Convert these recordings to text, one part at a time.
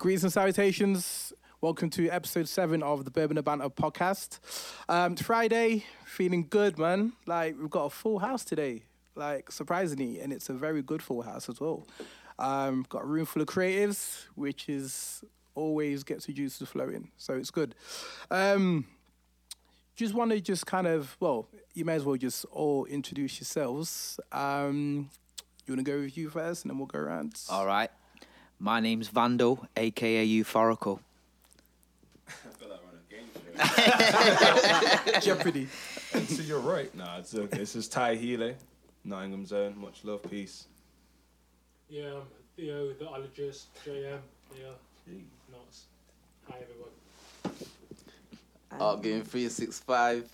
Greetings and salutations. Welcome to episode seven of the Bourbon and podcast. Um, Friday, feeling good, man. Like we've got a full house today, like surprisingly, and it's a very good full house as well. Um, got a room full of creatives, which is always gets the juices flowing, so it's good. Um, just want to just kind of well, you may as well just all introduce yourselves. Um, you want to go with you first, and then we'll go around. All right. My name's Vandal, aka Euphorical. I've got that round of games. Jeopardy. And you're right, nah, it's okay. This is Ty Healy, Nottingham Zone. Much love, peace. Yeah, I'm Theo, the ologist, JM. Yeah, nuts. Hi, everyone. Art Game 365.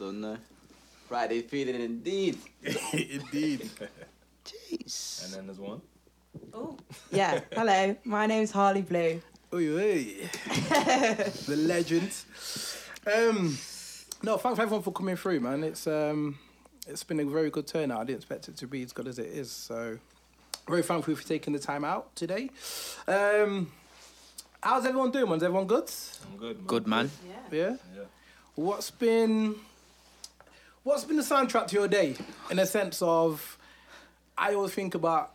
Don't know. Friday feeling indeed. Indeed. Jeez. And then there's one. Oh, yeah. Hello, my name's Harley Blue. Oy, oy. the legend. Um, no, thanks everyone for coming through, man. It's um, it's been a very good turnout. I didn't expect it to be as good as it is. So, very thankful for taking the time out today. Um, how's everyone doing? Man? Is everyone good? I'm good, man. Good man. Yeah. Yeah. Yeah. What's been what's been the soundtrack to your day? In a sense of, I always think about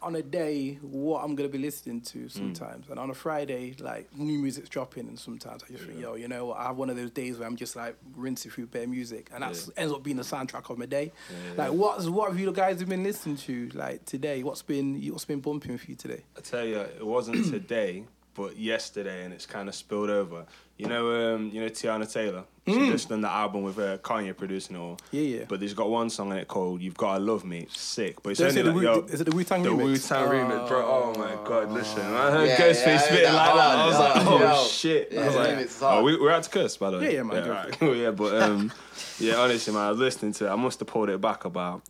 on a day what I'm gonna be listening to hmm. sometimes, and on a Friday like new music's dropping, and sometimes I just think, yo, you know what? I have one of those days where I'm just like rinsing through bare music, and that ends up being the soundtrack of my day. Like, what's what have you guys been listening to like today? What's been what's been bumping for you today? I tell you, it wasn't today, but yesterday, and it's kind of spilled over. You know, um, you know Teyana Taylor. She just done the album with uh, Kanye producing it all. Yeah, yeah. But there's got one song in it called "You've Gotta Love Me." It's sick, but it's Is it only the like Wu- yo, is it the Wu Tang remix? the? Wu Tang remix, bro. Oh my god, listen, I heard Yeah, Ghostface yeah, spitting like that that. I was like, oh yo. shit. Yeah, I was like, remix oh, we, we're out to curse, by the way. Yeah, yeah, man, Yeah, right. Cool, yeah, but um, yeah, honestly, man, I was listening to it. I must have pulled it back about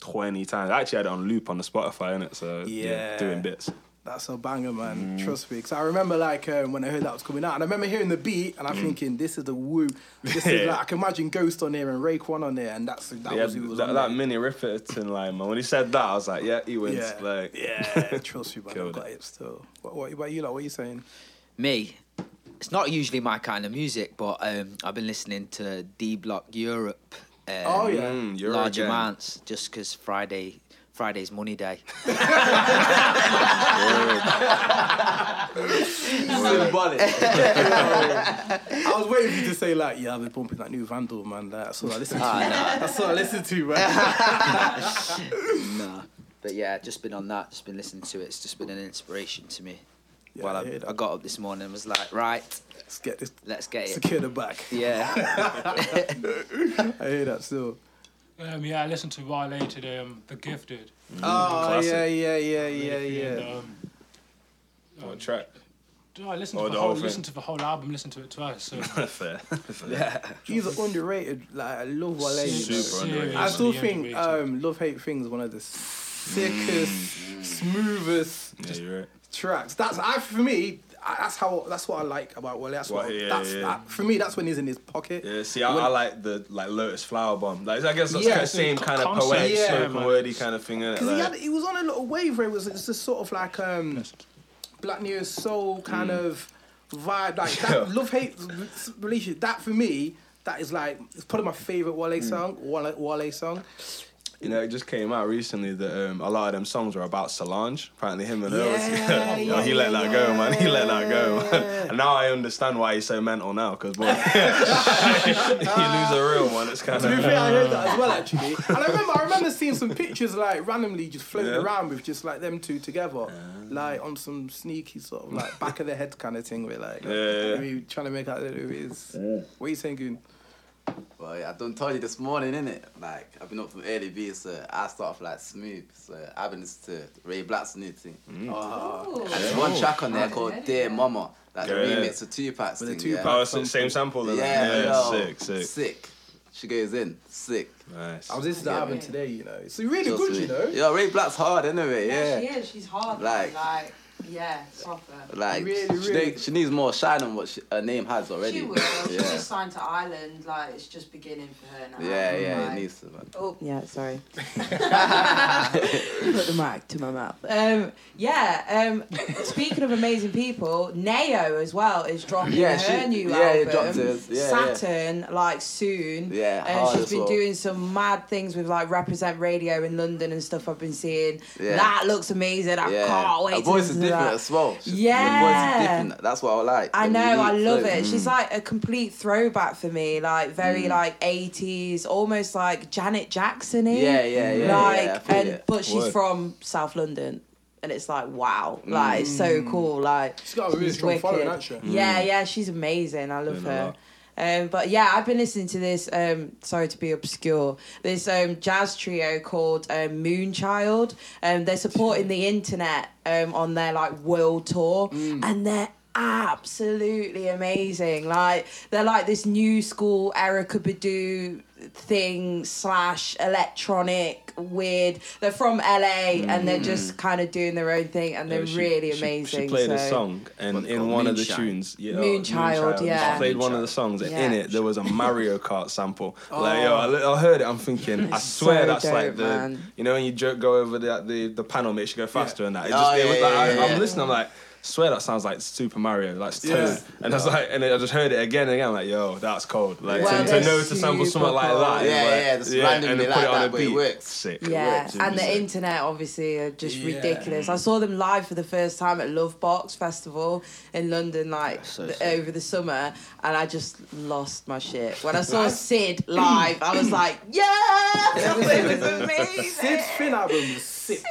twenty times. I actually had it on loop on the Spotify, innit? So yeah, Yeah. doing bits. That's a banger, man. Trust me. Because I remember, like, um, when I heard that was coming out, and I remember hearing the beat, and I'm thinking, this is the woo. This is like, I can imagine Ghost on there and Raekwon on there, and that's that yeah, was who was that, on that mini Rifferton line, man. When he said that, I was like, yeah, he wins. yeah, Like, yeah. Trust me, man. I've got it. it still. What, what about you? Like, what are you saying? Me. It's not usually my kind of music, but um, I've been listening to D Block Europe. Um, Oh, yeah. Mm, large again. amounts, just because Friday, Friday's money day. Symbolic. I was waiting for you to say like, yeah, I've been bumping that new Vandal, man. Like, that's all I listen to. Ah, that's all I listen to, man. nah. But yeah, just been on that, just been listening to it. It's just been an inspiration to me. Yeah, well, I I. I got up this morning and was like, right, Let's get this. let's get it. Secure the back. Yeah. I hear that still. Um, yeah, I listened to Wale today, um, The Gifted. Oh Classic. yeah, yeah, yeah, Really yeah, feeling, yeah. Um, what track? I listened Oh, to the, the whole, whole listened to the whole album, listened to it twice. So Fair. Fair. He's underrated. Like I love Wale. you know. Super underrated. I still think um, Love Hate Things is one of the sickest, smoothest Yeah, right. tracks. That's I for me. I, that's how. That's what I like about Wale. That's what. Well, yeah, that's yeah. that, for me. That's when he's in his pocket. Yeah, see, I, When- I like the like Lotus Flower Bomb. Like, I guess that's Yeah, kind of same kind of poetic, yeah, spoken man. wordy kind of thing, innit? Because he Like, had, he was on a little wave where it was it's just sort of like um, Black Neo Soul kind of vibe. Like that Mm. Yeah. love hate relationship. That for me, that is like it's probably my favorite Mm. Wale song. Wale, Wale song. You know, it just came out recently that um, a lot of them songs were about Solange. Apparently, him and her. Yeah, was, Yo, yeah, he let that go, man. He let that go, yeah. And now I understand why he's so mental now, because boy, you lose a real one. It's kind To be of. fair, I heard that as well actually. And I remember I remember seeing some pictures like randomly just floating Yeah. around with just like them two together, like on some sneaky sort of like back of the head kind of thing. Where like Yeah, yeah. maybe trying to make out that it is. What are you saying, Goon? Well, yeah, I done told you this morning, innit? Like, I've been up from early B, so I start off like smooth. So I've been listening to Ray BLK's new thing. Mm. Oh. And there's one track on there called Dear Mama, like the Yeah, yeah. remix of Tupac's With the thing. Tupac yeah. Oh, same sample. Then. Yeah, yeah, yo, sick, sick, Sick. She goes in, sick. nice. I was listening to the album today. You know, it's really Trust good. me. You know. Yeah, Ray BLK's hard anyway, Yeah, yeah. she is. She's hard. Like- Like, like Yeah, proper. Like Really, she, really. need- she needs more shine on what she, her name has already. She will. She's just signed to Island. Like it's just beginning for her now. Yeah, yeah, Like- it needs to. Man. Oh yeah, sorry. Put the mic to my mouth. Um, yeah. Um, speaking of amazing people, Nao as well is dropping Yeah, her she- new yeah, album, dropped hers. Yeah, yeah. Saturn, like soon. Yeah, and she's been well. doing some mad things with like Represent Radio in London and stuff. I've been seeing. Yeah. That looks amazing. I Yeah, can't wait. her to voice is to different as well. She- Yeah. her voice is different. That's what I like. I the know, I love flow. it. She's Mm. like a complete throwback for me, like very Mm. like eighties, almost like Janet Jackson y. Yeah, yeah, yeah, Like yeah, I and it. but she's Word. from South London. And it's like wow, like it's so Mm. cool. Like She's got a really she's strong following, wicked. hasn't she? Yeah, yeah, she's amazing. I love Doing a her. Um, but yeah, I've been listening to this. Um, sorry to be obscure. This um, jazz trio called um, Moonchild. Um, they're supporting the internet um, on their like world tour, and they're absolutely amazing. Like they're like this new school Erykah Badu thing slash electronic weird. They're from LA and they're just mm. kind of doing their own thing, and they're Yeah, she- really she- amazing. She, played a song, and What in call one of the Moonshine? tunes, yeah, oh, Moonchild, yeah. she played one of the songs, and Yeah. in it there was a Mario Kart sample. Like yo, I, I heard it, I'm thinking, I swear So that's like the, man. you know, when you jerk, go over the the, the panel, makes you go faster, and that. It Oh, just, it yeah, was like, yeah, I, yeah, I'm listening, I'm like. Swear that sounds like Super Mario, like Toad. Yeah. And I was like, and I just heard it again and again. I'm like, yo, that's cold. Like Well, to, to know to sample something like that. cold. Yeah, like, yeah, just randomly and then like put it on that, a but it beat. works. Sick. Yeah, works, and the sick. internet obviously are just Yeah. ridiculous. I saw them live for the first time at Lovebox Festival in London, like so the- over the summer, and I just lost my shit when I saw Syd live. I was like, yeah, it was amazing. Syd's Fin album was sick.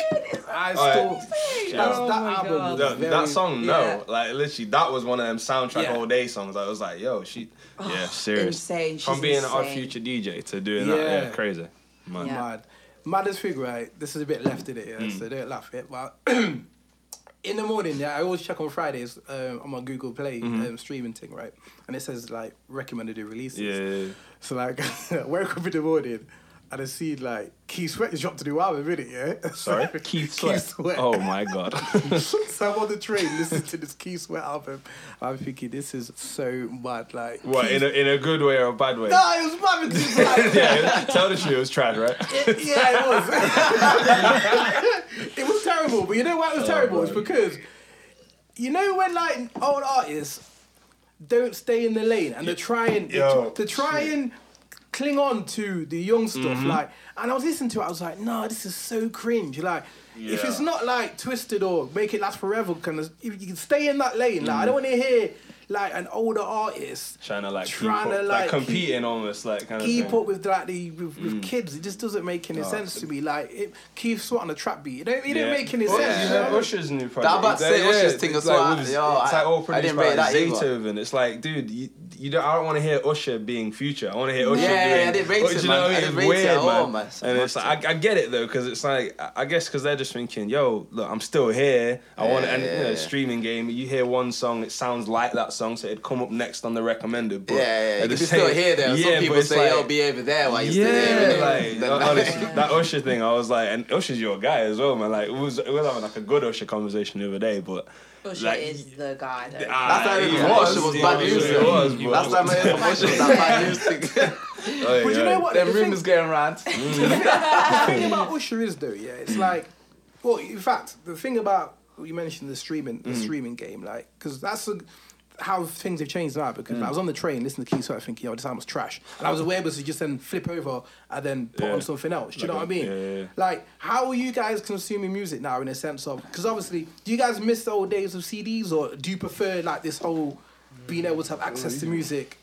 I Oh, still. That's, Oh that my album God. was That, very, that song, yeah. no, like literally, that was one of them soundtrack Yeah. all day songs. I was like, yo, she, yeah, serious. insane. From She's being an odd insane. future DJ to doing that, yeah, Yeah. crazy. Man. Yeah. mad. Maddest thing, right? This is a bit left in it, yeah, Mm. so don't laugh it. But in the morning, yeah, I always check on Fridays um, on my Google Play um, streaming thing, right? And it says like recommended releases. Mm-hmm. Yeah, So like, I wake up in the morning and I see like Keith Sweat has dropped a new album, innit? Yeah. sorry, Keith Sweat. Oh my god. so I'm on the train listening to this Keith Sweat album. I'm thinking this is so mad. Like, what Keith- in a, in a good way or a bad way? No, it was mad because it's like, yeah, tell the truth, it was trad, right? It- yeah, it was. it was terrible, but you know why it was Oh, terrible? It's because you know when like old artists don't stay in the lane and they're trying they, Yo, they try and cling on to the young stuff, Mm-hmm. like. And I was listening to it, I was like, no, this is so cringe. Like, if it's not like twisted or make it last forever, kind of, if you can stay in that lane, like, I Mm. don't want to hear like an older artist Trying to like Trying keep to, up, like, like, competing almost, like kind of keep thing. up with like the with, with kids. It just doesn't make any Mm. Oh, sense so- to me. Like it, Keith Sweat on a trap beat. It don't, it Yeah. don't make any Oh, sense. yeah, you you know? Usher's new project. I'm about to say Yeah, Usher's it's thing as like well. with- Yo, it's I- like all I produced didn't by that. Zaytoven. It's like, dude, you, you don't. I don't want to hear Usher being future. I want to hear Usher Yeah, doing. I didn't rate oh, it, do you know man. I I didn't It's rate it weird, at all, man. man. And it's like I, I get it though, because it's like I- I guess because they're just thinking, yo, look, I'm still here. I want, Yeah, and yeah, you know, yeah. streaming game. You hear one song, it sounds like that song, so it'd come up next on the recommended. But Yeah, yeah. at You the can still same- hear them. Yeah, Some people say, like- "Yo, be over there." While you yeah, still hear like it. honestly, that Usher thing, I was like, and Usher's your guy as well, man. Like, we was we was having like a good Usher conversation the other day, but Usher like, is the guy though. ah, Last time he it was Usher was bad was, news. he was, but- Last time I heard Usher was that bad news thing. Oi, But you know what? Them The thing- rumors going around. the thing about Usher is though, yeah, it's like, well, in fact, the thing about you mentioned the streaming, the streaming game, like, because that's a, how things have changed now. Because I was on the train listening to Keith Sweat, thinking, "Yo, this album's trash," and I was aware to just then flip over and then put Yeah. on something else. Do you Like know a- what I mean? yeah, yeah, yeah. Like, how are you guys consuming music now in a sense of? Because obviously, do you guys miss the old days of CDs, or do you prefer like this whole being able to have access to music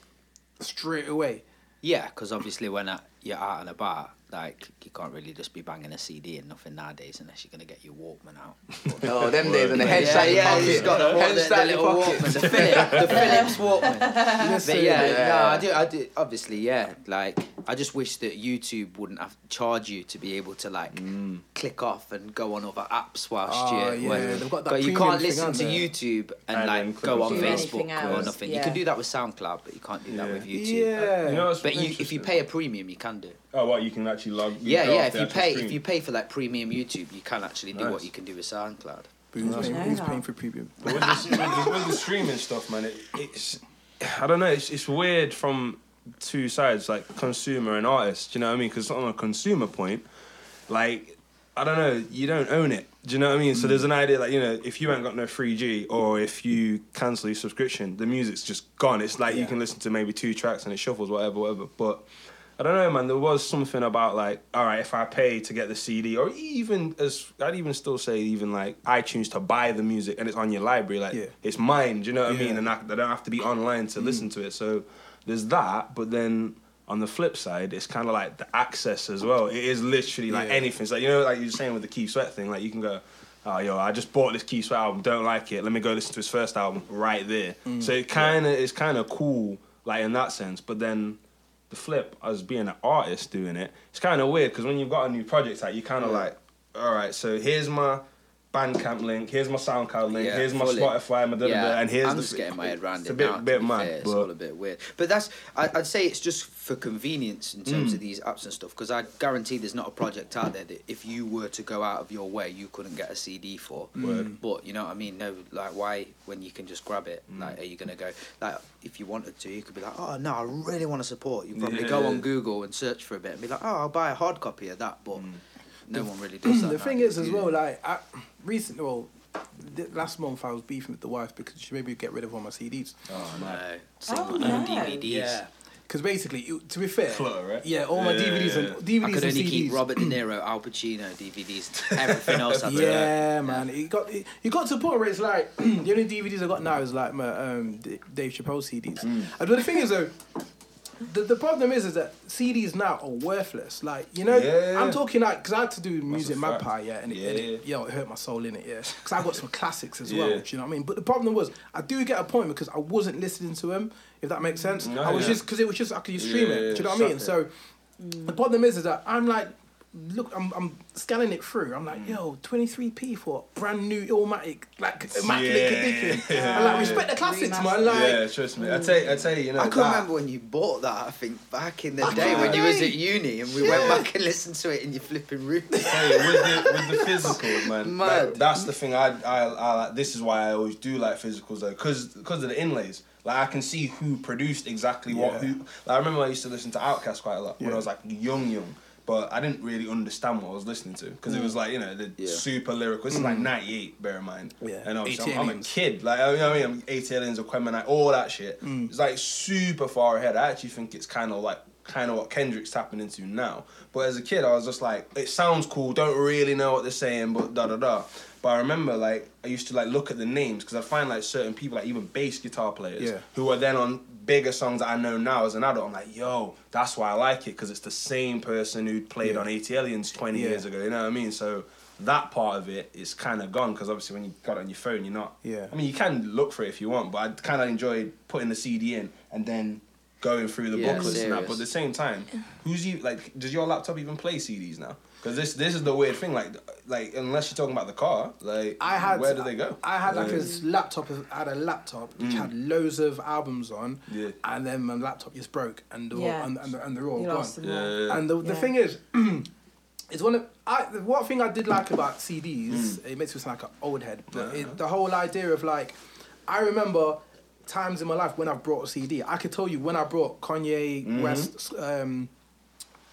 straight away? Yeah, because obviously when uh, you're out and about, like you can't really just be banging a CD and nothing nowadays unless you're gonna get your Walkman out. Oh, them days and the yeah, headshot in your yeah, he's got the, the, the Headshot in your little pocket. Walkman, the, Philip, the Philips Walkman. Listen, But yeah, Yeah. no, I do, I do. Obviously, yeah. Like, I just wish that YouTube wouldn't have to charge you to be able to like mm. click off and go on other apps whilst Oh, you. yeah, when- they've got that but you can't listen to? YouTube and, And like go on Facebook or nothing. yeah. You can do that with SoundCloud, but you can't do that Yeah. with YouTube. Yeah. You know what's But you, if you pay a premium, you can do. it. Oh, well, you can actually log. Yeah, yeah. If you pay, stream. if you pay for that premium YouTube, you can actually do what you can do with SoundCloud. But who's, paying, know who's paying for premium? But with, the, with, the, with the streaming stuff, man, it, it's I don't know. It's it's weird from two sides, like consumer and artist. Do you know what I mean? Because on a consumer point, like I don't know, you don't own it. Do you know what I mean? So there's an mm. idea like you know, if you ain't got no 3G or if you cancel your subscription, the music's just gone. It's like you can listen to maybe two tracks and it shuffles, whatever, whatever. But I don't know, man. There was something about like, all right, if I pay to get the CD, or even as I'd even still say, even like iTunes to buy the music and it's on your library, like Yeah. it's mine. Do you know what I mean? Mm. And I, I don't have to be online to listen to it. So there's that. But then on the flip side, it's kind of like the access as well. It is literally like Yeah. anything. It's like you know, like you were saying with the Keith Sweat thing. Like you can go. Oh yo, I just bought this Keith Sweat album. Don't like it. Let me go listen to his first album right there. Mm. So it kind of it's kind of cool, like in that sense. But then the flip, as being an artist doing it, it's kind of weird because when you've got a new project out, you kind of like, all right, so here's my Bandcamp link, here's my SoundCloud link, Yeah, here's my fully. Spotify, my da, da, da, and here's I'm the. just getting my head around it's it a bit, now, bit mad, fair. It's all a bit weird, but that's I, I'd say it's just for convenience in terms mm. of these apps and stuff. Because I guarantee there's not a project out there that if you were to go out of your way, you couldn't get a CD for. But you know what I mean? No, like why when you can just grab it? Mm. Like, are you gonna go? Like, if you wanted to, you could be like, oh no, I really want to support. You probably go on Google and search for a bit and be like, oh, I'll buy a hard copy of that. But mm. No one really does that. the thing is as well, like I, recently, well, th- last month I was beefing with the wife because she made me get rid of all my CDs. oh No, man, same Oh, no. DVDs. Yeah, because basically, it- to be fair, Clutter, right? yeah, all my Yeah, DVDs yeah, and. DVDs I could and only CDs. keep Robert De Niro, Al Pacino DVDs. Everything else I Yeah, man. It got it, it got to a point where it's like the only DVDs I got now is like my um, Dave Chappelle CDs. Mm. And but the thing is though, the, the problem is is that CDs now are worthless. Like you know, Yeah. I'm talking like because I had to do music magpie, yeah, and it, and it, Yeah. yo, it hurt my soul in it, yeah. Because I got some classics as well. Yeah. Do you know what I mean? But the problem was I do get a point because I wasn't listening to them. If that makes sense, No, I was yeah. just because it was just I could just stream Yeah, it. Do you know what I mean? So the problem is, is that I'm like, look, I'm, I'm scanning it through. I'm like, yo, 23p for brand new automatic, like immaculate Yeah. condition. I like respect the classics, man. Like, yeah, trust me. I tell you, I tell you, you know. I can that- remember when you bought that. I think back in the Back day when the you was at uni and we went back and listened to it in your flipping room. tell you, with the with the physicals, man. Mad. Like, that's the thing. I, I I like. This is why I always do like physicals though, because because of the inlays. Like I can see who produced exactly what Yeah. who. Like I remember I used to listen to Outkast quite a lot when I was like young, young. But I didn't really understand what I was listening to because it mm. was like you know the Yeah. super lyrical. This is like mm. '98, bear in mind. Yeah. And obviously I'm, I'm a kid. Like you know I mean, I'm ATLiens, Aquemini, all that shit. Mm. It's like super far ahead. I actually think it's kind of like kind of what Kendrick's tapping into now. But as a kid, I was just like, it sounds cool. Don't really know what they're saying, but da da da. But I remember like I used to like look at the names because I find like certain people, like even bass guitar players, Yeah. who are then on bigger songs that I know now as an adult. I'm like, yo, that's why I like it because it's the same person who played Yeah. on ATLiens 20 Yeah. years ago. You know what I mean? So that part of it is kind of gone because obviously when you got it on your phone, you're not. Yeah. I mean, you can look for it if you want, but I kind of enjoyed putting the CD in and then going through the Yeah, booklets and that. But at the same time, who's you like? Does your laptop even play CDs now? Because this this is the weird thing. Like like unless you're talking about the car, like I had where do they go? I had like a laptop. I had a laptop which had loads of albums on, Yeah. and then my laptop just broke, and they're all, Yeah. and, and, and they're all You gone. lost them. Yeah. And the, the thing is, it's one of I. The one thing I did like about CDs, Mm. it makes me sound like an old head, but it, the whole idea of like, I remember times in my life when I've brought a CD. I could tell you when I brought Kanye Mm-hmm. West. Um,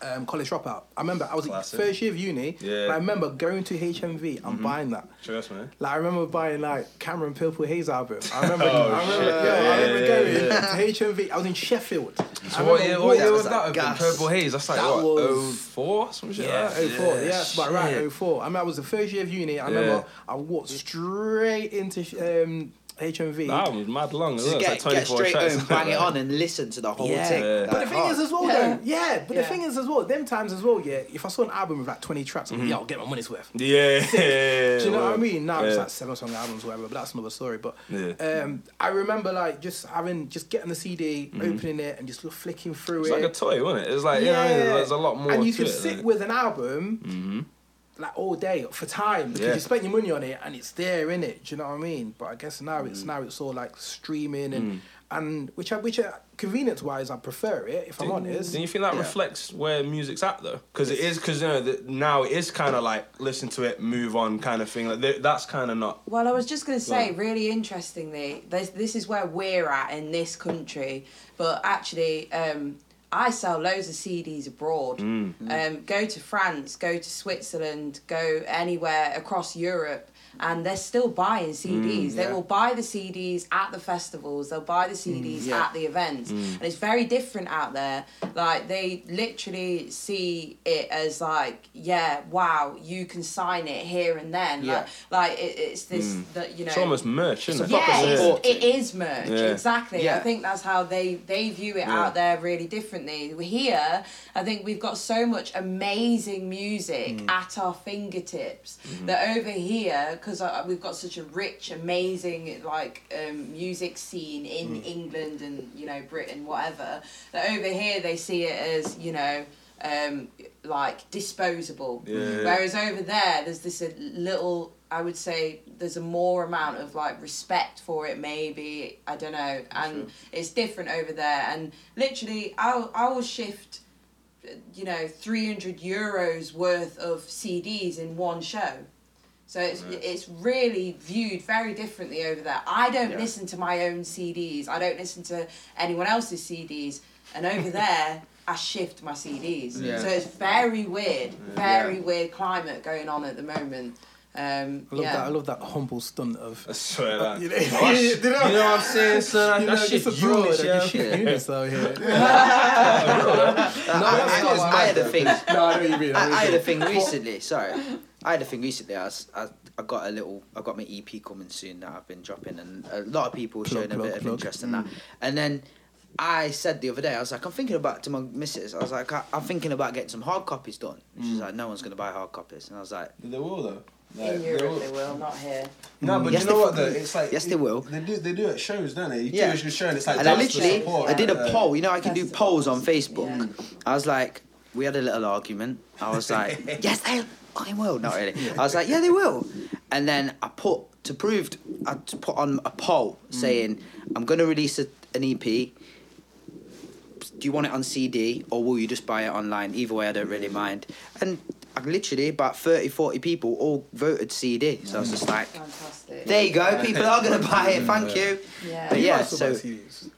um, college dropout. I remember I was Classic. in first year of uni. Yeah. I remember going to HMV and buying that. Trust me. Like I remember buying like Cam'ron Purple Haze album. I remember, Oh, I remember, shit. yeah, I Yeah, remember yeah, going to HMV. I was in Sheffield. I So remember what year, what year was that that? was open? gas. Purple Haze. That's like That what? was- Oh four, some shit. Yeah, like 04. Yeah, that's about right. shit. 04. I mean, I was the first year of uni. I remember I walked straight into um, HMV. The album was mad long. as Just well. It's get, like get 24 straight tracks. home, bang it on, and listen to the whole Yeah. thing. Yeah. But the Like, thing is oh, as well, Yeah. though, yeah. But Yeah. the thing is as well, them times as well, yeah. If I saw an album with like twenty tracks, I'm like, yeah, I'll get my money's worth. Yeah, yeah. Do you know what I mean? Now it's like seven song albums, whatever. But that's another story. But Yeah. um, I remember like just having, just getting the CD, opening it, and just flicking through Mm-hmm. It's like a toy, wasn't it? It's like, you know, what I mean? there's a lot more And you to can it, sit like- with an album Mhm. Like all day for time because Yeah. you spent your money on it and it's there in it. Do you know what I mean? But I guess now Mm. it's now it's all like streaming and and which I, which I, convenience wise I prefer it if I'm honest. Do you think that Yeah. reflects where music's at though? Because it is because you know that now it is kind of like listen to it, move on kind of thing. Like th- that's kind of not. Well, I was just going to say, Right. really interestingly, this, this is where we're at in this country. But actually, um, I sell loads of CDs abroad. Mm. Um, go to France, go to Switzerland, go anywhere across Europe, and they're still buying CDs. They yeah. will buy the CDs at the festivals. They'll buy the CDs yeah. at the events, Mm. and it's very different out there. Like they literally see it as like, yeah, wow, you can sign it here and then. Yeah. Like, like it, it's this that you know. Mm. It's almost merch, isn't it? yeah, it's, it is merch. Exactly. I think that's how they they view it out there really differently. Here, I think we've got so much amazing music Mm. at our fingertips Mm-hmm. that over here, because we've got such a rich, amazing like um, music scene in Mm. England and you know Britain, whatever. That over here they see it as you know. Um, like disposable, Yeah. whereas over there there's this a little I would say there's a more amount of like respect for it maybe I don't know and it's different over there and literally I'll I will shift you know 300 euros worth of CDs in one show so it's it's really viewed very differently over there I don't Yeah. listen to my own CDs I don't listen to anyone else's CDs and over there I shift my CDs Yeah. so it's very weird very Yeah. weird climate going on at the moment um, I love yeah. that. I love that humble stunt of. I swear that. You know, Oh, you know- you know what I'm saying, son? You that know, shit just abroad, Eunice, like, yeah. you shit Eunice out here. I, that's I- not I had a thing. no, I know what you mean. I, I had a thing recently. Sorry, I had a thing recently. I, was, I I got a little. I got my EP coming soon that I've been dropping, and a lot of people Plug, showing a plug, bit of plug. interest in that. And then I said the other day, I was like, I'm thinking about to my missus. I was like, I, I'm thinking about getting some hard copies done. And she's like, No one's gonna buy hard copies, and I was like, They will though. in Europe they will not here No, but Yes, you know they what though? It's like yes, they will. They do. They do it at shows, don't they? You Yeah. do it at show, and it's like and I literally, support, I did a? Uh, poll. You know, I can do polls on Facebook. Yeah. I was like, we had a little argument. I was like, yes, they fucking will. Not really. I was like, yeah, they will. And then I put to prove, I t- put on a poll saying, I'm going to release a, an EP. Do you want it on CD or will you just buy it online? Either way, I don't really mind. And I literally about 30, 40 people all voted CD. So I was just like, fantastic there you go. People are going to buy it. Thank you. yeah But yeah, might so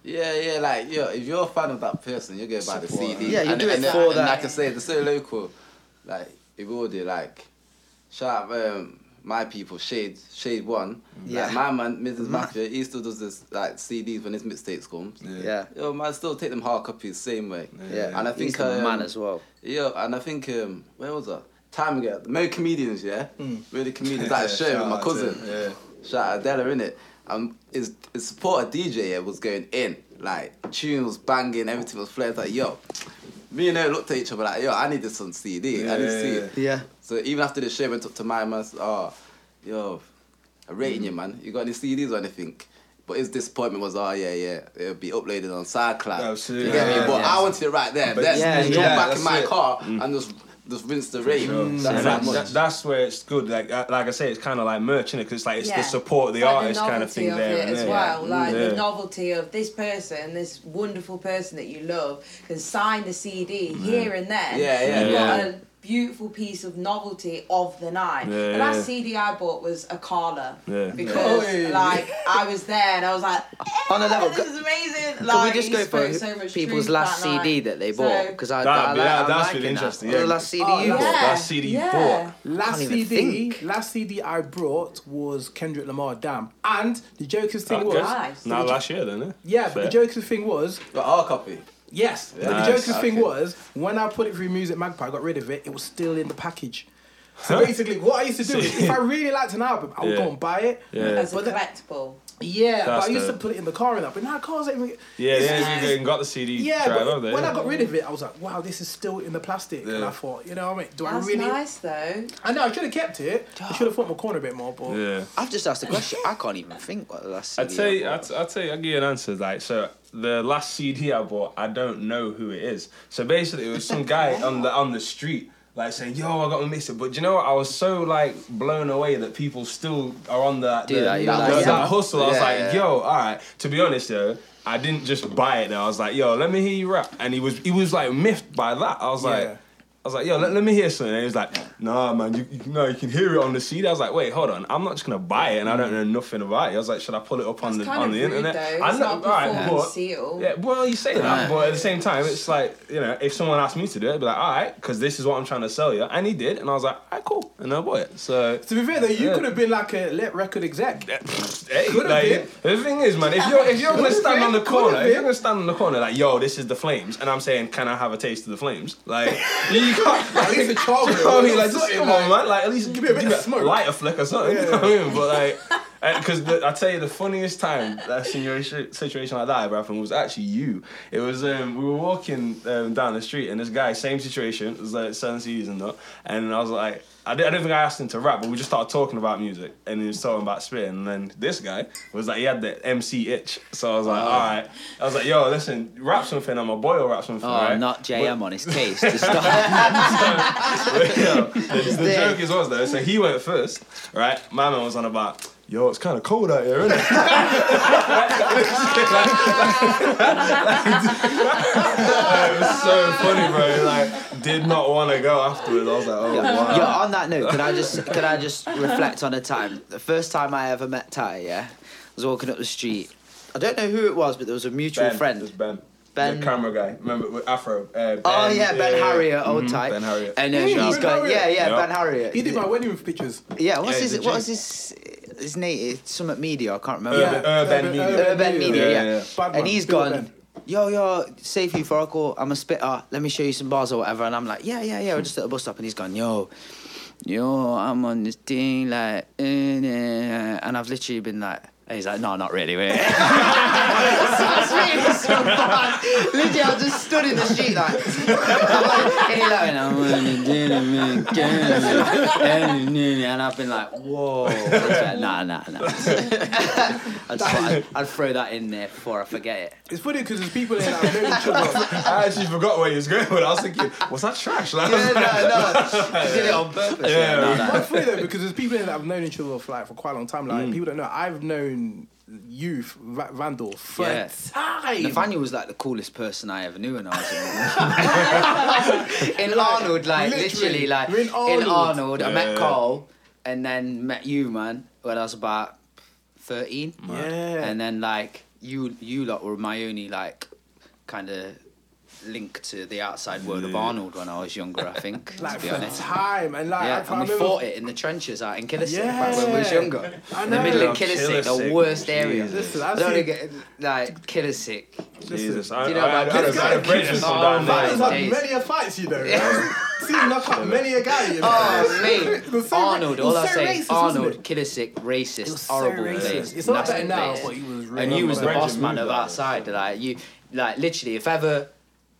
Yeah, yeah, like yo, if you're a fan of that person, you're going to buy the CD. Yeah, you and, do it and, for and, that. like I can say, they're so local. Like if we all do like, shout out um, my people, Shade, Shade One. Yeah. Like my man, Mrs. Ma- Mafia, he still does this like CDs when his mixtapes comes. yeah. Yo, man, still take them hard copies same way. Yeah, And I think the um, man as well. Yeah, and I think um, where was that? Time ago, Mo comedians, yeah, Mo the comedians at a show with my cousin. yeah. Shout out Adela, innit? Um, his his supporter DJ yeah, was going in, like tune was banging, everything was flared. Like yo, me and her looked at each other like yo, I need this on CD. I need to see Yeah, it. Yeah. So even after the show, I went up to my man. said, Oh, yo, I'm rating you, man. You got any CDs or anything? But his disappointment was, oh yeah, yeah, it'll be uploaded on SoundCloud. Absolutely. You get me? Yeah, But yeah. I wanted it right there. But- Then Yeah, yeah, jump back that's in my it. car mm. and just just Vince the rain. And That's that that's, much. that, that's where it's good. Like uh, like I say, it's kind of like merch, it Because it's like it's Yeah. the support of the like artist kind of thing of there it as there. well. Like Yeah. the novelty of this person, this wonderful person that you love, can sign the CD here and there. Yeah, yeah, You've yeah. got a beautiful piece of novelty of the night. Yeah, the last yeah. CD I bought was a Carla. Yeah. Because Oi. like I was there and I was like, On a level, this is amazing. Can like, we just go for so people's last that CD night. that they bought? Because I, That'd I, like, that- I'm that's liking been that. interesting, yeah. the last CD Oh, you yeah. bought? Last CD you yeah. bought. Last CD, think. last CD I brought was Kendrick Lamar. Damn. And the joker's thing Okay. was, Nice. Nah, last year then, eh? yeah, but the joker's thing was, Got our copy. yes, but Nice. the joker's thing was when I put it through Music Magpie, I got rid of it. It was still in the package. So Huh? basically, what I used to do is, if I really liked an album, I would Yeah. go and buy it. Yeah. As a But the- collectible. Yeah, but I used dope. to put it in the car and that. But now cars ain't. Even, Yeah, it's- yeah, you got the CD Yeah, drive but over there. when yeah. I got rid of it, I was like, wow, this is still in the plastic. And I thought, you know what I mean? Do I That's really. nice though. I know, I should have kept it. I should have fought my corner a bit more, but. Yeah. I've just asked a question. I can't even think what the last I CD tell you, I I bought. t- I'll tell you, I'll give you an answer. Like, so the last CD I bought, I don't know who it is. So basically, it was some guy on the on the street, like saying, "Yo, I got miss it." But you know what? I was so like blown away that people still are on that the, that, that, like, that yeah. hustle. I was like, yeah. "Yo, all right." To be honest, though, I didn't just buy it. Though. I was like, yo, let me hear you rap, and he was he was like miffed by that. I was Yeah. like. I was like, yo, let, let me hear something. And he was like, nah, man, you, you, no, you can hear it on the CD. I was like, wait, hold on. I'm not just going to buy it and I don't know nothing about it. I was like, should I pull it up on the, It's kind on of the rude, internet? though. I It's know, not a alright, performance but- seal. Yeah, well, you say that, but at the same time, it's like, you know, if someone asked me to do it, I'd be like, all right, because this is what I'm trying to sell you. And he did. And I was like, all right, cool. And I bought it. So, To be fair though, you Yeah. could have been like a lit record exec. hey, Could've like, been. the thing is, man, if you're, if you're going to Could've stand on the corner, if you're going to stand on the corner, like, yo, this is the flames, and I'm saying, can I have a taste of the flames? Like, you can't. At least a child. You know what I mean? Like, just come on, man. Like, at least Give me a bit of smoke. light a flick or something. You know what I mean? But like, because I tell you, the funniest time that situation situation like that ever happened was actually you. It was um, we were walking um, down the street and this guy, same situation, it was like seven C's and and I was like. I I don't think I asked him to rap, but we just started talking about music, and he was talking about spitting. And then this guy was like, he had the MC itch, so I was like, oh. all right. I was like, yo, listen, rap something, and my boy will rap something. Oh, right? not JM on his case. To stop. But, you know, the, the joke is was though. So he went first, right? My man was on about. Yo, it's kind of cold out here, isn't it? it was so funny, bro. Like, did not want to go afterwards. I was like, oh wow. Yo, on that note, can I just can I just reflect on a time? The first time I ever met Ty, yeah, I was walking up the street. I don't know who it was, but there was a mutual Ben, friend. It was Ben. Ben- the camera guy. Remember with Afro. Uh, ben, Oh yeah, Ben Harriet, old Mhm, Ty. Ben Harriet. And then Yeah, he's Ben got yeah, Harriet. yeah, Yeah. Ben Harriet. He did my wedding with pictures. Yeah, what's Yeah, his he's a what was G. his his name? It's Summit Media. I can't remember. Urban- Urban Media. Urban Media, Yeah, yeah. yeah, yeah. And man, he's Bill gone. Ben. Yo, yo, safe euphorical. I'm a spitter. Let me show you some bars or whatever. And I'm like, yeah, yeah, yeah. We're just at a bus stop, and he's gone, yo, yo, I'm on this thing like, eh, and I've literally been like. And he's like, no, not really, mate. That's really so bad. Literally, I just stood in the street like, I'm like, and he's like, I'm on the dinner, man, and I've been like, whoa. I was like, nah, nah, nah. I just thought I'd, I'd throw that in there before I forget it. It's funny because there's people in that have each other. I actually forgot where he was going but. I was thinking, was that trash? Like, Yeah, like- no, no. Did it on purpose. Yeah, Yeah, no, we- no. It's funny though because there's people in that have known each other for like for quite a long time. Like Mm. people don't know. I've known you, Va- Vandal, for Yeah. time. Nathaniel was like the coolest person I ever knew when I was in In Arnold, like Literally. literally, like You're in in Arnold. Arnold, I met Carl and then met you, man, when I was about thirteen. Yeah. And then like you you lot were my only like kind of link to the outside world of Arnold when I was younger, I think. like to be for honest. time and like I, Yeah, and we remember- fought it in the trenches out in Killisick Yeah. back when we was younger. I In the know. middle of Killisick, the Killisick, worst area. Jesus. Listen, I I've don't seen- get like Killisick. Jesus, I, Do you know I, I, about I, I, this I, I, guy? break this Oh, from down man. had days. many a fights, you know. Seen knock out many a guy. You know. Oh, mate. So Arnold, all was I so say, racist, Arnold, it? Killisick, It racist, was so horrible racist. place. It's not nasty better now, but he was And you was the boss man of that. outside. Like you, like literally, if ever,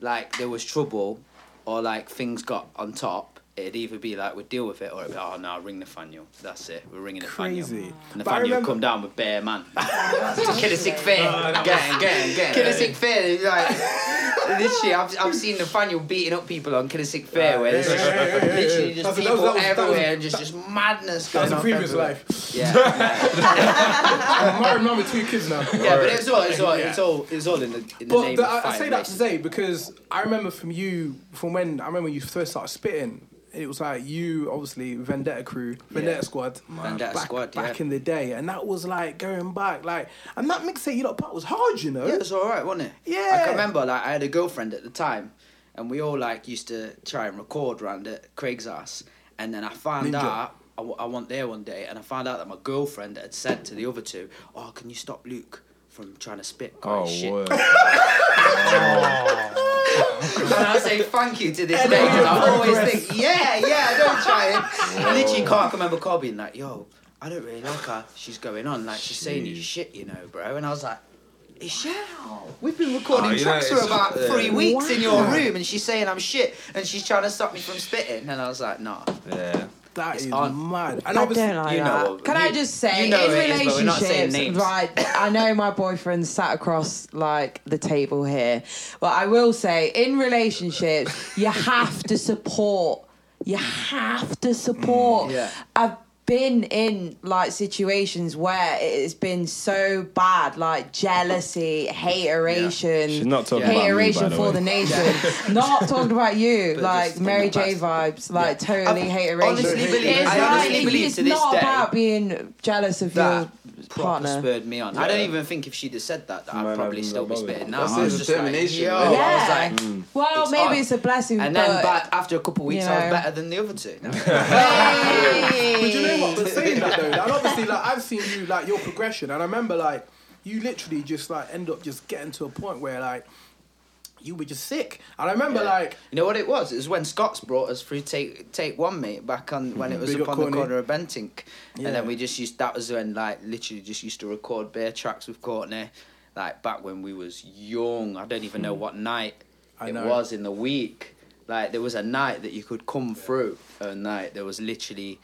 like there was trouble, or like things got on top, it'd either be like we'd deal with it, or it'd be oh no, ring Nathaniel. That's it. We're ringing Nathaniel. Crazy. But I Nathaniel would remember- come down with bare man. Killisick fair, gang, gang, gang. Killisick fair, like literally, I've, I've seen Nathaniel beating up people on Killisick fair, where there's just Yeah, yeah, yeah, yeah, literally just That's- people that was- that was- everywhere, and just just madness That going was a on previous life. Yeah. I'm married now with two kids now. Yeah, but it's all, it's all, it's all, it's all in the, in the But name the, of I, I say that to racism. say because I remember from you from when I remember when you first started spitting. It was like you, obviously Vendetta Crew, Vendetta Yeah. Squad, Vendetta back, Squad, back yeah. in the day, and that was like going back, like, and that mixtape you lot part was hard, you know. Yeah, it was all right, wasn't it? Yeah. I can remember, like, I had a girlfriend at the time, and we all like used to try and record around at Craig's house, and then I found Ninja. out. I, w- I went there one day, and I found out that my girlfriend had said to the other two, "Oh, can you stop Luke from trying to spit?" Oh, shit. word. And I say thank you to this day because I always think, yeah, yeah, don't try it. I literally oh. can't remember Carl being like, yo, I don't really like her. She's going on like she's saying you shit, you know, bro. And I was like. Is she? We've been oh, recording Oh, you know, tracks for it's- about yeah. three weeks in your room, and she's saying I'm shit, and she's trying to stop me from spitting. And I was like, nah. Yeah. That It's is on. mad. And I don't like you that. know- Can I just say, you know in who it is, but we're not saying relationships, names. right? I know my boyfriend sat across like the table here, but I will say, in relationships, you have to support. You have to support. Mm, Yeah. I've been in like situations where it has been so bad, like jealousy, hateration. She's not talking about me, hateration by the for way. the nation. not talking about you, But like Mary J past. vibes, like totally I've hateration. honestly believe- it's I like, believe it's to this not day about being jealous of that your proper partner. spurred me on. I don't even think if she'd have said that, that Man, I'd probably I've still be never bothered. spitting now. That's I was his just like, determination, yo, right? I was Yeah. like, mm. well, it's maybe odd. it's a blessing, and but then back after a couple of weeks, you I was know. better than the other two. Hey. But you know what? But saying that though, and obviously, like I've seen you like your progression, and I remember like you literally just like end up just getting to a point where like you were just sick, and I remember Yeah. like You know what it was? It was when Scott's brought us through take take one mate back on when it was Big up up on the corner of Bentinck, Yeah. and then we just used that was when like literally just used to record bare tracks with Courtney, like back when we was young. I don't even know hmm. what night I it know. was in the week. Like there was a night that you could come through, a night there was literally.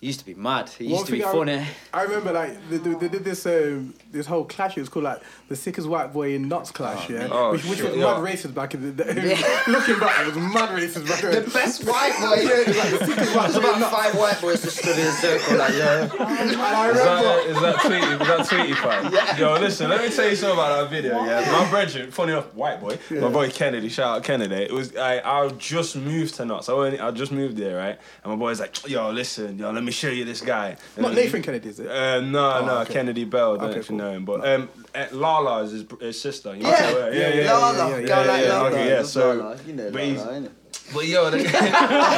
It used to be mad. It used to be thing I- funny. I remember like they, they, they did this um, this whole clash. It was called like the sickest white boy in Notts clash, yeah, Oh, which, which was shit, mad yeah. racist back in the day. Looking back, it was mad racist back then. The best white boy. There's about five white boys that stood in a circle like yeah. And I Is remember. that, is that Tweety? Was that Tweety fight? Yo, listen, let me tell you something about that video. Yeah, my brethren, funny enough, white boy, my boy Kennedy, shout out Kennedy. It was I, I just moved to Notts. I only, I just moved there, right? And my boy's like, yo, listen, yo, let me show you this guy. And Not then- Nathan Kennedy, is it? Uh, no, Oh, no, okay. Kennedy Bell. I don't Okay, know if you cool. know him, but um, uh, Lala is his, his sister. You know Yeah, her? yeah, yeah, yeah, Lala, yeah, go yeah, like yeah, Lala. okay, yeah, That's so- Lala, you know but he's- Lala, innit? But yo, the,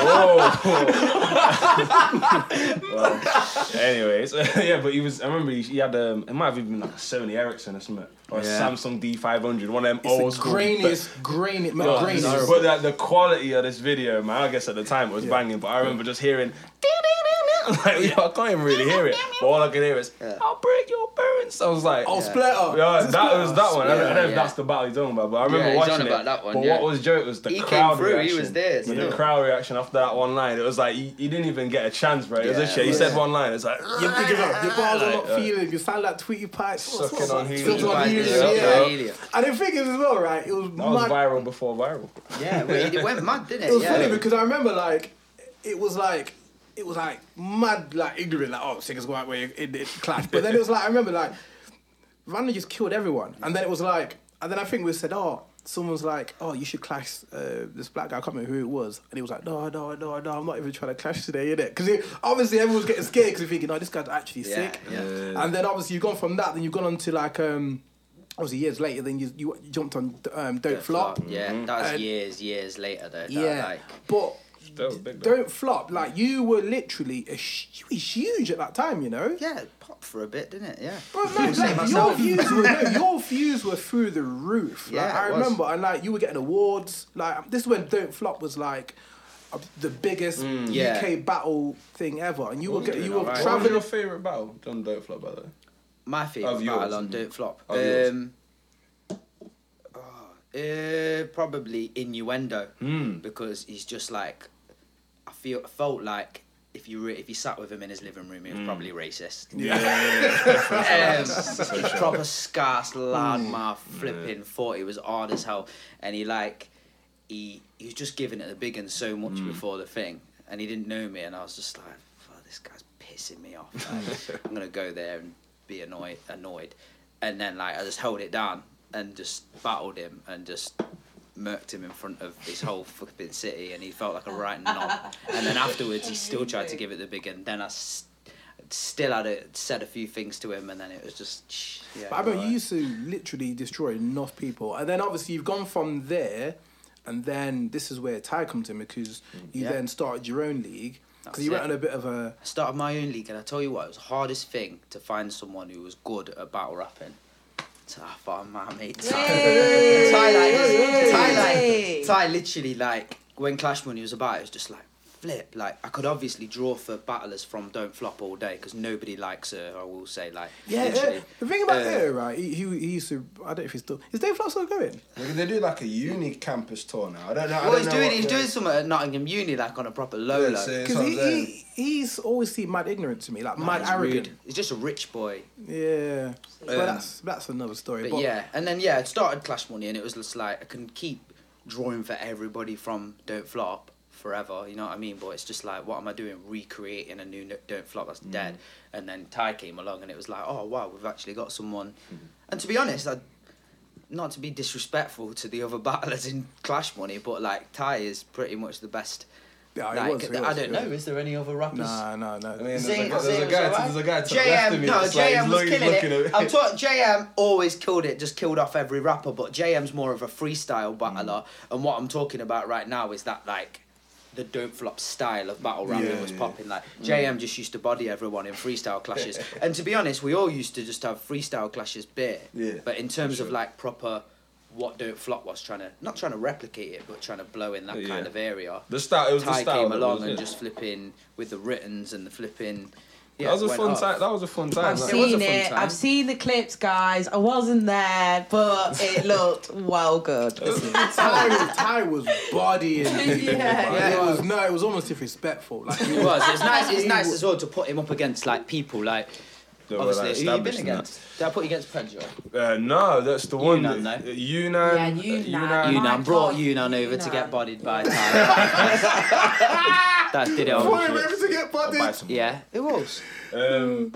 whoa. Well, anyways, yeah, but he was. I remember he, he had um, it might have even been like a Sony Ericsson or something, or a Yeah. Samsung D500, one of them It's old the school. grainiest, grainy, Yo, grainiest. but that the quality of this video, man, I guess at the time it was banging, but I remember just hearing. Like, yo, I can't even really hear it, but all I can hear is Yeah. "I'll break your bones." I was like, Oh, Yeah. Splitter. yeah, Is it that was that one. I I don't know if Yeah. that's the battle he's talking about, but I remember Yeah, watching it. that one, but yeah. what was joke was the He came crowd through, he reaction. was there, The crowd reaction after that one line, it was like he, he didn't even get a chance, bro. It was Yeah, this shit. He said one line, it's like You're big up. Your bars are not feeling. You sound like Tweety Pipes. Sucking on that? Helium. Sucking on Tweety helium, Pipes, yeah. yeah. Helium. And the thing is as well, right? It was that was mad. viral before viral. Yeah, well, it went mad, didn't it? It was yeah. funny because I remember like it was like it was like mad like ignorant like oh singers go out way in the clash but then it was like I remember like Randy just killed everyone and then it was like and then I think we said oh someone's like oh you should clash uh, this black guy I can't remember who it was and he was like no no no no I'm not even trying to clash today innit because obviously everyone's getting scared because they're thinking oh this guy's actually Yeah, sick yeah. and then obviously you've gone from that then you've gone on to like um obviously years later then you you, you jumped on um, Don't Flop Yeah, that was And- years, years later though. That, yeah, Like, but big, don't flop. Like you were literally a hu- you was huge at that time, you know. yeah, it popped for a bit, didn't it? Yeah. But man, like, your views were no, your views were through the roof. Like, Yeah, I it was. remember, and like you were getting awards. Like this is when Don't Flop was like uh, the biggest Mm, yeah. UK battle thing ever, and you were getting you were alright. What was traveling. your favourite battle? John Don't Flop, by the way. My favourite Of yours. battle on Don't Flop. Of. Um, oh, uh, probably Innuendo Hmm. because he's just like I feel felt like if you re- if you sat with him in his living room, he was probably racist. um, he's proper scarce, loudmouth, flipping, thought he was hard as hell, and he like he he was just giving it the big and so much before the thing, and he didn't know me, and I was just like, "Fuck, this guy's pissing me off. Like, I'm gonna go there and be annoyed, annoyed, and then like I just held it down and just battled him and just murked him in front of his whole flipping city, and he felt like a right knob. And then afterwards, he still tried to give it the big, and then I. s Still had a, said a few things to him, and then it was just yeah. But I remember alright. you used to literally destroy enough people, and then obviously you've gone from there, and then this is where Ty comes in because you Yeah. then started your own league because you went on a bit of a I started my own league, and I tell you what, it was the hardest thing to find someone who was good at battle rapping. So I found my mate Ty. Yay! Ty, like, Ty, like, Ty literally, like, when Clash Money was about, it was just like, flip. Like, I could obviously draw for battlers from Don't Flop all day, because nobody likes her, I will say, like, Yeah, literally. yeah. the thing about Uh, her, right? He, he, he used to. I don't know if he's still. Is Dave Flock still going? Like, they do like a uni campus tour now. I don't know. I Well, don't he's know doing he's the- doing something at Nottingham Uni, like on a proper low Yeah, low. Because he, he he's always seemed mad ignorant to me, like mad He's arrogant. rude. He's just a rich boy. Yeah, but Um, that's that's another story. But But, yeah, and then yeah, it started Clash Money, and it was just like I can keep drawing for everybody from Don't Flop forever. You know what I mean? But it's just like, what am I doing? Recreating a new No- Don't Flop that's mm. dead. And then Ty came along, and it was like, oh wow, we've actually got someone. Mm-hmm. And to be honest, I, not to be disrespectful to the other battlers in Clash Money, but like Ty is pretty much the best. Yeah, he like, was, he I was, don't know. Is there any other rappers? Nah, no, no. I mean, there's, Zane- a, there's, Zane a guy, alright. there's a guy to the left JM, of me. no, that's like, JM was look- he's killing looking it. at I'm talking. JM always killed it, just killed off every rapper. But JM's more of a freestyle battler, mm. and what I'm talking about right now is that like. The don't flop style of battle rapping Yeah, was yeah. popping. Like mm. JM just used to body everyone in freestyle clashes, and to be honest, we all used to just have freestyle clashes bit. Yeah, But in terms for of like proper, what don't flop was trying to not trying to replicate it, but trying to blow in that Yeah. kind of area. The style, it was the style came that along was and it. just flipping with the writtens and the flipping. That was a fun off. time. That was a fun time. I've like- It was a seen fun it. time. I've seen the clips, guys. I wasn't there, but it looked well good. Ty was, Ty was bodying. people, Yeah. Yeah. It was no, it was almost disrespectful. Like It was. It's nice. It's nice as well to put him up against like people like. They were, Obviously, like, who you been established and against? Did I put you against Predator? that. Uh, no, that's the one. Yunnan, that- though. Yunnan. Yeah, uh, Yunnan. Yunnan. My brought God, Yunnan over to Yunnan. get bodied by Ty. that did it. Boy, on we're to get bodied. some. Yeah, it was. Um,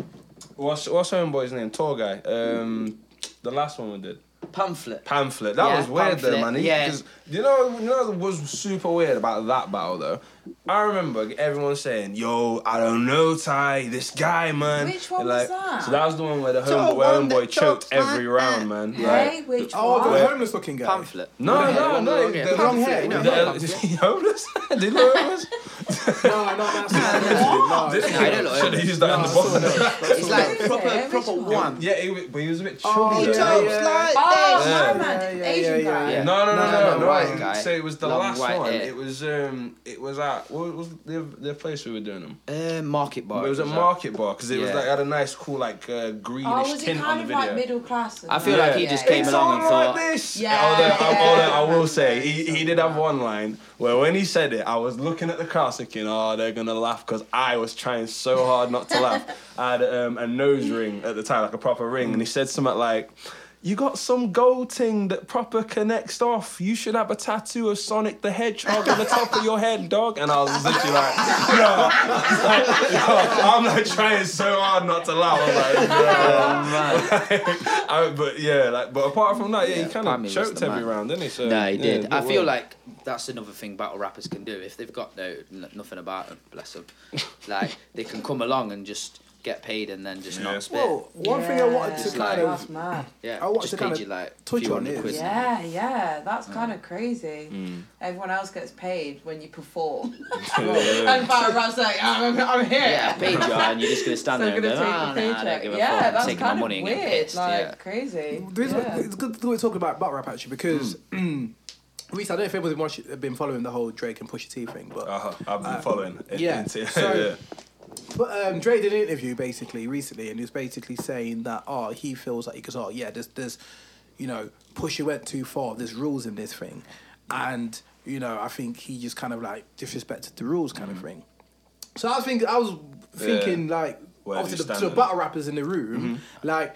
what's what's homeboy's name? Tour guy. Um, the last one we did. Pamphlet. Pamphlet. That Yeah, was weird though, Pamphlet, man. He- yeah. 'cause you know, you know what was super weird about that battle though. I remember everyone saying, "Yo, I don't know, Ty. This guy, man." Which one And, was that? So that was the one where the So home, where one homeboy choked choked every like round, man. Hey, which Oh, the homeless looking guy. Pamphlet. No, Yeah, no, no. The long Pamphlet, hair, you know, The- not is Pamphlet. he homeless? Did he look homeless? No, not that side. No, No, he don't look Should have used that in the no, bottom. It's like proper, proper one? one. Yeah, but he was a bit chubby. Oh, he though. yeah, yeah. like Oh. Yeah. man, Yeah, yeah, Asian guy. No, no, no, No, no, no, no. guy. So it was the last one. It was um, it was at what was the the place we were doing them? Uh, market bar. it was a that? market bar because it was like had a nice, cool, like uh, greenish Oh, was it tint on kind the of video. like middle class? I feel that? like he Yeah. just came It's along all and like thought. this. Yeah, Although, I, yeah. although I will say he, he did have one line where when he said it, I was looking at the crowd thinking, "Oh, they're gonna laugh," because I was trying so hard not to laugh. I had um, a nose ring at the time, like a proper ring, and he said something like. You got some gold thing that proper connects off. You should have a tattoo of Sonic the Hedgehog on the top of your head, dog. And I was literally like, no. I'm like trying so hard not to laugh. I'm like, no. Oh, I, but yeah, like, but apart from that, yeah, Yeah, he kind Pammy of was choked the every man. round, didn't he? So, No, he did. good I feel work. like that's another thing battle rappers can do. If they've got no nothing about them, bless them, like they can come along and just get paid and then just Yeah. not spit. Well, one thing I wanted to Yeah, kind that's of mad. yeah, I wanted just to kinda you like touch on it. quid. Yeah, yeah, that's kind of crazy. Mm. Everyone else gets paid when you perform. And Barry Rap's like, I'm, I'm here. Yeah, I paid you, and you're just gonna stand So there I'm and gonna go, take "Ah, the nah, I don't paycheck. give a yeah, fuck. I'm that's taking my kind money of and weird. pissed." Like yeah. crazy. This yeah. It's good that we're talking about battle rap actually because Reese, I don't know if everyone's watched, been following the whole Drake and Pusha T thing, but Uh-huh. I've been following. it- yeah, into- so- yeah. But um, Drake did an interview basically recently, and he was basically saying that oh he feels like because oh yeah there's there's you know Pusha went too far. There's rules in this thing, and you know I think he just kind of like disrespected the rules kind of thing. So I was thinking I was thinking like Where obviously the, to the battle rappers in the room like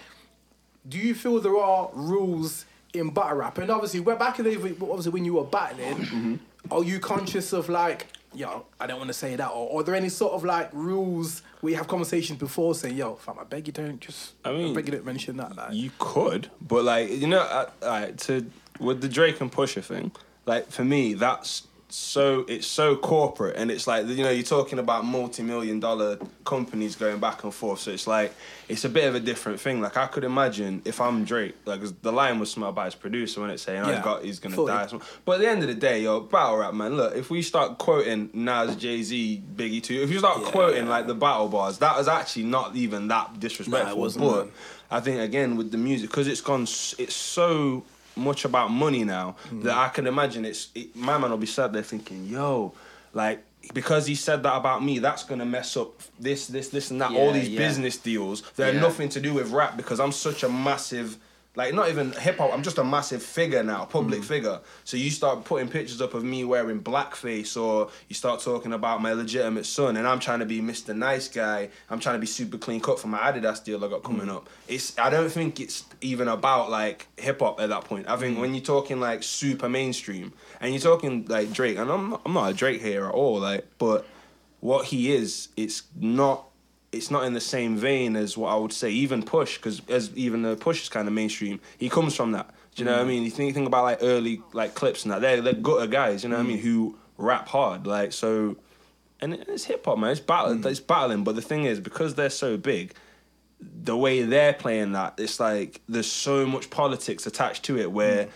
do you feel there are rules in battle rap? And obviously, we're back in the obviously when you were battling, are you conscious of like, yo, I don't want to say that, or are there any sort of like rules we have conversations before saying, yo, fam, I beg you don't just, I mean, I beg you don't mention that. Like, You could, but like you know, uh, uh, to with the Drake and Pusha thing, like for me, that's so it's so corporate, and it's like you know you're talking about multi-million dollar companies going back and forth, so it's like it's a bit of a different thing. Like I could imagine if I'm Drake, like the line was smelled by his producer when it's saying, "Oh, Yeah, he's got he's gonna fully. die." But at the end of the day, yo, battle rap man. Look, if we start quoting Nas, Jay Z, Biggie too, if you start Yeah. quoting like the battle bars, that was actually not even that disrespectful. wasn't, but man. I think again with the music because it's gone, it's so much about money now Mm. that I can imagine it's it, my man will be sat there thinking, yo, like because he said that about me, that's gonna mess up this, this, this, and that. All these yeah. business deals. They're Yeah. nothing to do with rap because I'm such a massive. Like not even hip hop. I'm just a massive figure now, Mm. public figure. So you start putting pictures up of me wearing blackface, or you start talking about my legitimate son, and I'm trying to be Mr. Nice Guy. I'm trying to be super clean cut for my Adidas deal I got coming Mm. up. It's I don't think it's even about like hip hop at that point. I Mm. think when you're talking like super mainstream, and you're talking like Drake, and I'm not, I'm not a Drake here at all, like, but what he is, it's not it's not in the same vein as what I would say even Push because as even though Push is kind of mainstream, he comes from that. Do you know what I mm. mean? You think, you think about like early like clips and that they're they're gutter guys. You know what I mean? Mm. Who rap hard like so, and it's hip hop man. It's battle. Mm. It's battling. But the thing is because they're so big. The way they're playing that, it's like there's so much politics attached to it. Where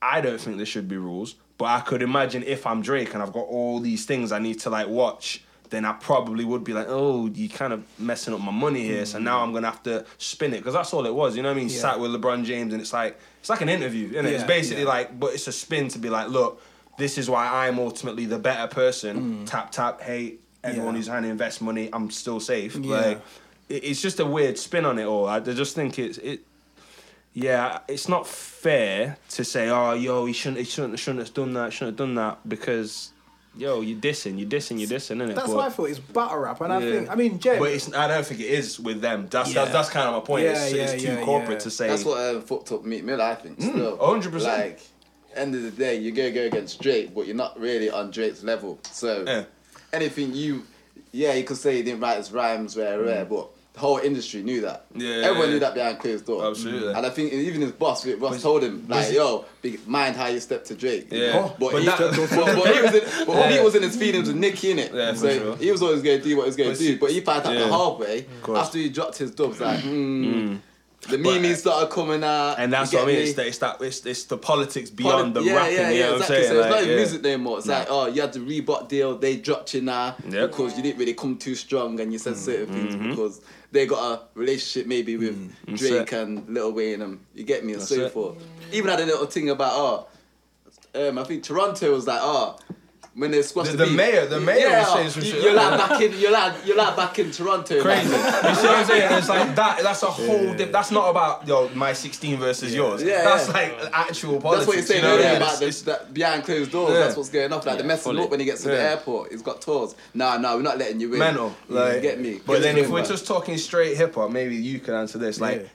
I don't think there should be rules, but I could imagine if I'm Drake and I've got all these things I need to like watch, then I probably would be like, oh, you kind of messing up my money here. So now I'm gonna have to spin it because that's all it was. You know what I mean? Yeah. Sat with LeBron James and it's like it's like an interview, and it's Yeah, basically yeah. like, but it's a spin to be like, look, this is why I'm ultimately the better person. Tap tap, hey, everyone Mm. Who's trying to invest money, I'm still safe. Yeah. Like, it, it's just a weird spin on it all. I just think it's it yeah, it's not fair to say, oh, yo, he shouldn't, he shouldn't, shouldn't have done that, shouldn't have done that, because, yo, you're dissing, you're dissing, you're dissing, innit? That's but, what I thought. It's battle rap, and I think I mean, Jay. But it's, I don't think it is with them. That's Yeah. that's, that's kind of my point. Yeah, it's, yeah, it's too yeah, corporate yeah. to say. That's what uh, fucked up Meek Mill, I think. Still, 100%. Like, end of the day, you go go against Drake, but you're not really on Drake's level. So Yeah. anything you, yeah, you could say he didn't write his rhymes rare, rare, but the whole industry knew that. Yeah, everyone yeah, knew that behind closed doors. Absolutely. And I think even his boss, Rick Ross, told him like, "Yo, be, mind how you step to Drake." Yeah. But, But he, that- but, but he was in, but Yeah. he was in his feelings with Nicki in it. Yeah, for so sure. he was always going to do what he was going to do. But he found out Yeah. the hard way after he dropped his dubs. Like, hmm. The memes started coming out, and that's what I mean. me? It's, the, it's that it's, it's the politics Poli- beyond the yeah, rapping. Yeah, you yeah, know exactly. I'm saying? So it's not even yeah. music no more. It's like, oh, you had the Reebok deal, they dropped you now Yep. because you didn't really come too strong and you said mm, certain things mm-hmm. because they got a relationship maybe with mm, That's Drake and Lil Wayne and you get me and That's so it. forth. Even had a little thing about, oh, um, I think Toronto was like, oh, when they squashed The- the, the beef, mayor- the mayor yeah, was saying some you- shit You're like like back in, you're like, you're like back in Toronto. Crazy. man. you see what I'm saying? It's like that. That's a whole. Dip, that's not about yo my 16 versus yours. Yeah, that's yeah. like actual politics. That's what you're saying you know earlier what about the, that behind closed doors. Yeah. That's what's going off. Like they mess him up when he gets to the airport. He's got tours. Nah, nah, we're not letting you in. mental. You Like, get me. But Get then if we're just talking straight hip hop, maybe you can answer this. Like,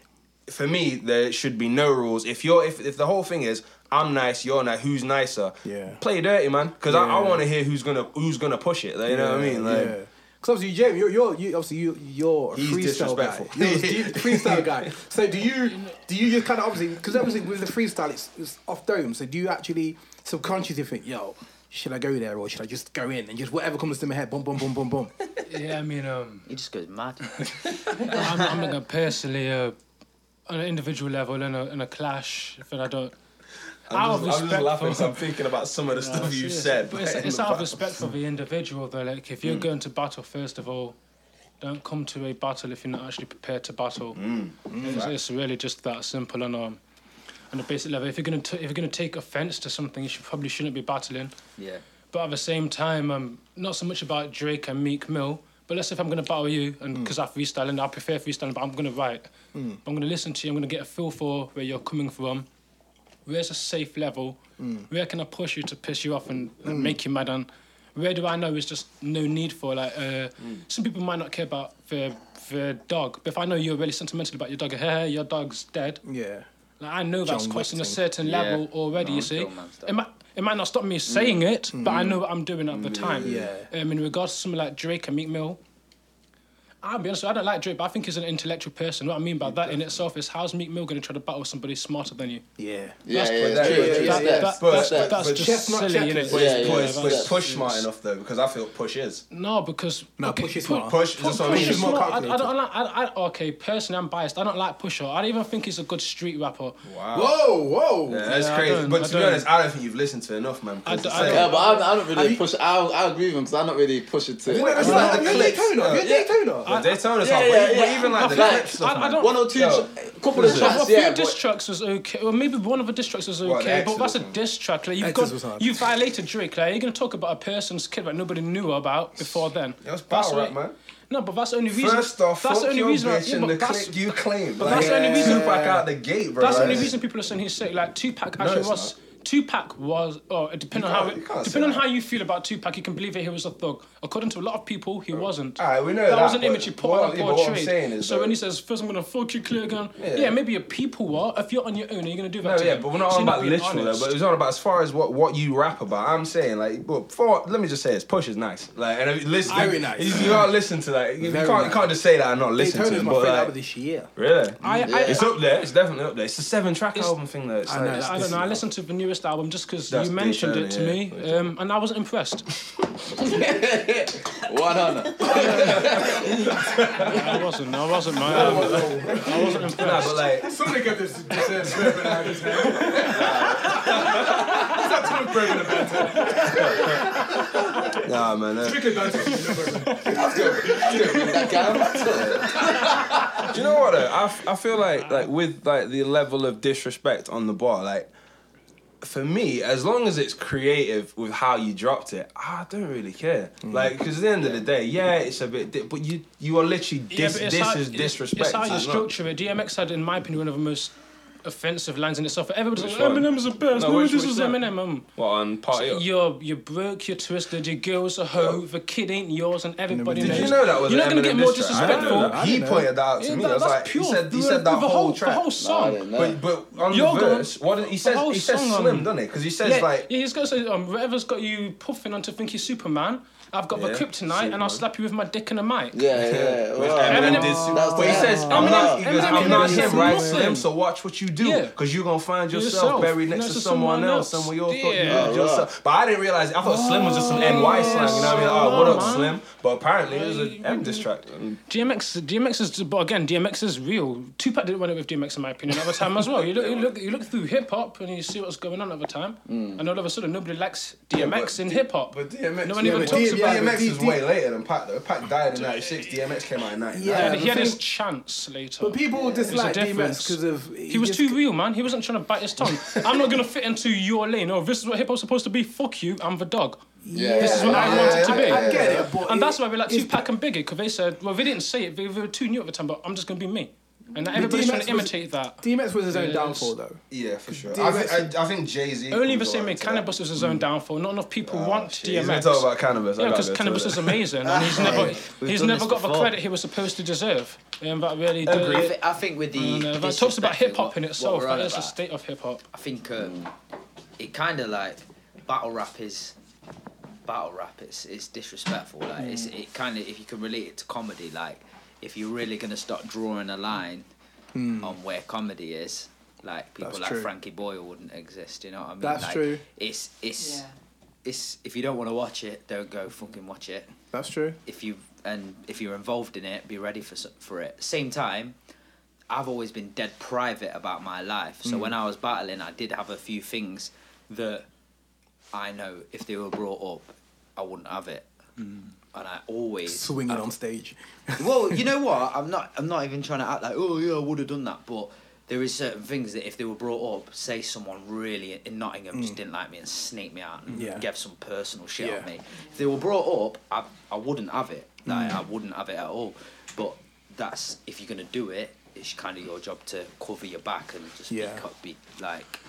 for me, there should be no rules. If you're, if, if the whole thing is I'm nice, you're nice, who's nicer? Yeah. Play dirty, man. Because I, I want to hear who's gonna who's gonna push it. Like, you know what I mean? Like, yeah. Because obviously, Jamie, you're, you're you, obviously you, you're a He's freestyle guy. disrespectful. You're a d- freestyle guy. So do you do you just kind of obviously because obviously with the freestyle it's, it's off dome. So do you actually subconsciously think, yo, should I go there or should I just go in and just whatever comes to my head, boom, boom, boom, boom, boom. Yeah, I mean, um, He just goes mad. I'm, I'm not gonna personally, uh, on an individual level, in a in a clash, if I don't. Out of I'm just, I'm just laughing. for- 'cause I'm thinking about some of the stuff you said. But it's, it's out of respect for the individual, though. Like, if you're Mm. going to battle, first of all, don't come to a battle if you're not actually prepared to battle. Mm. It's, it's really just that simple And a on a basic level. If you're gonna if you're gonna take offense to something, you should probably shouldn't be battling. Yeah. But at the same time, um, not so much about Drake and Meek Mill. But let's say if I'm going to battle you, and Mm. because I freestyle and I prefer freestyling, but I'm going to write. I'm going to listen to you. I'm going to get a feel for where you're coming from. Where's a safe level? Mm. Where can I push you to piss you off and, and make you mad? And where do I know is just no need for like. Uh, Mm. Some people might not care about their their dog, but if I know you're really sentimental about your dog, hey, hey your dog's dead. Yeah. Like I know that's John crossing a Wick thing. certain Yeah. level already. No, you see, Bill Man stuff. it might it might not stop me saying it, but I know what I'm doing at the time. Yeah. Um, in regards to something like Drake and Meek Mill, I'll be honest, I don't like Drake, but I think he's an intellectual person. What I mean by that in itself is how's Meek Mill going to try to battle somebody smarter than you? Yeah. Yeah, That's- yeah, but it's that- true. yeah, yeah, that- but- that's, steps. that's but just chestnut silly, checkers. innit? But Yeah, yeah, but yeah, is, but that's- is push smart enough though? Because I feel push is. No, because No, okay, Push is pu- smart. Push, Pu- that's what I Push is more smart. I, I calculated. don't like. I, I, okay, personally, I'm biased. I don't like Pusha. I don't even think he's a good street rapper. Wow. Whoa, whoa. Yeah, that's Yeah, crazy. But to be honest, I don't think you've listened to enough, man. I don't- the I don't- Yeah, but I, I don't really push. I, I agree with him because I don't really push it to. Have you not- have you Well, not- have you the not clips, Daytona? Have you yeah. Daytona? The Daytona Yeah, stuff, yeah, but even- yeah. even like I the feel clip stuff, I- I don't- One or two, Yo. tr- couple of What is it? A few yeah. diss tracks was okay. Well, maybe one of the diss tracks was Well, the okay, but that's a Exodus diss track. Like you've Exodus got, was hard. you violated Drake. Like you're gonna talk about a person's kid that nobody knew about before then. It was That's battle what- rap, man. No, but that's the only reason. First off, that's fuck the only your reason. bitch yeah, and but the that's, you claim. but Like, that's the only reason- Tupac out the gate, bro. that's the only reason people are saying he's sick. Like Tupac actually it's was. Tupac was, oh, depending on how can't- you can't depending on how you feel about Tupac, you can believe that he was a thug. According to a lot of people, he wasn't. Alright, we know that, that, was an but image he put what- on yeah, but what I'm portrayed. saying is so that- when he says, first I'm gonna fuck you, clear gun. Yeah. Yeah. maybe a people war. If you're on your own, are you gonna do that? No, to yeah, him? but we're not So on you're about being literal though. But it's not about as far as what, what you rap about. I'm saying like, but for let me just say this: Push is nice. Like, and if you listen, Very nice. You, you gotta listen to that. You, Very can't you nice. can't just say that and not listen to Daytona's it. my But favorite like, this year. really, I, I, it's up there. It's definitely up there. It's a seven track album thing though. It's I like, know, I don't know. I listened to the newest album just because you mentioned it to Daytona, me, um, and I wasn't impressed. One on. I wasn't. I wasn't, man. I wasn't Nah, impressed. but like, Somebody get this, this uh, bourbon out of his head. Is that too much bourbon about it? nah, man. uh, Strictly banter, you know. That guy. Do you know what though? I, f- I feel like like with like the level of disrespect on the bar, like for me, as long as it's creative with how you dropped it, I don't really care. Mm. Like, because at the end of the day, yeah, it's a bit, di- but you you are literally dis- but it's this how- is disrespect. It's how you structure it. DMX had, in my opinion, one of the most offensive lines in itself. Everybody's Which like, one? Eminem's the best. No, No, which- this which was one? Eminem. Um, What on party? Up? You're you broke, you're twisted, your girl's a hoe, the kid ain't yours, and everybody Did knows. you know that was You're not gonna get more diss track? I didn't know disrespectful. He pointed that out to Yeah, me. that- I was that's like, pure. he said he The- said that the whole track. The whole song. didn't. But but on You're the gonna- verse, what he says whole he says song, slim, um, doesn't he? Because he says yeah, like yeah, he's got to say, um, whatever's got you puffing on to think he's Superman, I've got Yeah, the kryptonite, and I'll slap you with my dick and a mic. Yeah, yeah. Which Well, Eminem Eminem- did. That's But he the- says, Oh, I'm not, he goes, Eminem I'm not did him, right, for Slim? So watch what you do, Yeah. because you're gonna find yourself, Yourself, buried next, next to to someone someone else, else. and we all thought you Yeah. loved Oh, yourself. But I didn't realize. I thought Slim was just some NY oh, slang. You know what I mean? Like, oh, what up, man. Slim? But apparently it was an M diss track. DMX, DMX is, but again, DMX is real. Tupac didn't run it with DMX in my opinion at the time as well. You look, you look, you look through hip hop and you see what's going on at the time, mm. and all of a sudden nobody likes DMX but in hip hop. But DMX, No one even but talks D- about. DMX D- is way later than Pac though. Pac died in '96. DMX came out in '99. Yeah. he had, the he had his chance later. But people There's a dislike DMX because of He was too real, man. He wasn't trying to bite his tongue. I'm not gonna fit into your lane. Oh, this is what hip hop's supposed to be. Fuck you. I'm the dog. Yeah, This is what I yeah, want it to yeah, be. yeah, I get it, but And it- that's why we like it's- Tupac and Biggie, because they said, well, they didn't say it, they, they were too new at the time, but I'm just going to be me. And now everybody's trying to DMX was- imitate that. DMX was his own downfall though. Yeah, for sure. I think, I, I think Jay Z. Only the same way Canibus was his own downfall. Not enough people want He's gonna DMX. talk about Canibus. Yeah, because Canibus is amazing, and he's never he's never this got the credit he was supposed to deserve. Um, that really did. I, thi- I think with the And, uh, that talks about hip hop in itself. we're That the state of hip hop. I think um, it kind of like battle rap is battle rap. It's it's disrespectful. Like it's it kind of if you can relate it to comedy. Like if you're really gonna start drawing a line on where comedy is, like people That's like true. Frankie Boyle wouldn't exist. You know what I mean? That's like, true. It's it's Yeah. it's if you don't want to watch it, don't go fucking watch it. That's true. if you and if you're involved in it, be ready for for it. Same time, I've always been dead private about my life. So Mm. when I was battling, I did have a few things that I know if they were brought up, I wouldn't have it. And I always Swinging I've- on stage. well, you know what? I'm not. I'm not even trying to act like, oh yeah, I would have done that. But there is certain things that if they were brought up, say someone really in Nottingham just didn't like me and snaked me out and Mm. Yeah. gave some personal shit Yeah. on me. If they were brought up, I I wouldn't have it. Like Mm. I wouldn't have it at all. But that's if you're gonna do it, it's kind of your job to cover your back and just Yeah. be, be like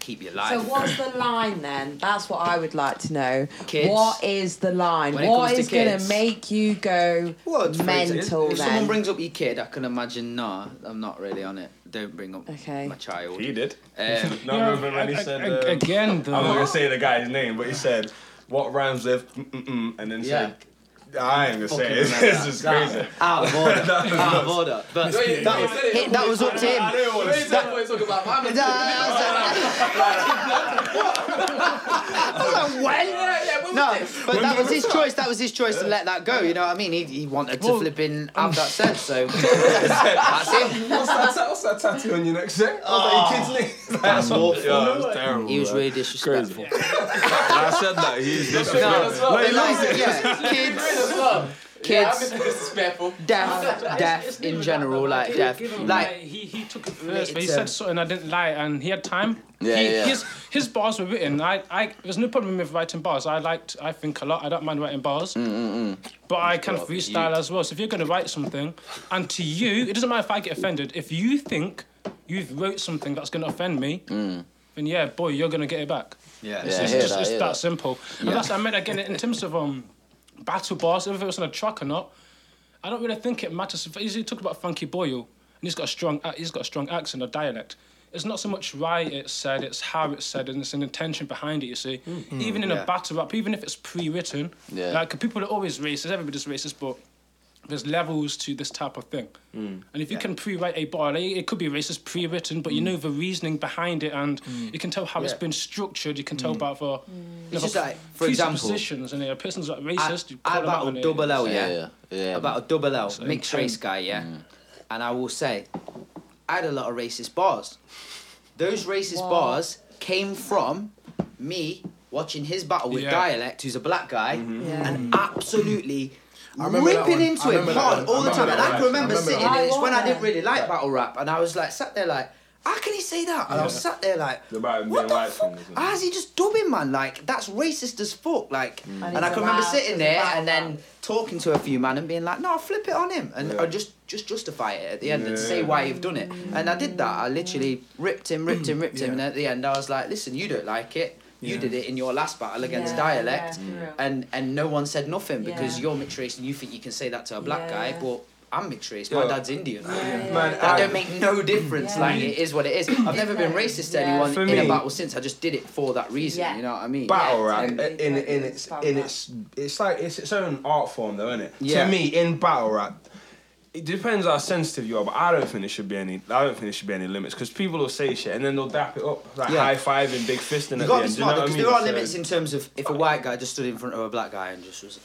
keep your So what's the line then? That's what I would like to know. Kids. What is the line? When it What comes to is going to kids. make you go Well, it's for mental example, If someone then? brings up your kid, I can imagine. Nah, I'm not really on it. Don't bring up Okay. my child. He did. Um, No, Yeah, remember when he a- said. a- um, again, I'm though. not gonna say the guy's name, but he said, "What rhymes with mm mm mm," and then Yeah. said, "I ain't gonna say Fucking it. It's remember just that. crazy." out of order. out of order. But that was, it. that was up to him. I don't want to That, talk about my No, but that was his choice. That was his choice to let that go. You know what I mean? He, he wanted to Well, in have that said. So that's him. What's that, what's that tattoo on your neck say? I ah. was like, your kid's name. That's awful. Yeah, it's terrible. He was really disrespectful. I said that. He's disrespectful. No, but like, yeah, kids. Kids, disrespectful. deaf, deaf in general, like deaf, like. like he, he took it first, but he It's, um, said something I didn't like, and he had time. Yeah, he, yeah. His his bars were written. I, I there's no problem with writing bars. I liked I think a lot. I don't mind writing bars, Mm, mm, mm. but I can Well, freestyle you- as well. So if you're gonna write something, and to you, it doesn't matter if I get offended. If you think you've wrote something that's gonna offend me, then yeah, boy, you're gonna get it back. Yeah, It's, Mm. Yeah, I it's just that, it's that, that. simple. And that's I meant again in terms of um battle bars, whether it was on a truck or not. I don't really think it matters. If he talked about Frankie Boyle, and he's got a strong he's got a strong accent or dialect. It's not so much right it's said, it's how it's said, and it's an intention behind it. You see, mm-hmm. even in Yeah. a battle rap, even if it's pre-written, Yeah. like people are always racist. Everybody's racist, but there's levels to this type of thing. Mm. And if you can pre-write a bar, like, it could be racist pre-written, but you mm. know the reasoning behind it, and mm. you can tell how it's been structured. You can tell about the It's just like, for example, presuppositions, and a person's like I, racist. you I call them out on battled it. double L, Yeah, yeah, yeah, yeah. about a double L So mixed intent. race guy, yeah. And I will say, I had a lot of racist bars. Those racist Wow. bars came from me watching his battle with Yeah. Dialect, who's a black guy, mm-hmm. Yeah. and absolutely I remember that ripping into I him hard all the time. And I can remember sitting, that and it's when I I didn't really like battle rap, and I was like, sat there like, how can he say that? And I was sat there like, what the fuck? thing, isn't it? How's he just dubbing, man? Like, that's racist as fuck. Like, And and I can remember allowed sitting there battle and then talking to a few man and being like, no, flip it on him. And Yeah. or just just justify it at the end and Yeah. say why you've done it. And I did that. I literally ripped him, ripped him, ripped him. And at the end, I was like, listen, you don't like it. You did it in your last battle against Yeah, dialect. yeah, and and no one said nothing because you're mixed race and you think you can say that to a black guy, but I'm mixed race. My Yeah. dad's Indian. Yeah, yeah. Man, That I- don't make no difference. Yeah. Like it is what it is. I've never been racist to Yeah. anyone For in me- a battle since. I just did it for that reason. Yeah. You know what I mean? battle Yeah, rap totally, in in its in its it's like it's its own art form though, isn't it? Yeah. To me, in battle rap, it depends how sensitive you are, but I don't think there should be any. I don't think there should be any limits because people will say shit and then they'll dap it up like Yeah. high fiving, big fisting You at got the to be end. You know smart what I mean? there are So- limits in terms of if a white guy just stood in front of a black guy and just was.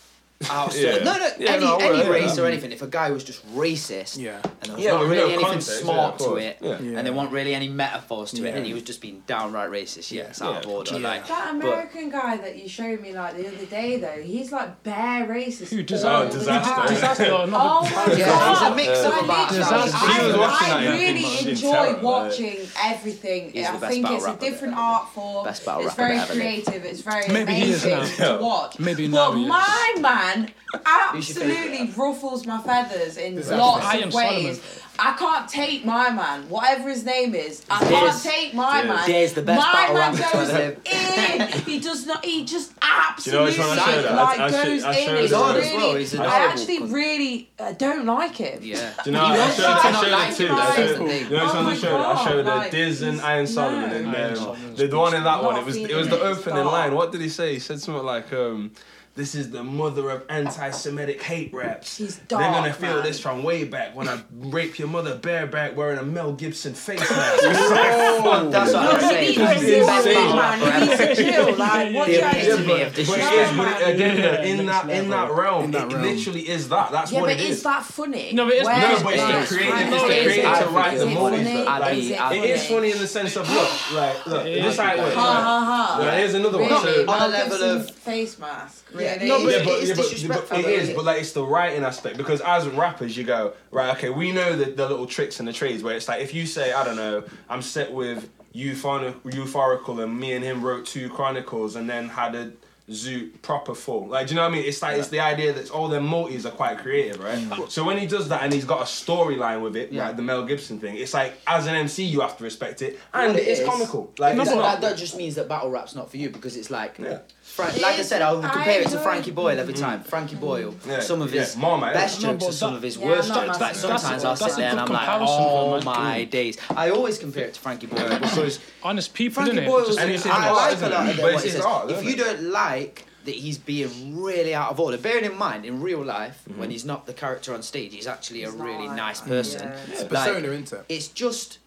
Outstood. Yeah. No, no, Yeah, any, no, any well, race yeah. or anything. If a guy was just racist, Yeah. and there was Yeah, not with really no anything context, yeah, smart of to course. it, Yeah. Yeah. and there weren't really any metaphors to it, and he was just being downright racist, yeah, it's out of Yeah. order. Yeah. Like, That but American guy that you showed me like the other day though, he's like bare racist. Who, all Dizaster? Oh, the Dizaster. time. Dizaster or Oh not? my Yeah, god! he's a mix of I about- literally- Dizaster. I, She was watching that, I yeah, really she didn't enjoy tell her, watching everything. He's I the best think battle it's a rapper different art form. Best battle it's rapper very ever creative. It's very Maybe he is amazing now. to watch. Maybe but now he is. my man Who's your favourite? absolutely ruffles my feathers in Dizaster. lots I of ways. Solomon. I can't take my man, whatever his name is. I Dez. can't take my Dez. man. Dez, the best my battle man rapper to goes in. He does not. He just Do you know absolutely which one I showed her? like I- I goes I in. showed It's her. hard as really. well, he's a I horrible actually cunt. really uh, don't like him. yeah. Do you know? I don't showed, like I him, showed like it too. him, I like showed, you know which Oh one I my showed? I showed God, her like, Diz and he's- Iron Solomon, no. and Iron um, the, the one in that one. It was it was the opening line. What did he say? He said something like, um, "This is the mother of anti-Semitic hate raps. He's They're gonna feel man. this from way back when I rape your mother bareback wearing a Mel Gibson face mask." That's what I'm saying. needs He's to chill, man. He needs to chill. Like, what The do I epitome do? of But it is, disrespect. but it, again, Yeah, in that in that realm, In that it realm. literally is that. That's Yeah, what but it is is. that funny? No, but it's- Where- No, but it's the I creative. It's the it is. creative to write the Is movies. Like, Is it I'd it is funny? funny in the sense of look, like look, It just is like wait, Ha ha ha. Yeah, here's another one. On a Mel level Gibson of- face mask. Yeah. Really? No, yeah, but but, it is yeah, but, but disrespectful, it though, but like it's the writing aspect because as rappers you go right, okay, we know the, the little tricks and the trades where it's like if you say I don't know, I'm set with euphonic, euphorical and me and him wrote two chronicles and then had a Zoot proper full. Like, do you know what I mean? It's like it's the idea that all their multis are quite creative, right? Mm. So when he does that and he's got a storyline with it, Yeah. like the Mel Gibson thing, it's like as an MC you have to respect it, and Well, it it's is. comical. Like, No, it's not. that, that just means that battle rap's not for you because it's like, Yeah. Frank, like I said, I'll I compare it to Frankie Boyle every mm. time. Frankie mm. Boyle, Yeah, some of yeah, his Marmite, best jokes but are some of his Yeah, worst jokes. Like sometimes That's a- I'll sit there and I'm like, comparison, oh though, man. my days. I always compare it to Frankie Boyle because Honest people, Frankie innit? Boyle's. Just- And it's I art, like a lot it? of But what he says. art, If you don't like that he's being really out of order, bearing in mind in real life when mm-hmm. he's not the character on stage, he's actually a really nice person. yeah. It's Like, persona, isn't it? it's just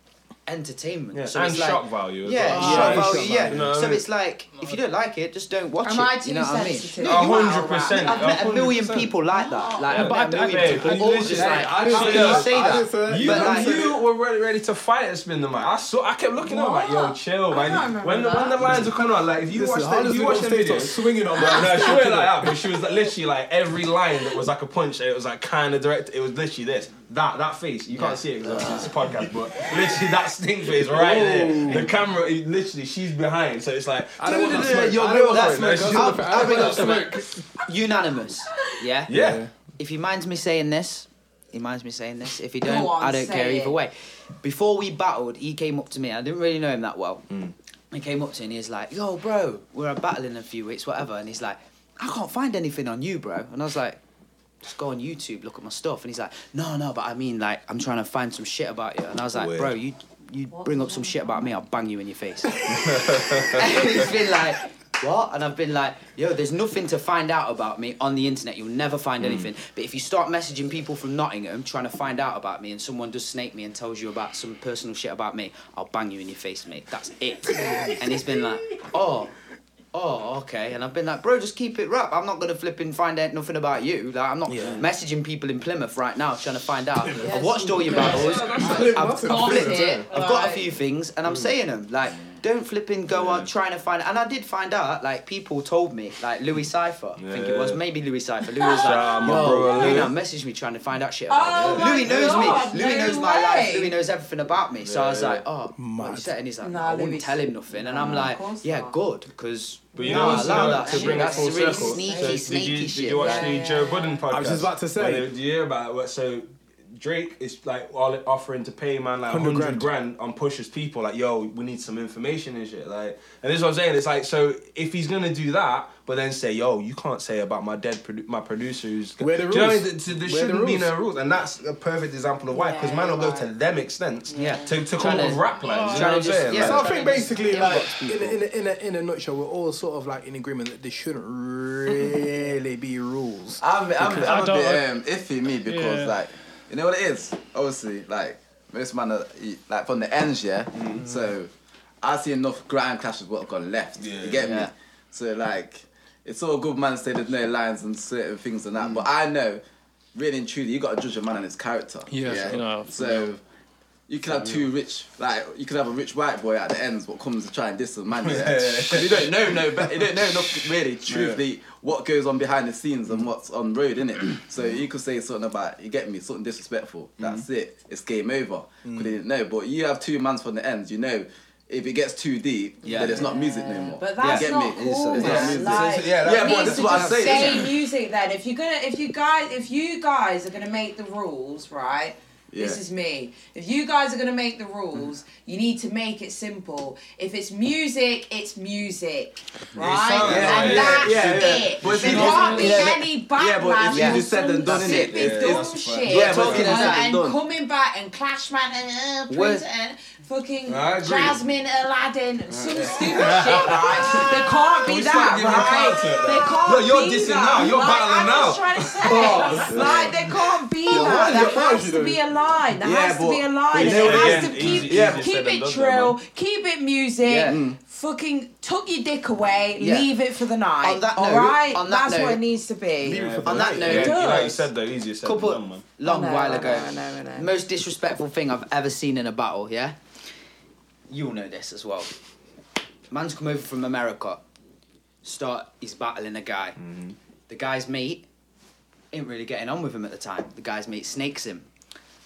entertainment. Yeah, so and it's like, shock value. As Yeah, well. Shock yeah, value. Yeah. value. You know so it's like if you don't like it, just don't watch Am I it. too You know what I mean? sensitive? A hundred percent. I've met a million people like that. Like, Yeah, I've but met a I- I- million Babe, people. you All just literally- like, I how didn't can say you that. say that? didn't say that. You, But like- you were ready, ready to fight at Spin the Mic. I saw. I kept looking at him like, yo, chill, man. When the, when the lines were coming on, like if you watch how the, does if you watch the video, swinging on no, that? she went like that, but she was literally like every line that was like a punch. It was like kind of direct. It was literally this, that, that face. You can't see it because it's a podcast, but literally that stink face right there. The camera, it, literally, she's behind, so it's like, I don't want that smoke. Your I don't want that girlfriend. smoke. I'll, I don't I'll bring up that. Unanimous. Yeah? Yeah. If he minds me saying this, he minds me saying this. If he don't, on, I don't care it. either way. Before we battled, he came up to me. I didn't really know him that well. Mm. He came up to me and he was like, "Yo, bro, we're a battling in a few weeks, whatever." And he's like, "I can't find anything on you, bro." And I was like, "Just go on YouTube, look at my stuff." And he's like, "No, no, but I mean, like, I'm trying to find some shit about you." And I was like, Weird. "Bro, you." You bring up some shit about me, I'll bang you in your face. and he's been like, what? And I've been like, yo, there's nothing to find out about me on the internet. You'll never find hmm. anything. But if you start messaging people from Nottingham trying to find out about me and someone does snake me and tells you about some personal shit about me, I'll bang you in your face, mate. That's it. and he's been like, oh. Oh, okay. And I've been like, bro, just keep it rap. I'm not gonna flip and find out nothing about you. Like, I'm not messaging people in Plymouth right now trying to find out. I've watched all your battles. I've, I've flipped it. I've got a few things, and I'm mm. saying them. Like, don't flip and go on trying to find. And I did find out. Like, people told me, like Louis Cipher, I think it was maybe Louis Cipher. Louis was Shout like, yo, Louis Louis. now messaged me trying to find out shit oh about Oh me. my Louis knows God, me. Louis no knows my life. Louis knows everything about me. So I was like, oh, what Mad. you said? And he's like, Nah, I wouldn't tell him nothing. And I'm like, yeah, not. good, because But you no, know, I allow that to shit. bring it That's full really circle. sneaky, so sneaky did you, shit. Did you watch yeah. the yeah. Joe Budden podcast? I was just about to say. Where they- Did you hear about it? What- So Drake is like all offering to pay man like 100 100 grand. grand. on Push's people. Like, yo, we need some information and shit. Like, and this is what I'm saying. It's like, so if he's gonna do that, but then say, yo, you can't say about my dead produ- my producer who's. Where the Do you know rules? There- There Where shouldn't be rules? no rules, and that's a perfect example of why. Because Yeah, man will go to them extents Yeah. to, to come Trying with rap lines. You know what I'm just- saying? yeah. Like, So I think to just basically, like, in a, in, a, in, a, in a nutshell, we're all sort of like in agreement that there shouldn't really be rules. I'm, I'm, I I'm a don't- bit um, iffy me because Yeah. like you know what it is. Obviously, like most man are like from the ends, yeah. Mm-hmm. So I see enough grand clashes what have gone left. Yeah. You get Yeah. me? So like it's all good man say there's no lines and certain things and that, but mm. I know really and truly you got to judge a man on his character. Yes, yeah. You know, so. You can have two rich, like you could have a rich white boy at the ends, what comes to try and diss a man. Yeah. you don't know, no, but you don't know enough really, truthfully, what goes on behind the scenes and what's on road, innit? so you could say something about, you get me, something disrespectful. That's mm. it. It's game over. Because mm. they didn't know. But you have two mans from the ends, you know. If it gets too deep, Yeah. then it's not music no more. But that's you get not me? cool, It's not music. Like, So- yeah, Yeah, that- but needs that's what I'm just saying, Stay music then. If you're gonna, if you guys, if you guys are gonna make the rules, right? This is me. If you guys are gonna make the rules, you need to make it simple. If it's music, it's music, right? sounds like and it. that's Yeah, yeah, yeah. it. But there you can't be just- any Yeah, but backlash it's easier on said than some done, innit? stupid Yeah, dumb it's- shit. Yeah, but talking it's and, and and coming back and Clashman and uh, Prince and fucking Jasmine Aladdin, some stupid shit, right? There can't be we that, start giving right? content, There can't Look, you're dissing that. now, you're like, battling I'm now. just trying to say, like, there can't be why There has house, to be a line. There Yeah, has to be a but line. and know it has yeah, to easy- keep, easier keep it done, trill, man. keep it music. Yeah. Mm. Fucking tuck your dick away, Yeah. leave it for the night. On that note- right, on that that's what it needs to be. On that note, Yeah, does. like you said though, easier said couple than done, man. long know, while I ago. know, I know, I know. Most disrespectful thing I've ever seen in a battle. Yeah, you'll know this as well. Man's come over from America. Start, he's battling a guy. Mm-hmm. The guy's mate ain't really getting on with him at the time. The guy's mate snakes him.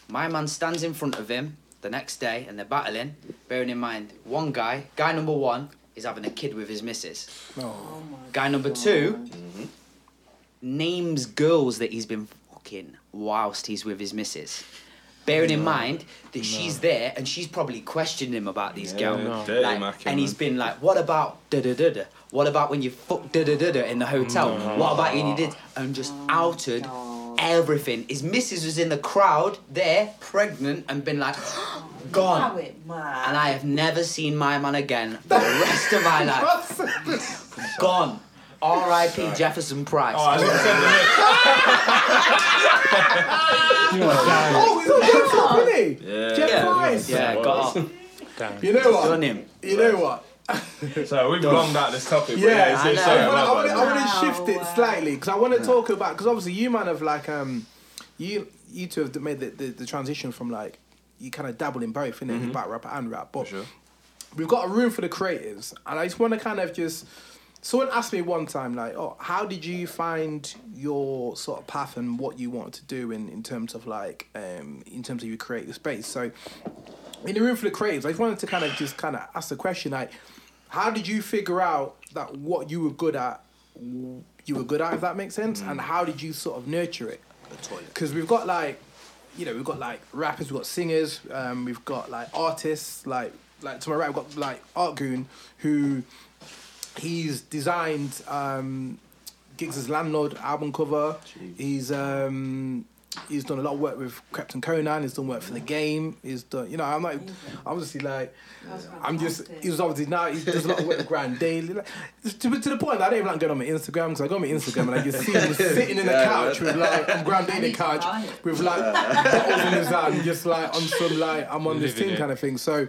My man stands in front of him the next day and they're battling. Bearing in mind, one guy, guy number one, is having a kid with his missus. No. Guy number 2 mm-hmm. names girls that he's been fucking whilst he's with his missus. Bearing in mind that she's there and she's probably questioned him about these Yeah, girls. no. dirty Like, and he's been like, what about da da da da? What about when you fuck da da da da in the hotel? What about when you did? And just outed everything. His missus was in the crowd there, pregnant, and been like, gone. Allow it, man. And I have never seen my man again for the rest of my life. Gone. R.I.P. Jefferson Price. Oh, I didn't send the Oh, he's on Jeff Flop, isn't he? Yeah. Jeff Yeah. Price. yeah, got off. You know what? You know what? So we've longed out this topic. but Yeah, it's- I it's know. sorry, I my want, I want, bad. I want to Wow. shift it slightly because I want to talk about because obviously you man have like um you you two have made the, the, the transition from like you kind of dabble in both in mm battle rap and rap, but sure. we've got a room for the creatives and I just want to kind of just someone asked me one time like oh how did you find your sort of path and what you wanted to do in in terms of like um in terms of your creative space so in the room for the creatives, I just wanted to kind of just kind of ask the question like, how did you figure out that what you were good at, you were good at, if that makes sense, and how did you sort of nurture it? Because we've got like, you know, we've got like rappers, we've got singers, um, we've got like artists, like like to my right, we've got like Art Goon, who he's designed um, Giggs' Landlord album cover. He's um, he's done a lot of work with Krept and Konan. He's done work for the game. He's done, you know, I'm like, obviously like, I'm just. He was obviously now he does a lot of work with Grand Daily. Like, to, to the point that I don't even like going on my Instagram because I go on my Instagram and I just see him sitting in the couch with like on GRM Daily couch with like bottles in his hand, just like on some like I'm on this team kind of thing. So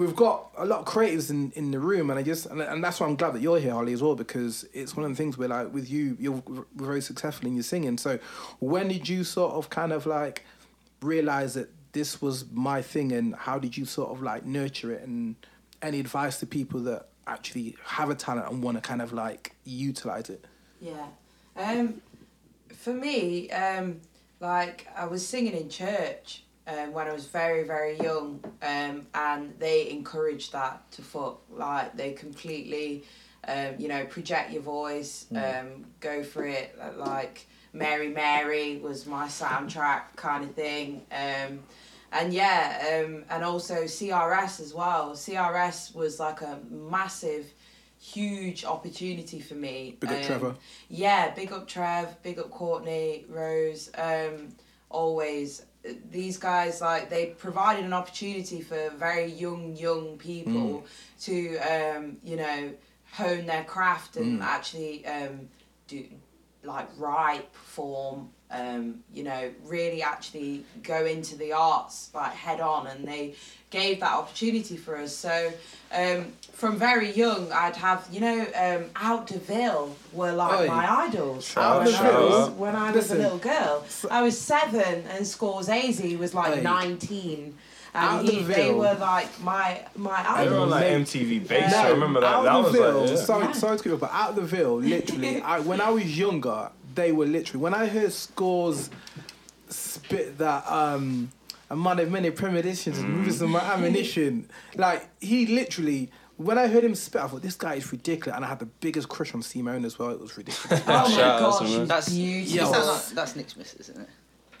we've got a lot of creatives in, in the room, and I just and, and that's why I'm glad that you're here, Holly, as well, because it's one of the things where like with you, you're very successful in your singing. So when did you sort of kind of like realize that this was my thing, and how did you sort of like nurture it, and any advice to people that actually have a talent and want to kind of like utilize it? Yeah. Um, for me, um, like I was singing in church um, when I was very, very young, um, and they encouraged that to fuck. Like they completely, um, you know, project your voice, um, go for it. Like Mary, Mary was my soundtrack kind of thing. Um, and yeah, um, and also CRS as well. CRS was like a massive, huge opportunity for me. Big up Um, Trevor. Yeah, big up Trev, big up Courtney, Rose. Um, always these guys like they provided an opportunity for very young young people to um, you know hone their craft and actually um, do like write, perform, um, you know, really actually go into the arts like head on, and they gave that opportunity for us. So um, from very young, I'd have you know, um, Out Da Ville were like Oi. my idols. Out when, I was, Deville. when I was Listen. a little girl, I was seven, and Scorzayzee was like Oi. nineteen. Out And he, they Deville. were like my my They were idols. like MTV Base. Yeah. I remember that. Out That of was the Ville, like, yeah. sorry, Yeah. sorry to keep it, but out of the Ville, literally, I, when I was younger, they were literally. When I heard Scores spit that um, a man of many premonitions, Mm. moving some ammunition, like he literally. When I heard him spit, I thought this guy is ridiculous, and I had the biggest crush on Simone as well. It was ridiculous. Oh my Shout out god, to him. she's That's beautiful. Yo. That's, that's Nick Smith, isn't it?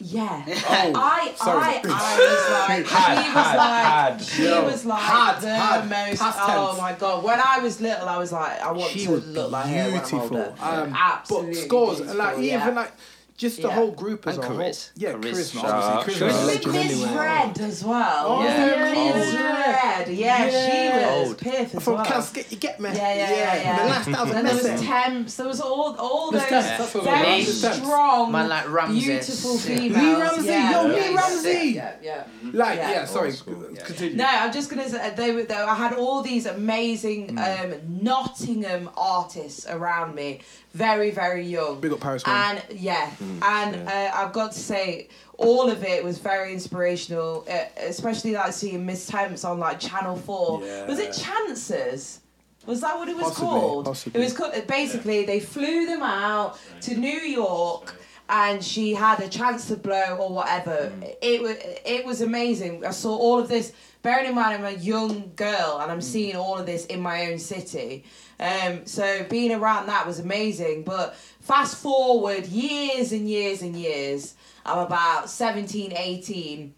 Yeah. Oh, I, sorry. I, I was like, Had, she was had, like, had. she Yo, was like had, the had, most. Oh my god! When I was little, I was like, I want she to was look like her when I'm beautiful. older. Um, Absolutely but scores and like beautiful, yeah. even like just the Yeah. whole group as And a whole. Chris. Yeah, Chris. charisma. Shout out. Obviously, Shout charisma's a out. legend Miss. Red as well. Oh, Yeah. Miss Red. Yeah, she was Cold. piff as From well. Casket, you get me. Yeah, yeah, yeah, yeah. The last thousand Then there was. Temps. There was all all those Temps, that's what it was. very There's strong, Man like Ramsey. beautiful females. Lee Ramsey, yeah. yo, yeah, Lee Ramsey. Yeah, yeah. Like, Yeah. yeah, sorry. Continue. No, I'm just gonna say they were. They, I had all these amazing Mm. um, Nottingham artists around me, very very young. Big up Paris And yeah, and uh, I've got to say, all of it was very inspirational, uh, especially like seeing Miss Temps on like Channel Four. Yeah. Was it Chances? Was that what it was Possibly, called? possibly. It was co- basically they flew them out to New York. And she had a chance to blow or whatever. It was it was amazing. I saw all of this. Bearing in mind, I'm a young girl and I'm seeing all of this in my own city. Um, so being around that was amazing. But fast forward years and years and years, I'm about 17, 18,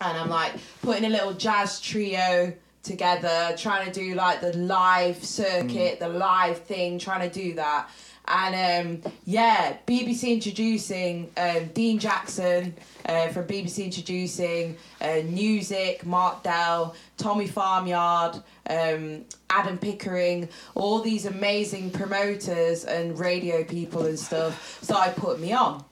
and I'm like putting a little jazz trio together, trying to do like the live circuit, the live thing, trying to do that. And um, yeah, BBC introducing um, Dean Jackson uh, from BBC introducing uh, Music, Mark Dell, Tommy Farmyard, um, Adam Pickering, all these amazing promoters and radio people and stuff started putting me on.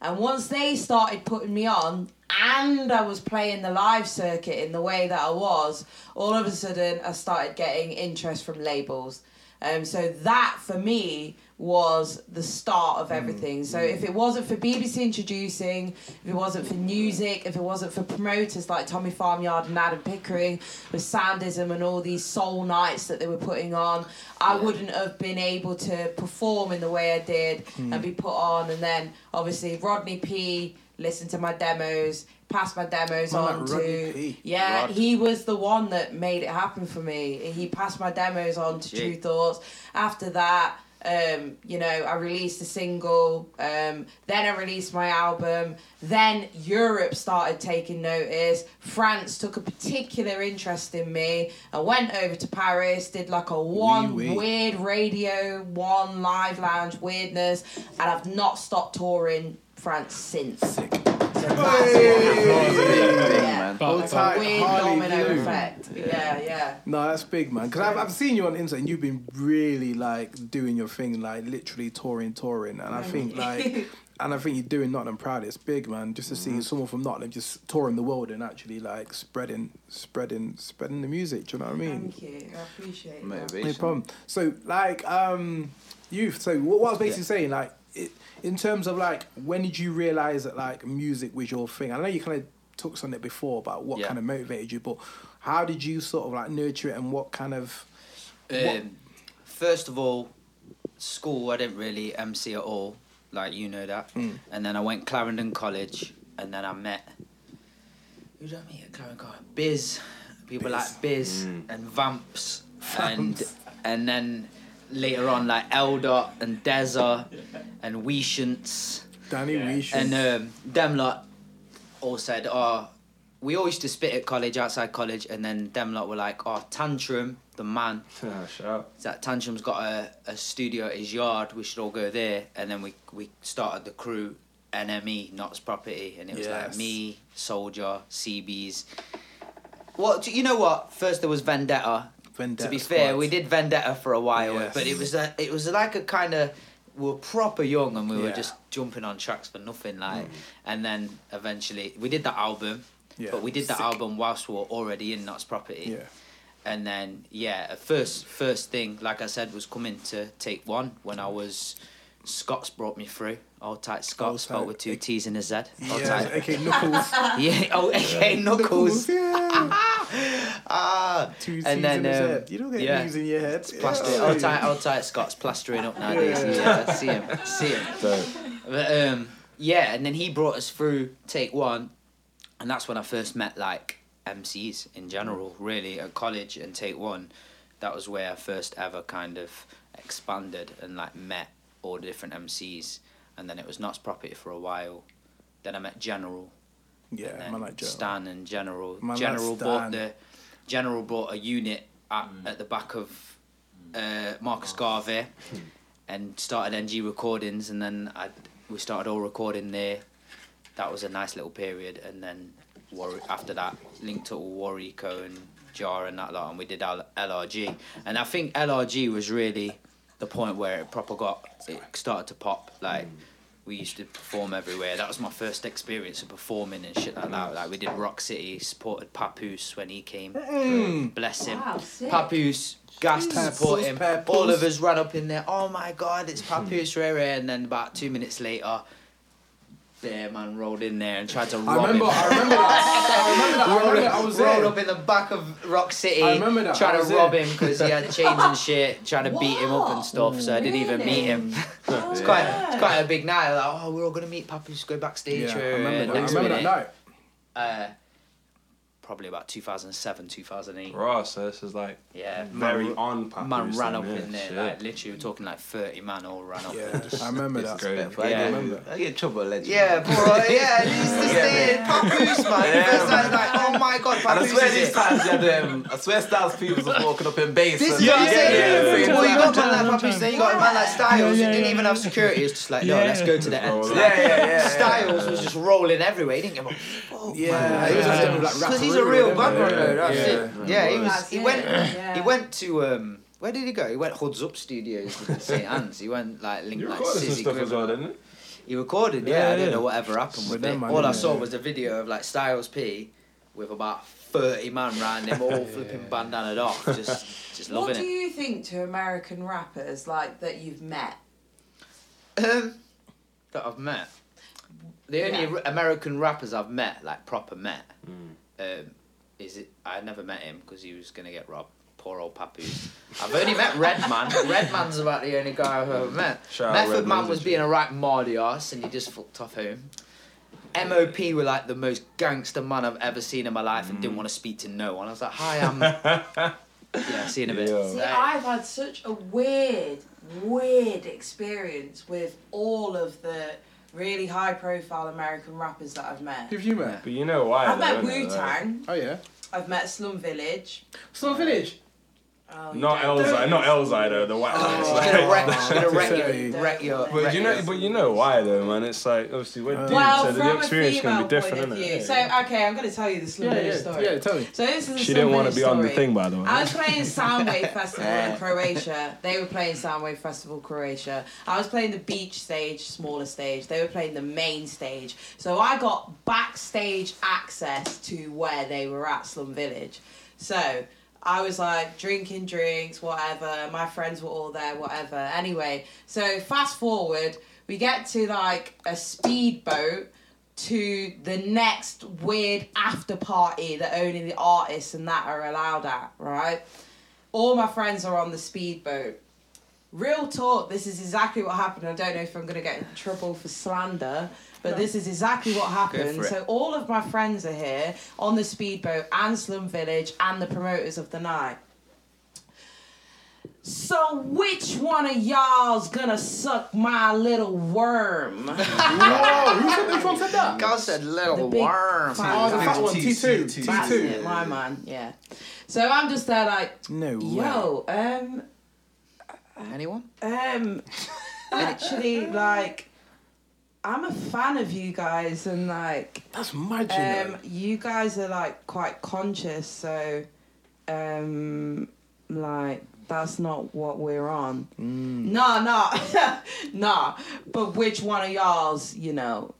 And once they started putting me on, and I was playing the live circuit in the way that I was, all of a sudden I started getting interest from labels. Um, so that for me was the start of mm, everything. So mm. if it wasn't for BBC introducing, if it wasn't for music, if it wasn't for promoters like Tommy Farmyard and Adam Pickering with Soundism and all these soul nights that they were putting on, I wouldn't have been able to perform in the way I did mm. and be put on. And then obviously Rodney P listened to my demos, passed my demos Man, on to P. yeah, Rod. he was the one that made it happen for me. He passed my demos on to. Tru Thoughts. After that, um, you know, I released a single. Um, then I released my album. Then Europe started taking notice. France took a particular interest in me. I went over to Paris, did like a one oui. weird radio, one live lounge weirdness, and I've not stopped touring France since. So that's yeah. But- It's a Tight weird Harley domino Blue. effect. Yeah, yeah. No, that's big, man. Because I've, I've seen you on Insta and you've been really like doing your thing, like literally touring, touring. And I think like, and I think you're doing Nottingham proud. It's big, man. Just to see someone from Nottingham just touring the world and actually like spreading, spreading, spreading the music. Do you know what I mean? Thank you. I appreciate that. Motivation. No problem. So like, um, youth. So what, what I was basically saying, like, it, in terms of like, when did you realize that like music was your thing? I know you kind of touched on it before about what Yeah. kind of motivated you, but how did you sort of like nurture it and what kind of What- Um, first of all, school I didn't really MC at all, like you know that. Mm. And then I went Clarendon College, and then I met. Who did I meet at Clarendon College? Biz, people Biz. like Biz Mm. and Vamps, and and then later on like Eldot and Deza and Weeshants Danny Weish? and um, them lot all said, "Oh, we all used to spit at college, outside college," and then them lot were like, "Oh, Tantrum, the man." Shout out. that Tantrum's got a, a studio at his yard. We should all go there. And then we we started the crew, NME, Notts Property, and it was Yes. like me, Soldier, CBs. What you know? What first there was Vendetta. Vendetta to be fair, Squad. we did Vendetta for a while, Yes. but it was a, it was like a kind of we were proper young and we were just jumping on tracks for nothing like. Mm. And then eventually we did that album. Yeah. But we did that Sick. album whilst we were already in Notts Property Yeah. and then yeah first first thing like i said was coming to take one when i was scots brought me through old tight Old scots spelled tight. with two t's and a z old Yeah, tight okay, Knuckles. yeah oh okay knuckles yeah. ah Two C's and then in his um, head. You don't get yeah. U's in your head. Plaster, Yeah. old tight, old tight Scots plastering up nowadays. Yeah. Yeah, see him, see him. But um, yeah, and then he brought us through take one, and that's when I first met like MCs in general, really at college and take one. That was where I first ever kind of expanded and like met all the different MCs, and then it was Notts Property for a while. Then I met General, Yeah, and then man like Joe. Stan and General. Man like General Stan. bought the General bought a unit at, at the back of uh, Marcus Garvey and started NG recordings, and then I we started all recording there. That was a nice little period, and then War- after that linked up with Warrico and Jar and that lot, and we did L- LRG. And I think LRG was really the point where it proper got it started to pop like. We used to perform everywhere. That was my first experience of performing and shit like that. Like we did Rock City, supported Papoose when he came. Mm. Bless him. Wow, sick. Papoose, gas to support him. Papoose. All of us ran up in there. Oh my god, it's Papoose Rere. And then about two minutes later, Bear Man rolled in there and tried to I rob remember, him. I remember that. I remember that. I remember that. I was rolled there. up in the back of Rock City, I remember that. I trying was to rob there. him because he had chains and shit, trying to beat him up and stuff. So I didn't even meet him. it's quite, it's quite a big night. Like, oh, we're all gonna meet Papoose, go backstage. Yeah, I remember that. I next remember that night. Uh, probably about 2007, 2008. Raw, so this is like Yeah, very man, on Papoose. man ran then, up yeah, in there, shit. like literally, we're talking like 30 man all ran up. Yeah, and I remember that. Disrespectful. Yeah. I, I get, remember. I get trouble, legend. Yeah, bro. Yeah, this is the thing. Papoose, man. Yeah, First man. like, oh my god, And I swear is these it. times, yeah, them, I swear Styles people was walking up in bass. This and is what I'm yeah, saying. yeah, yeah, well, you got Time, man like time, Papoose, then you got a man like Styles, Yeah, who didn't even have security. It's just like, no, let's go to the end. Roll yeah, yeah, yeah. Styles was just rolling everywhere. He didn't give a fuck. Yeah, he was just Like because he's Rapperoo a real and bad everything. runner. That's Yeah. it. Yeah, he was. That's He it, went. yeah. He went to um. Where did he go? He went Hoods Up Studios in St Anne's. He went like linked You like recorded some Sizzy stuff as well, Grimmer. didn't it? He recorded, yeah. Yeah, I don't yeah. know whatever happened With with them, it. man, All I innit? saw was a video of like Styles P with about thirty man around him, all flipping bandanaed off, just just What loving do it. you think to American rappers like that you've met? Um, that I've met. The only Yeah. r- American rappers I've met, like proper met, Mm. Um, is it? I never met him because he was gonna get robbed. Poor old Papoose. I've only met Redman. Redman's about the only guy I've ever met. Shout out Method Redman, Man was being a right mardy ass and he just fucked off home. MOP were like the most gangster man I've ever seen in my life and Mm. didn't want to speak to no one. I was like, hi, I'm. yeah, see you in a bit. Yo. See, I've had such a weird, weird experience with all of the really high profile American rappers that I've met. Who have you met? But you know why? I've though, met innit? Wu Tang, Oh yeah. I've met Slum Village. Slum Village. Oh, you Not don't- Elzhi, not Elzhi though, the white Oh. ones. She's like- gonna wreck, she's gonna wreck, your, wreck your. But wreck you know, your- but you know why though, man. It's like obviously we're uh, dudes, Well, so the from experience female can be different, isn't view. it? So, okay, I'm going to tell you the Slum Yeah, Village yeah, story. yeah. Tell me. So this is the She didn't want to Village be on the thing, by the way. I was playing Soundwave Festival in Croatia. They were playing Soundwave Festival Croatia. I was playing the beach stage, smaller stage. They were playing the main stage. So I got backstage access to where they were at Slum Village. So I was like drinking drinks, whatever. My friends were all there, whatever. Anyway, so fast forward, we get to like a speedboat to the next weird after party that only the artists and that are allowed at, right? All my friends are on the speedboat. Real talk, this is exactly what happened. I don't know if I'm going to get in trouble for slander, but this is exactly what happened. So, all of my friends are here on the speedboat and Slum Village and the promoters of the night. So, which one of y'all's gonna suck my little worm? Whoa, who said which one said that? Guy said little big worm. Oh, the fat one, T two, T That's it, two. my man, yeah. So I'm just there like, No way. yo, um, Anyone? um, actually, like, I'm a fan of you guys, and like, That's mad, you um, you guys are like quite conscious, so, um, like, that's not what we're on. No, no, nah. But which one of y'all's, you know?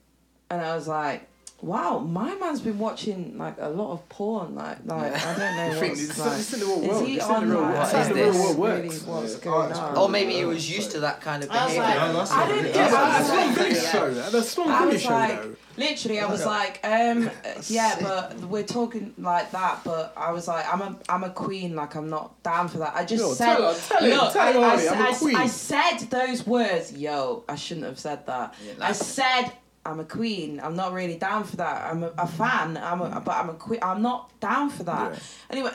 And I was like, wow, my man's been watching like a lot of porn. Like, like I don't know what's it's, like. it's in the real Is he It's in on the real like, world. What That's the real this? world really what's Yeah. going Oh, on? Or maybe he was used to that kind of I was behaviour. like, Yeah, that's I didn't. really- Yeah, Yeah, that's was Slum like, show. That's Slum I show, like, though. literally, I was like, um, yeah, but we're talking like that. But I was like, I'm a, I'm a queen. Like, I'm not down for that. I just Yo, said, tell her- tell him, look, tell I, I, I'm a I- queen. I said those words. Yo, I shouldn't have said that. I said. I'm a queen. I'm not really down for that. I'm a, a fan. I'm a, but I'm a queen. I'm not down for that. Yeah. Anyway,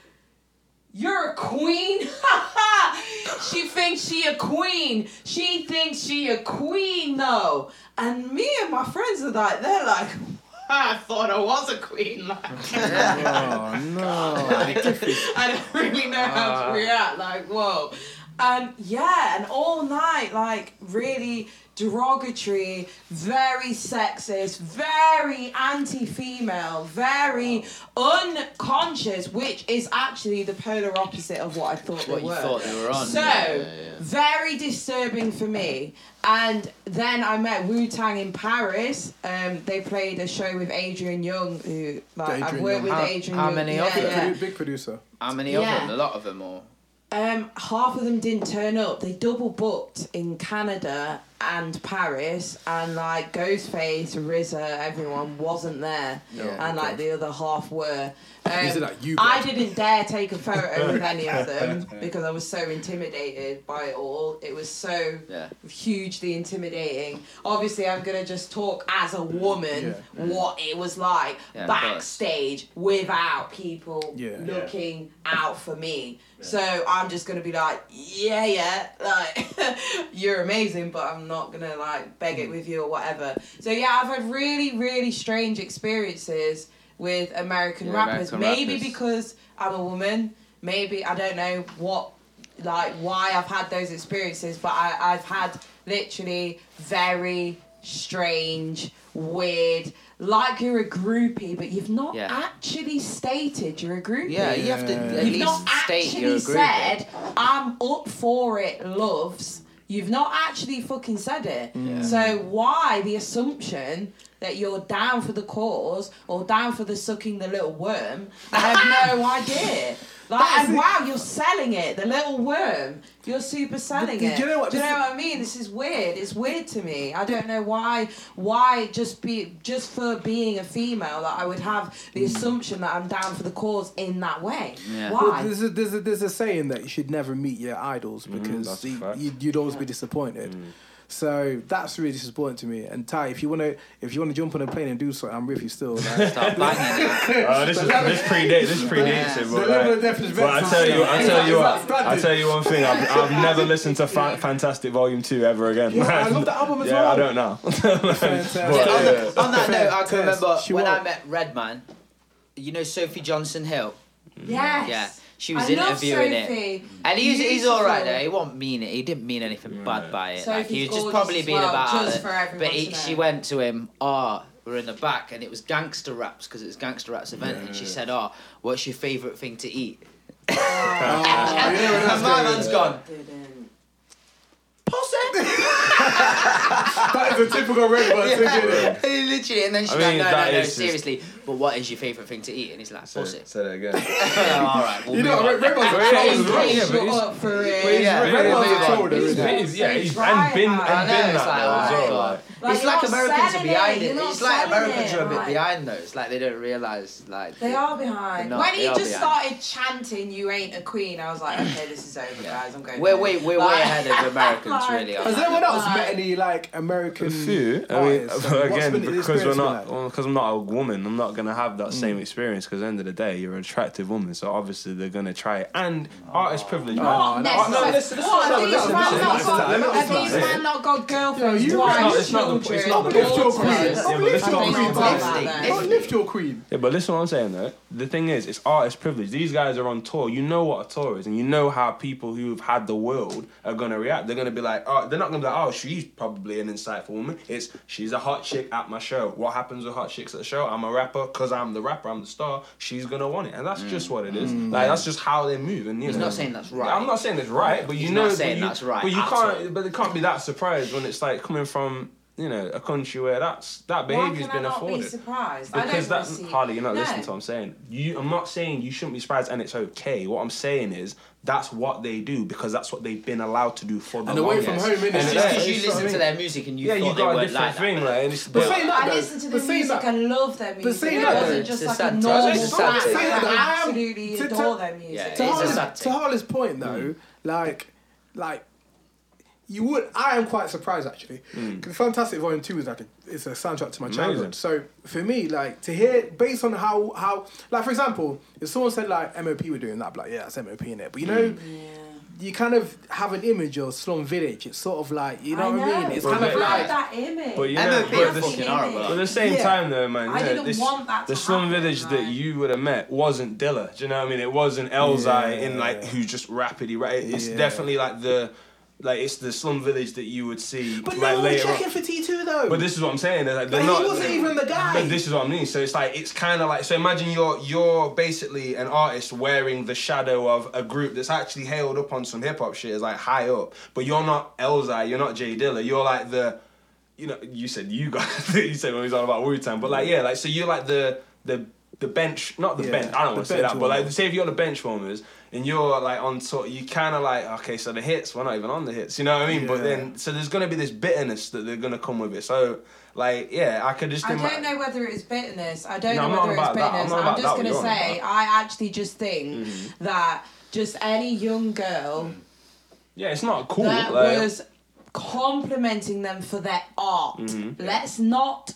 you're a queen. she thinks she a queen. She thinks she a queen though. And me and my friends are like, they're like, I thought I was a queen. Like, Oh no. I don't really know how to uh. react. Like, whoa. And yeah, and all night, like, really derogatory, very sexist, very anti female, very unconscious, which is actually the polar opposite of what I thought What they you were. thought they were on. So, Yeah, yeah, yeah. very disturbing for me. And then I met Wu Tang in Paris. Um, they played a show with Adrian Younge, who like I've worked Young. with How- Adrian how Young. How many yeah, of them? yeah. Big, big producer. How many Yeah. of them? A lot of them, or Um, half of them didn't turn up. They double booked in Canada and Paris, and like Ghostface, RZA, everyone wasn't there, Yeah. and like the other half were. Um, like you, I didn't dare take a photo with any of them because I was so intimidated by it all. It was so yeah. hugely intimidating. Obviously, I'm gonna just talk as a woman what it was like Yeah, backstage without people Yeah. Yeah. looking out for me. So I'm just gonna be like, yeah, yeah, like you're amazing, but I'm not gonna like beg Mm. it with you or whatever. So yeah, I've had really, really strange experiences with American Yeah, rappers. American Maybe rappers. because I'm a woman. Maybe I don't know what like why I've had those experiences, but I, I've had literally very strange, weird, like you're a groupie, but you've not Yeah. actually stated you're a groupie. Yeah, you have to at You've least not state you're actually a group. said, I'm up for it, loves. You've not actually fucking said it. Mm. So why the assumption that you're down for the cause or down for the sucking the little worm? I have no idea. Like, and wow, you're selling it, the little worm. You're super selling do it. you know what? Do you know what I mean? This is weird. It's weird to me. I don't know why. Why just be just for being a female that I would have the mm. assumption that I'm down for the cause in that way. Yeah. Well, Why? there's, a, there's, a, there's a saying that you should never meet your idols mm, because that's a you, you, you'd always be disappointed. Mm. So that's really disappointing to me. And Ty, if you wanna if you wanna jump on a plane and do something, I'm with you still. Like, Start banging it. Oh, this is this predates this predates it, but, like, but I tell you, I tell you what, I tell you one thing. I've, I've never listened to Fa- Fantastic Volume Two ever again. Yeah, I love the album as yeah, well. I don't know. Fantastic. But, on, the, on that note, I can remember She when I won't. met Redman. You know Sophie Johnson Hill. yes. Yeah, she was I love interviewing it. Sophie. And he's he's all right Beautiful. there. He won't mean it. He didn't mean anything bad by it. like he was just probably as being well, about it. for everyone But he, she went to him. Oh, we're in the back, and it was gangster raps because it was gangster raps event. And she said, "Oh, what's your favourite thing to eat?" Oh, you know what And my man's gone. Didn't. that is a typical red one thing, isn't it? Literally, and then she's I like, "No, no, no, is just- seriously. But what is your favourite thing to eat?" And he's like, "Pussy." Say that again. all right, we'll You know, move on. Red, red one's a Well, yeah, troll he's as well. right, yeah, but Shut he's- up for it. yeah, Red we'll one's move a troll, isn't it? Yeah, he's, and been and been it's that like, as oh well. Like, Like, it's like Americans are behind it, it. It's like Americans it, are a bit like- behind though. It's like they don't realise like They are behind. Not, when they he just behind. started chanting "You ain't a queen," I was like, "Okay, this is over, guys. I'm going." we're home." way we're Like- way ahead of Americans like- really. on Has that. anyone else met any like American a few. I mean, but again, because we're not, been like? because I'm not a woman, I'm not gonna have that Mm. same experience. Because end of the day, you're an attractive woman, so obviously they're gonna try it. And artist privilege. man. Oh, Not no, necessarily. no, listen, listen, What, no, have these listen, listen, not listen, got- listen, have these listen. not got girlfriends, Yo, you- wives, It's not- it's not the- it's not the- Uplift your daughters? queen. Yeah, but Uplift listen your what I'm queen. saying. Uplift- Listen. Uplift your queen. Yeah, but listen what I'm saying though. The thing is, it's artist privilege. These guys are on tour. You know what a tour is, and you know how people who've had the world are gonna react. They're gonna be like, oh, they're not gonna be like, oh, she's probably an insightful woman. It's she's a hot chick at my show. What happens with hot chicks at the show? I'm a rapper because I'm the rapper. I'm the star. She's gonna want it, and that's just mm. what it is. Mm. Like that's just how they move. And you He's know, not saying that's right. I'm not saying it's right, but you He's know, not saying but you, that's right But you can't. all. But they can't be that surprised when it's like coming from. You know, a country where that's that Why behaviour's can I not afforded. be surprised? I Because don't that's receive- Harley, you're not No. listening to what I'm saying. You, I'm not saying you shouldn't be surprised and it's okay. What I'm saying is that's what they do because that's what they've been allowed to do for the And away from home, innit? And It's it's just like- because you it's what I listen to their music and you yeah, thought you got a weren't different like thing, that. like, and it's But saying that I though, listen to but the music that- and love their music. saying it that wasn't just like a a normal time. It's a sad fact. I Saying that, I absolutely to- to- adore their music. Yeah, to It's a Harley's, sad to. Harley's point though, mm. like, like you would. I am quite surprised actually. Hmm. 'Cause Fantastic Volume Two is like a, it's a soundtrack to my childhood. So for me, like to hear based on how how like for example, if someone said like MOP were doing that, I'd be like yeah, that's MOP in it. But you know. Hmm. You kind of have an image of Slum Village. It's sort of like you know, what I mean. It's But kind of like that image. But you I know, know but people the- But at the same Yeah. time, though, man, you I know, didn't this, want that the slum happen, village that you would have met wasn't Dilla. Do you know what I mean? It wasn't Elzhi Yeah. in like who just rapidly right. It's Yeah. definitely like the like it's the slum village that you would see But like no later on. checking for T two though. But this is what I'm saying. They're, like, they're not, he wasn't even the guy. But this is what I mean. So it's like it's kind of like so. Imagine you're you're basically an artist wearing the shadow of a group that's actually hailed up on some hip hop shit, is like high up. But you're not Elzhi. You're not J Dilla. You're like the, you know, you said you guys. you said when we was on about Wu Tang, but like yeah, like so you're like the the the bench, not the Yeah, bench. I don't want to say that, but like say if you're the bench warmers and you're like on top, you kind of like okay, so the hits, we're not even on the hits. You know what I mean? But then so there's gonna be this bitterness that they're gonna come with it. So like yeah, I could just. I don't know whether it's bitterness. I don't No, know whether it's about that. I'm bitterness. I'm, just gonna what you're on say. Mm-hmm. I actually just think that just any young girl Yeah, it's not cool. that like, was complimenting them for their art. Mm-hmm. Let's not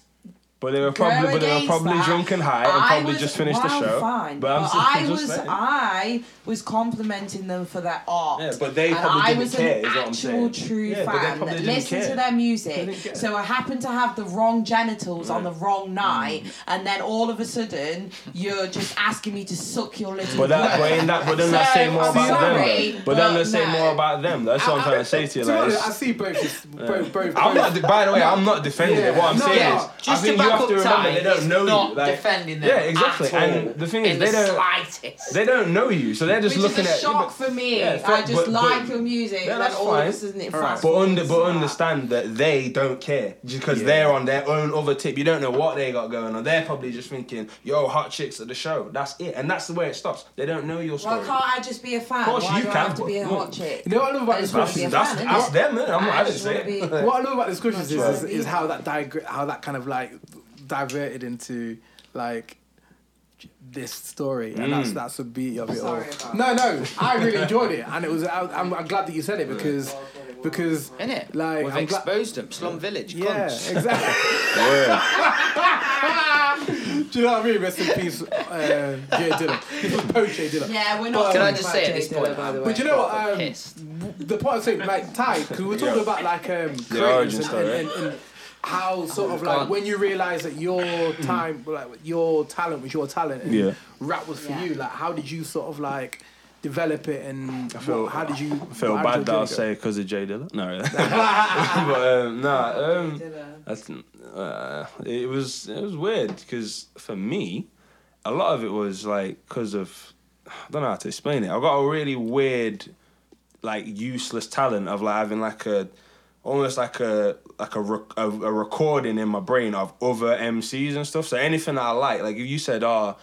but they were probably, but they were probably that. drunk and high, and I probably was- just finished the show. Fine, But I'm just, I just was saying. I was complimenting them for their art. Yeah, but they and probably I didn't was care, an is what I'm actual saying. true Yeah, but they fan probably that didn't listened care. to their They music. didn't care. So I happened to have the wrong genitals on the wrong night, Mm. and then all of a sudden you're just asking me to suck your little. But that, but in that, but then that So, say more I'm about them. sorry, Though. But then but they say no. more about them. That's what I'm trying to say to you. To be Like, honest, it's- I see both. both, both I'm not. both- By the way, I'm not defending it. What I'm No, saying no, is, I just think to you have to remember they don't know not you. Like, defending them yeah, exactly. at all And the thing is, they the don't. slightest. They don't know you, so they're just Which looking is a at. shock for me. Yeah, I just but- like but- your music, Yeah, that's all of fine. a sudden it Alright. fast But under, but understand that they don't care because Yeah. they're on their own other tip. You don't know what they got going on. They're probably just thinking, "Yo, hot chicks at the show." That's it, and that's the way it stops. They don't know your story. Why can't I just be a fan? Of course Why you do I have to be a hot chick? You know what I love about this just wanna That's, be a that's, fan, that's innit? them. I'm, I I didn't say it. what I love about discussions is, That's is, how that how that kind of like diverted into like this story, and that's Mm. that's the beauty of it all. Sorry about No, no, I really enjoyed it, and it was. I, I'm, I'm glad that you said it because because Innit? like We've I'm glad. exposed them. Slum Village. Yeah, cunts. exactly. Word. Do you know what I mean? Rest in peace, uh, J Dilla. This was post J Dilla. Yeah, we're not. Can I talking just say at this point, by the way. But you know what? Proper Um, the point I'm saying, like Ty, because we're talking Yeah. about like um, origin creators and, story, and, and, and how sort of like when you realise that your time, like your talent was your talent, and Yeah. rap was for Yeah. you. Like, how did you sort of like develop it, and I feel- what, how did you I feel bad that I'll journey go? say because of J Dilla. No, really. but um, nah, um, that's uh, it was it was weird because for me, a lot of it was like because of I don't know how to explain it. I got a really weird, like useless talent of like having like a almost like a like a, rec- a a recording in my brain of other MCs and stuff. So anything I like, like if you said, "Oh,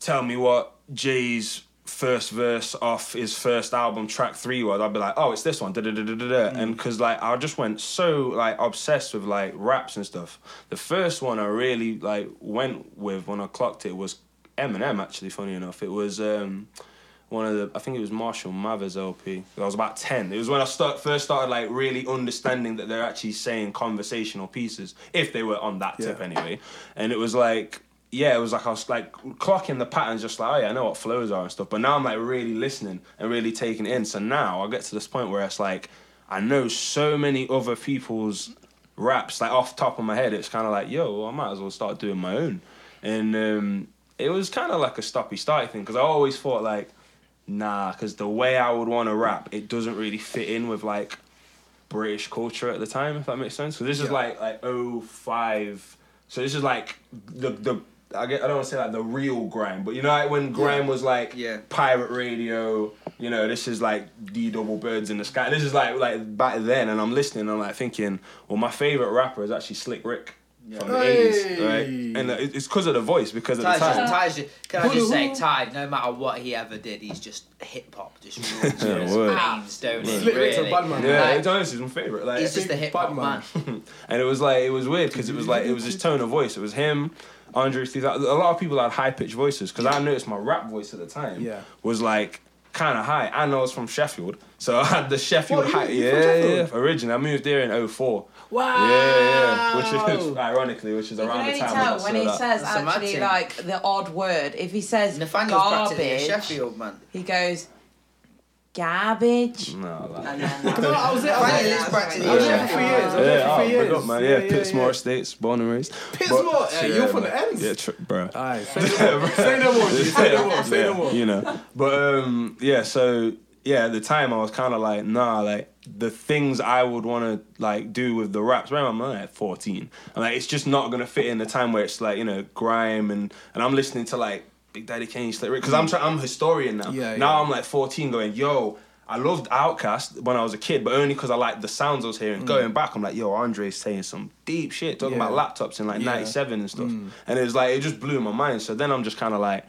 tell me what Jay's first verse off his first album track three was i'd be like oh it's this one da da da da da da and because like i just went so like obsessed with like raps and stuff. The first one i really like went with when i clocked it was eminem actually funny enough. It was um one of the I think it was Marshall Mathers LP. I was about ten. It was when I start first started like really understanding that they're actually saying conversational pieces, if they were on that tip Yeah. anyway. And it was like yeah, it was like I was like clocking the patterns, just like oh yeah, I know what flows are and stuff. But now I'm like really listening and really taking it in. So now I get to this point where it's like I know so many other people's raps like off the top of my head. It's kind of like yo, I might as well start doing my own. And um, it was kind of like a stoppy starty thing because I always thought like nah, because the way I would want to rap, it doesn't really fit in with like British culture at the time, if that makes sense. So this is like like 05. So this is like the the I get I don't want to say like the real grime, but you know like when grime was like Yeah. pirate radio. You know, this is like the double birds in the sky. This is like like back then, and I'm listening. And I'm like thinking, well, my favorite rapper is actually Slick Rick from the 80s, right? And uh, it's because of the voice, because at the Ty's time. just, Ty's just, can I just say, who- Ty, no matter what he ever did, he's just hip hop, just rules Yeah, his word. don't he? A Really. bad man. Yeah, Like, it's honestly my favorite. Like, he's just a hip hop man. man. and it was like it was weird because it was like it was his tone of voice. It was him, Andre 3000. A lot of people had high pitched voices because I noticed my rap voice at the time Yeah. was like kind of high. And I was from Sheffield, so I had the Sheffield What, high. you Yeah, from yeah. Originally, I moved there in 04. Wow. Yeah, yeah. Which is ironically, which is You can around the only time. I tell got when he set up. says That's actually thing. like the odd word. If he says Nathaniel's garbage, Sheffield man. he goes garbage. No, like. And then No, I was there. I was Nathaniel practically I was there for three years. I was there Yeah, for oh, three big years. up, man. Yeah, Pitsmoor Estates, born and raised. Pitsmoor? Eh, you're from the ends? Yeah, tr- bro. Aye, say no more. say no more. Say no more. Say no more. You know, but um, yeah. So yeah, at the time I was kind of like, nah, like the things I would want to like do with the raps. Remember, I'm like 14, and like it's just not gonna fit in the time where it's like you know grime and and I'm listening to like Big Daddy Kane, Slick Rick, because I'm trying. I'm a historian now. Yeah, now yeah. I'm like 14, going, yo. I loved Outkast when I was a kid, but only because I liked the sounds I was hearing. Mm. Going back, I'm like, yo, Andre's saying some deep shit, talking Yeah. about laptops in like Yeah. '97 and stuff, mm. and it was like it just blew my mind. So then I'm just kind of like,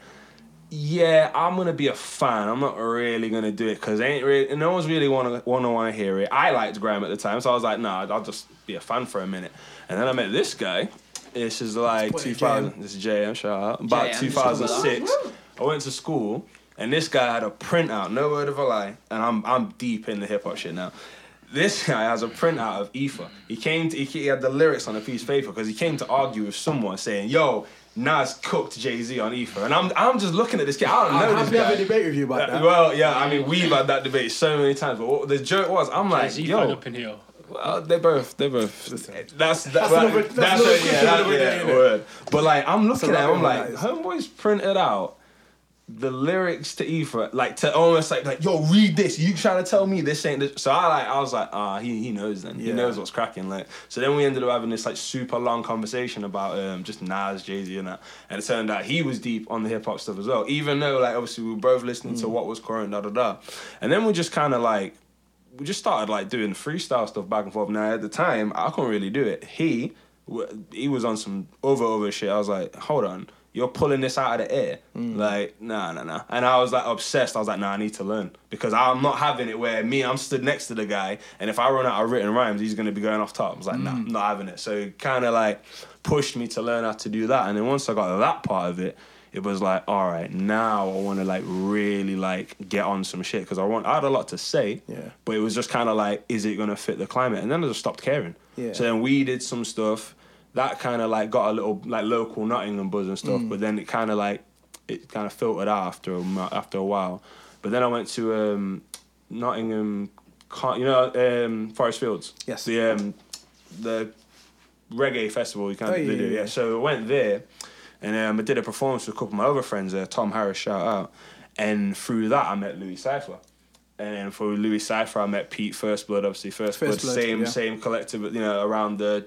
yeah, I'm gonna be a fan. I'm not really gonna do it because ain't really no one's really wanna wanna wanna hear it. I liked Graham at the time, so I was like, nah, I'll just be a fan for a minute. And then I met this guy. This is like 2000. This is JM. Shout out. About JM, 2006. I went to school and this guy had a printout. No word of a lie. And I'm I'm deep in the hip hop shit now. This guy has a printout of Ether. He came to, he, he had the lyrics on a piece of paper because he came to argue with someone saying, "Yo, Nas cooked Jay Z on Ether," and I'm I'm just looking at this kid. I don't know I'm this happy to have a debate with you about that. Well, yeah, I mean we've had that debate so many times, but what the joke was, I'm like, Jay-Z fan yo, up in here. well, they both, they both. That's that, That's right, another- that's that's another a- yeah, that, another yeah, word. But like, I'm looking a at, it, I'm like, hole, homeboys printed out the lyrics to Ether, like to almost like like yo, read this. You trying to tell me this ain't this? So I like I was like, ah, he he knows then. He knows what's cracking. Like so then we ended up having this like super long conversation about um just Nas, Jay Z, and that. And it turned out he was deep on the hip hop stuff as well. Even though like obviously we were both listening to what was current, da da da. And then we just kind of like we just started like doing freestyle stuff back and forth. Now at the time I couldn't really do it. He he was on some other other shit. I was like, hold on, you're pulling this out of the air. Mm. Like nah nah nah. And I was like obsessed. I was like nah, I need to learn because I'm not having it where me I'm stood next to the guy and if I run out of written rhymes, he's gonna be going off top. I was like nah, I'm not having it. So it kind of like pushed me to learn how to do that. And then once I got that part of it it was like, all right, now I want to like really like get on some shit because I want I had a lot to say, Yeah. But it was just kind of like, is it gonna fit the climate? And then I just stopped caring. Yeah. So then we did some stuff that kind of like got a little like local Nottingham buzz and Mm. stuff, but then it kind of like it kind of filtered out after a, after a while. But then I went to um, Nottingham, you know, um, Forest Fields. Yes. The um, the reggae festival. You kind Oh, of yeah, they do, yeah. So I went there, and um, I did a performance with a couple of my other friends there. Tom Harris, shout out. And through that, I met Louis Cipher. And then for Louis Cipher, I met Pete First Blood. Obviously, First, First Blood, Blood, same yeah. same collective, you know, around the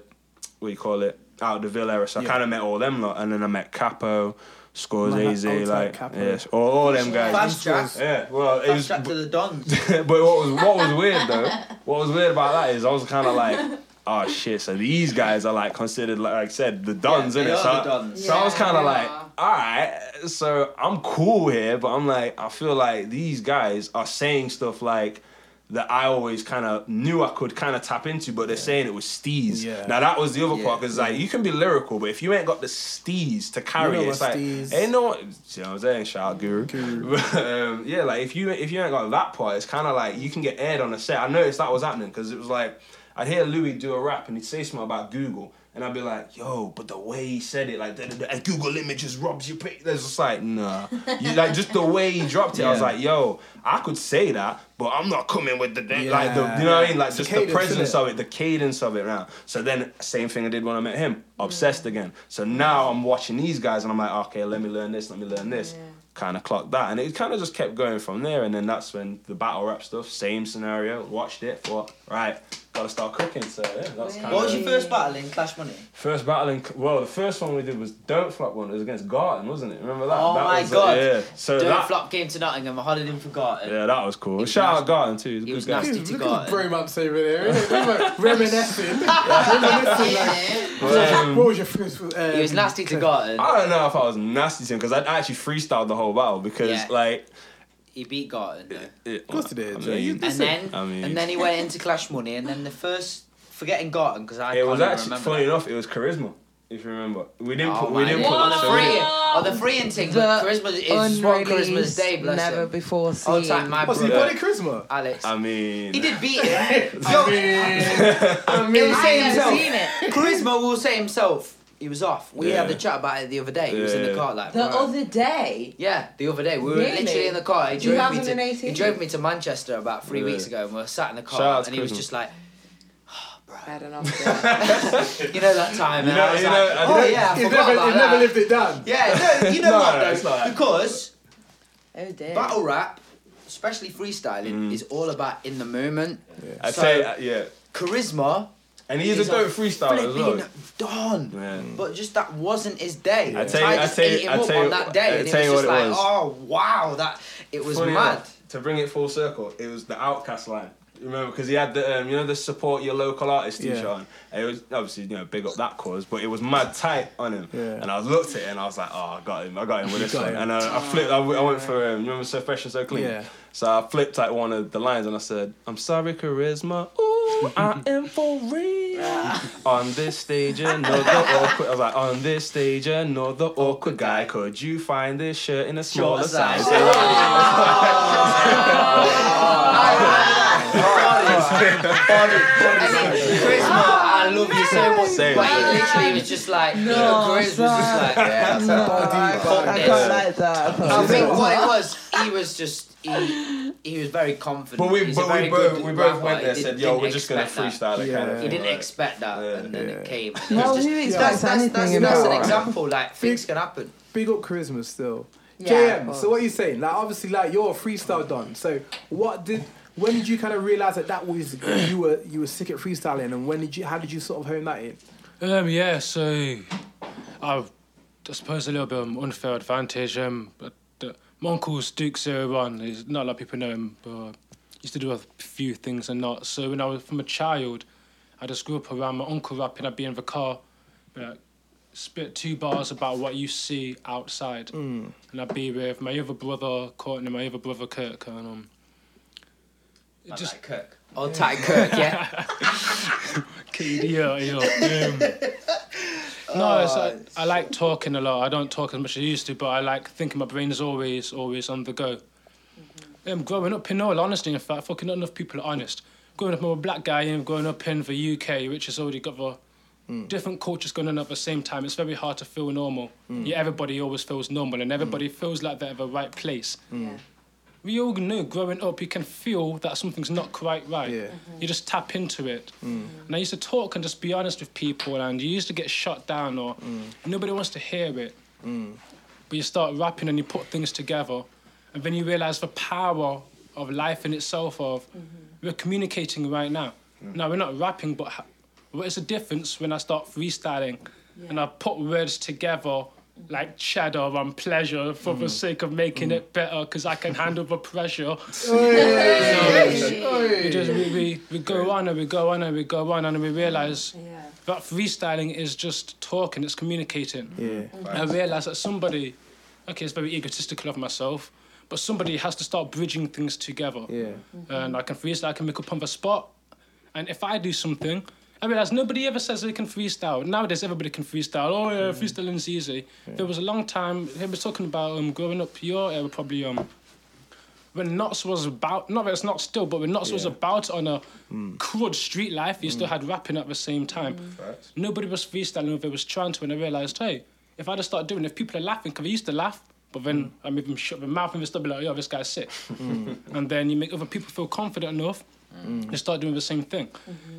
what do you call it, out of the Ville era. So Yeah. I kind of met all them lot, and then I met Capo, Man, Scorzayzee, old like Capo. yes, all, all them guys. Fast track. Yeah, well, it was. track to the Dons. but what was what was weird though, what was weird about that is I was kind of like, oh shit. So these guys are like considered like, I said the dons, Yeah, innit? they are So, the dons. so I was kind of like, are. all right. So I'm cool here, but I'm like, I feel like these guys are saying stuff like. That I always kind of knew I could kind of tap into, but they're saying it was steez. Yeah. Now that was the other Yeah. part because like you can be lyrical, but if you ain't got the steez to carry know it, it's like steez- ain't no. See what I'm saying? Shout out Guru. Guru. But, um, yeah, like if you if you ain't got that part, it's kind of like you can get aired on a set. I noticed that was happening because it was like I'd hear Louis do a rap and he'd say something about Google, and I'd be like, "Yo, but the way he said it, like the, the, and Google images robs your pic." There's just like, nah, you like just the way he dropped it. I was like, "Yo, I could say that, but I'm not coming with the Yeah. like the you know what I mean, like It's just the the presence innit? of it, the cadence of it now." So then, same thing I did when I met him, mm. obsessed again. So now I'm watching these guys and I'm like, "Okay, let me learn this, let me learn this." Kind of clocked that, and it kind of just kept going from there. And then that's when the battle rap stuff, same scenario. Watched it, thought, right, gotta start cooking. So yeah, that's kind What was your first battle in Clash Money? first battle. In, well, the first one we did was Don't Flop one. It was against Garton, wasn't it? Remember that? Oh that my was, God. yeah. So Don't that, Flop came to Nottingham. I hollered him for Garten. yeah, that was cool. was Shout out nasty. Garton too. He's a He good was guy. nasty. Dude, to look God. at the bromance over there. innit? Reminiscing. Reminiscing. Like, what, was your, what was your first? Um, He was nasty to Garten. I don't know if I was nasty to him because I'd actually freestyled the whole battle because Yeah. like. He beat Garten though. It, course he did. I Yeah, mean. And then, I mean- and then he went into Clash Money, and then the first forgetting Garten because I it can't remember. It was even actually remember. funny that. enough. It was charisma, if you remember. We didn't Oh put. We my didn't put. on the so free, we- on the free and thing. The Charisma is what Charisma's day. Bless never him. before oh, seen. All time, my What's he brother, body charisma? Alex. I mean, he did beat him. Yo, I mean, he'll I say haven't himself. seen it. Charisma will say himself. He was off. We Yeah. had a chat about it the other day. He was in the Yeah. car like. The right. other day. Yeah, the other day we were Really? literally in the car. He drove me to 2018? he drove me to Manchester about three Yeah. weeks ago, and we were sat in the Shout car, out to and he was Christmas. just like, oh, bro. I don't know. you know that time, You and know- I was you like, know, I oh didn't- yeah, I forgot never, about he's that. never lived it down. Yeah, no, you know No, what no, though? it's not. Because oh dear. battle rap, especially freestyling, Mm. is all about in the moment. I'd So- say uh, yeah, Charisma and he's, is a dope freestyler as flipping well. Don. Yeah. But just that wasn't his day. I tell you- I I just tell you- ate him I up tell you- on that day, I and it tell was you just what it like, was. oh wow, that it was Funny mad. enough, to bring it full circle, it was the Outkast line. Remember, because he had the um, you know the support your local artist t-shirt on. And it was obviously you know big up that cause, but it was mad tight on him. Yeah. And I looked at it and I was like, oh, I got him, I got him with this one. him. And I, I flipped, I went for um, you remember so fresh and so clean. Yeah. So I flipped like one of the lines and I said, I'm sorry, charisma. Ooh, I am for real. on this stage, another awkward. I was like, on this stage, another awkward guy. Could you find this shirt in a smaller Shorter size. size? Charisma, I love you so much. Same. But he literally was just like, No, Charisma was just like, yeah, that's No, fuck I can't like that. I think what it was, he was just, he, he was very confident. But we, He's but we both, we both went there and said, yo, we're just gonna freestyle it Yeah. kind of He didn't like- expect that, Yeah. and then Yeah. it came. And Well, it just, expects that's, that's, anything that's, that's an example. Like things can happen. Big up charisma still. Yeah, JM, so what are you saying? Like obviously like you're a freestyle don. So what did when did you kind of realise that that was you were you were sick at freestyling and when did you how did you sort of hone that in? Um, yeah, so I, I suppose a little bit of an unfair advantage. Um, but uh, my uncle's Duke Zero One. He's not a lot of people know him, but he used to do a few things and not. So when I was from a child, I just grew up around my uncle rapping. I'd be in the car, be like, spit two bars about what you see outside, and I'd be with my other brother Courtney, my other brother Kirk, and um. It Just just like Kirk. Old tight Kirk, yeah. yeah, yeah. Um, no, it's, I, I like talking a lot. I don't talk as much as I used to, but I like thinking. My brain is always, always on the go. Mm-hmm. Um, growing up, in all honesty, in fact, fucking not enough people are honest. Growing up, I'm a black guy and growing up in the UK, which has already got the mm. different cultures going on at the same time. It's very hard to feel normal. Mm. Yeah, everybody always feels normal, and everybody mm. feels like they're at the right place. We all know growing up, you can feel that something's not quite right. Yeah. Mm-hmm. You just tap into it. Mm. And I used to talk and just be honest with people, and you used to get shut down, or mm. nobody wants to hear it. Mm. But you start rapping and you put things together, and then you realize the power of life in itself. Of mm-hmm. we're communicating right now. Now we're not rapping, but ha- what is the difference when I start freestyling and I put words together Mm-hmm. like cheddar and pleasure for the mm-hmm. sake of making it mm-hmm. better because I can handle the pressure. we just we, we, we go on and we go on and we go on and we realize Yeah. that freestyling is just talking, it's communicating. Yeah. I realize that somebody, okay, it's very egotistical of myself, but somebody has to start bridging things together. Yeah. And I can freestyle, I can make up on the spot. And if I do something, I realize nobody ever says they can freestyle. Nowadays, everybody can freestyle. Oh, yeah, mm. freestyling's easy. There was a long time, he was talking about um, growing up, your era probably, um, when Notts was about, not that it's not still, but when Notts was about on a mm. crud street life, you still mm. had rapping at the same time. Facts. Nobody was freestyling if they was trying to, and I realised, hey, if I just start doing it, if people are laughing, because they used to laugh, but then I made them shut their mouth and they start be like, yo, this guy's sick. and then you make other people feel confident enough, they start doing the same thing.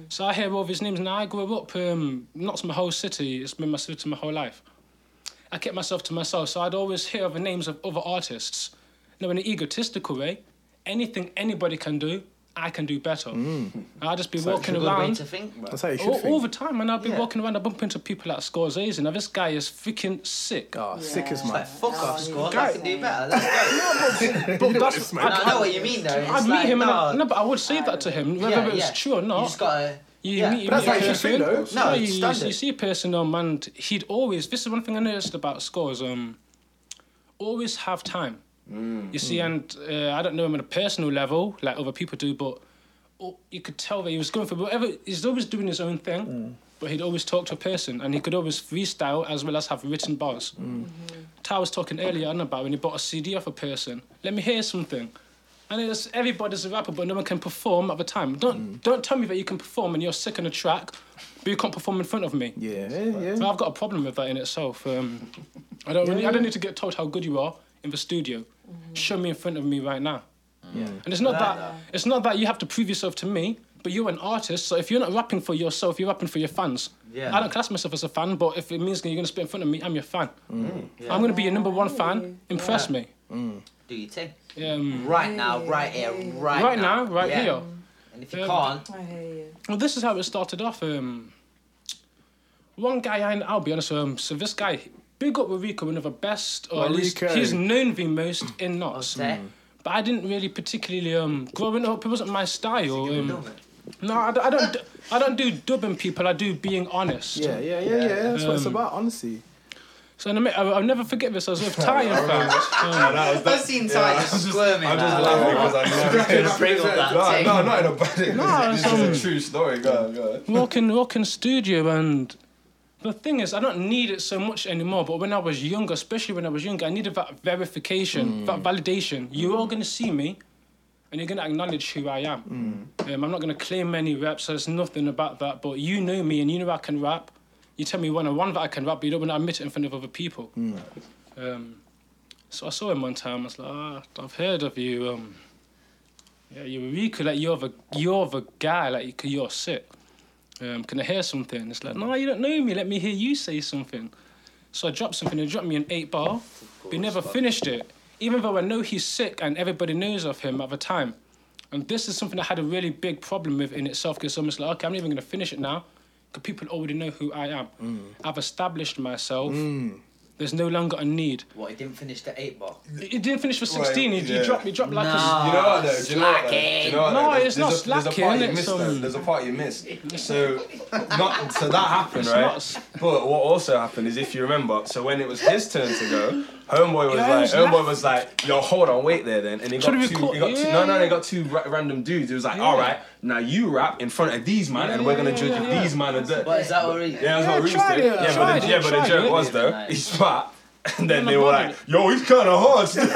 So I hear all these names, and I grew up, um, not my whole city, it's been my city my whole life. I kept myself to myself, so I'd always hear the names of other artists. Now, in an egotistical way, anything anybody can do, I can do better. I'll just be walking Good way around to think, bro. That's how you should all, think. all the time, and I'll be Yeah. walking around. I bump into people like Scorzayzee. Now this guy is freaking sick. Oh, sick as It's man. like, fuck Oh, off, score. Guy- I can do better. Let's go. But that's No, I know what you mean, though. It's I'd meet like, him, and I, no, no, but I would say that to him, whether yeah, it was yeah. true or not. You not. just gotta. You yeah. meet, you That's meet how a you should think, person. though. No, you, you, standard. you see a person, um, and he'd always. This is one thing I noticed about scores. Um, always have time. Mm. You see, and uh, I don't know him on a personal level like other people do, but oh, you could tell that he was going for whatever. He's always doing his own thing, Mm. but he'd always talk to a person, and he could always freestyle as well as have written bars. Mm. Ty was talking earlier on about when he bought a CD off a person. Let me hear something. And it's everybody's a rapper, but no one can perform at the time. Don't don't tell me that you can perform and you're sick on a track, but you can't perform in front of me. Yeah, yeah. So I've got a problem with that in itself. Um, I don't really, I don't need to get told how good you are in the studio. Show me in front of me right now. Yeah. And it's not that, it's not that you have to prove yourself to me, but you're an artist. So if you're not rapping for yourself, you're rapping for your fans. Yeah. I don't class myself as a fan, but if it means you're gonna spit in front of me, I'm your fan. I'm gonna be your number one fan. Impress me. Do your thing. Um, Right now, right here, right, right now, right Yeah. here. And if you Um, can't, I hear you. Well, this is how it started off. Um, one guy, I, I'll be honest, with him. so this guy, big up with Rico, one of the best, or at least Rico. he's known the most in Notts. Okay. But I didn't really particularly, um, growing up, it wasn't my style. Um, no, I, don't- I don't, d- I don't do dubbing people. I do being honest. Yeah, yeah, yeah, yeah. That's what it's Um, about, honestly. So in a minute, I, I'll never forget this. I was with Ty, in fact. Um, I've seen Ty just squirming. I'm just now. laughing because I know. Bring up that No, no, not in a bad way. No, This it's, is um, a true story. Go on, go on. walking walking studio and the thing is I don't need it so much anymore but when I was younger especially when I was younger I needed that verification that validation. You're all going to see me and you're going to acknowledge who I am. Um, I'm not going to claim any reps So there's nothing about that but you know me and you know I can rap. You tell me one on one that I can rap but you don't want to admit it in front of other people. Um, so I saw him one time I was like ah, I've heard of you um, yeah, you're Rico, like you're the you're the guy, like you're sick. Um, can I hear something? It's like, no, you don't know me. Let me hear you say something. So I dropped something. He dropped me an eight bar. But he never finished it, even though I know he's sick and everybody knows of him at the time. And this is something I had a really big problem with in itself. Because it's almost like, okay, I'm not even gonna finish it now, because people already know who I am. I've established myself. There's no longer a need. What, he didn't finish the eight bar? He didn't finish for 16. he, he yeah. dropped. He dropped like a. You know what though? Do you know what though? Do you know what No. There's- it's not there's a, there's a part you it's, missed though. um, There's a part you missed. So, not so that happened, It's right? not But what also happened is if you remember, so when it was his turn to go, Homeboy was Yeah, like, Homeboy left. was like, yo, hold on, wait there then, and he got Should've two, been caught- he got two, no, no, yeah. they got two ra- random dudes. It was like, all right, now you rap in front of these man, and we're gonna yeah, judge yeah, if yeah. these man are dead. But is that what he... Yeah, that's Yeah, what Reese did. it, Yeah, but the, yeah, but the joke was though, Nice. he spat, and then Yeah, they were bother. like, yo, he's kind of hard. still."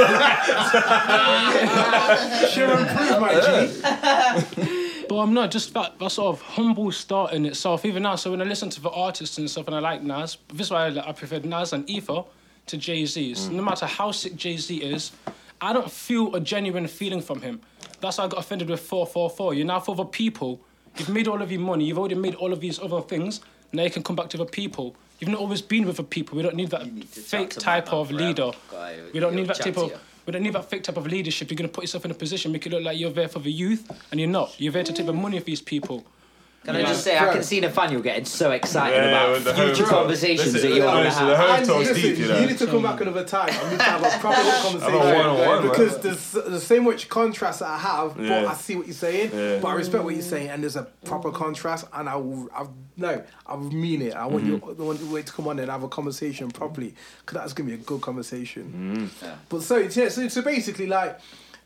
Should improve, my G. But um, I'm not just that, that sort of humble start in itself. Even now, so when I listen to the artists and stuff, and I like Nas, this is why I, like, I preferred Nas and Ether to Jay Z's. No matter how sick Jay Z is, I don't feel a genuine feeling from him. That's why I got offended with 444. You're now for the people. You've made all of your money. You've already made all of these other things. Now you can come back to the people. You've not always been with the people. We don't need that need fake type of leader. Guy, We don't need that type of. We don't need that fake type of leadership. You're gonna put yourself in a position, make it look like you're there for the youth, and you're not. You're there to take the money of these people. Can I just say, I can see Nathaniel getting so excited Yeah, about with the future home- conversations Listen, that you're going to listen, the have. home And talks listen, deep, you know. need to come back another time. I need to have a proper conversation. one-on-one, because man. there's, there's so much contrast that I have, but Yeah. I see what you're saying. Yeah. But I respect what you're saying, and there's a proper contrast, and I will, I no, I mean it. I want Mm-hmm. you, I want you to come on and have a conversation properly, because that's gonna be a good conversation. Mm-hmm. Yeah. But so, yeah, so, so basically, like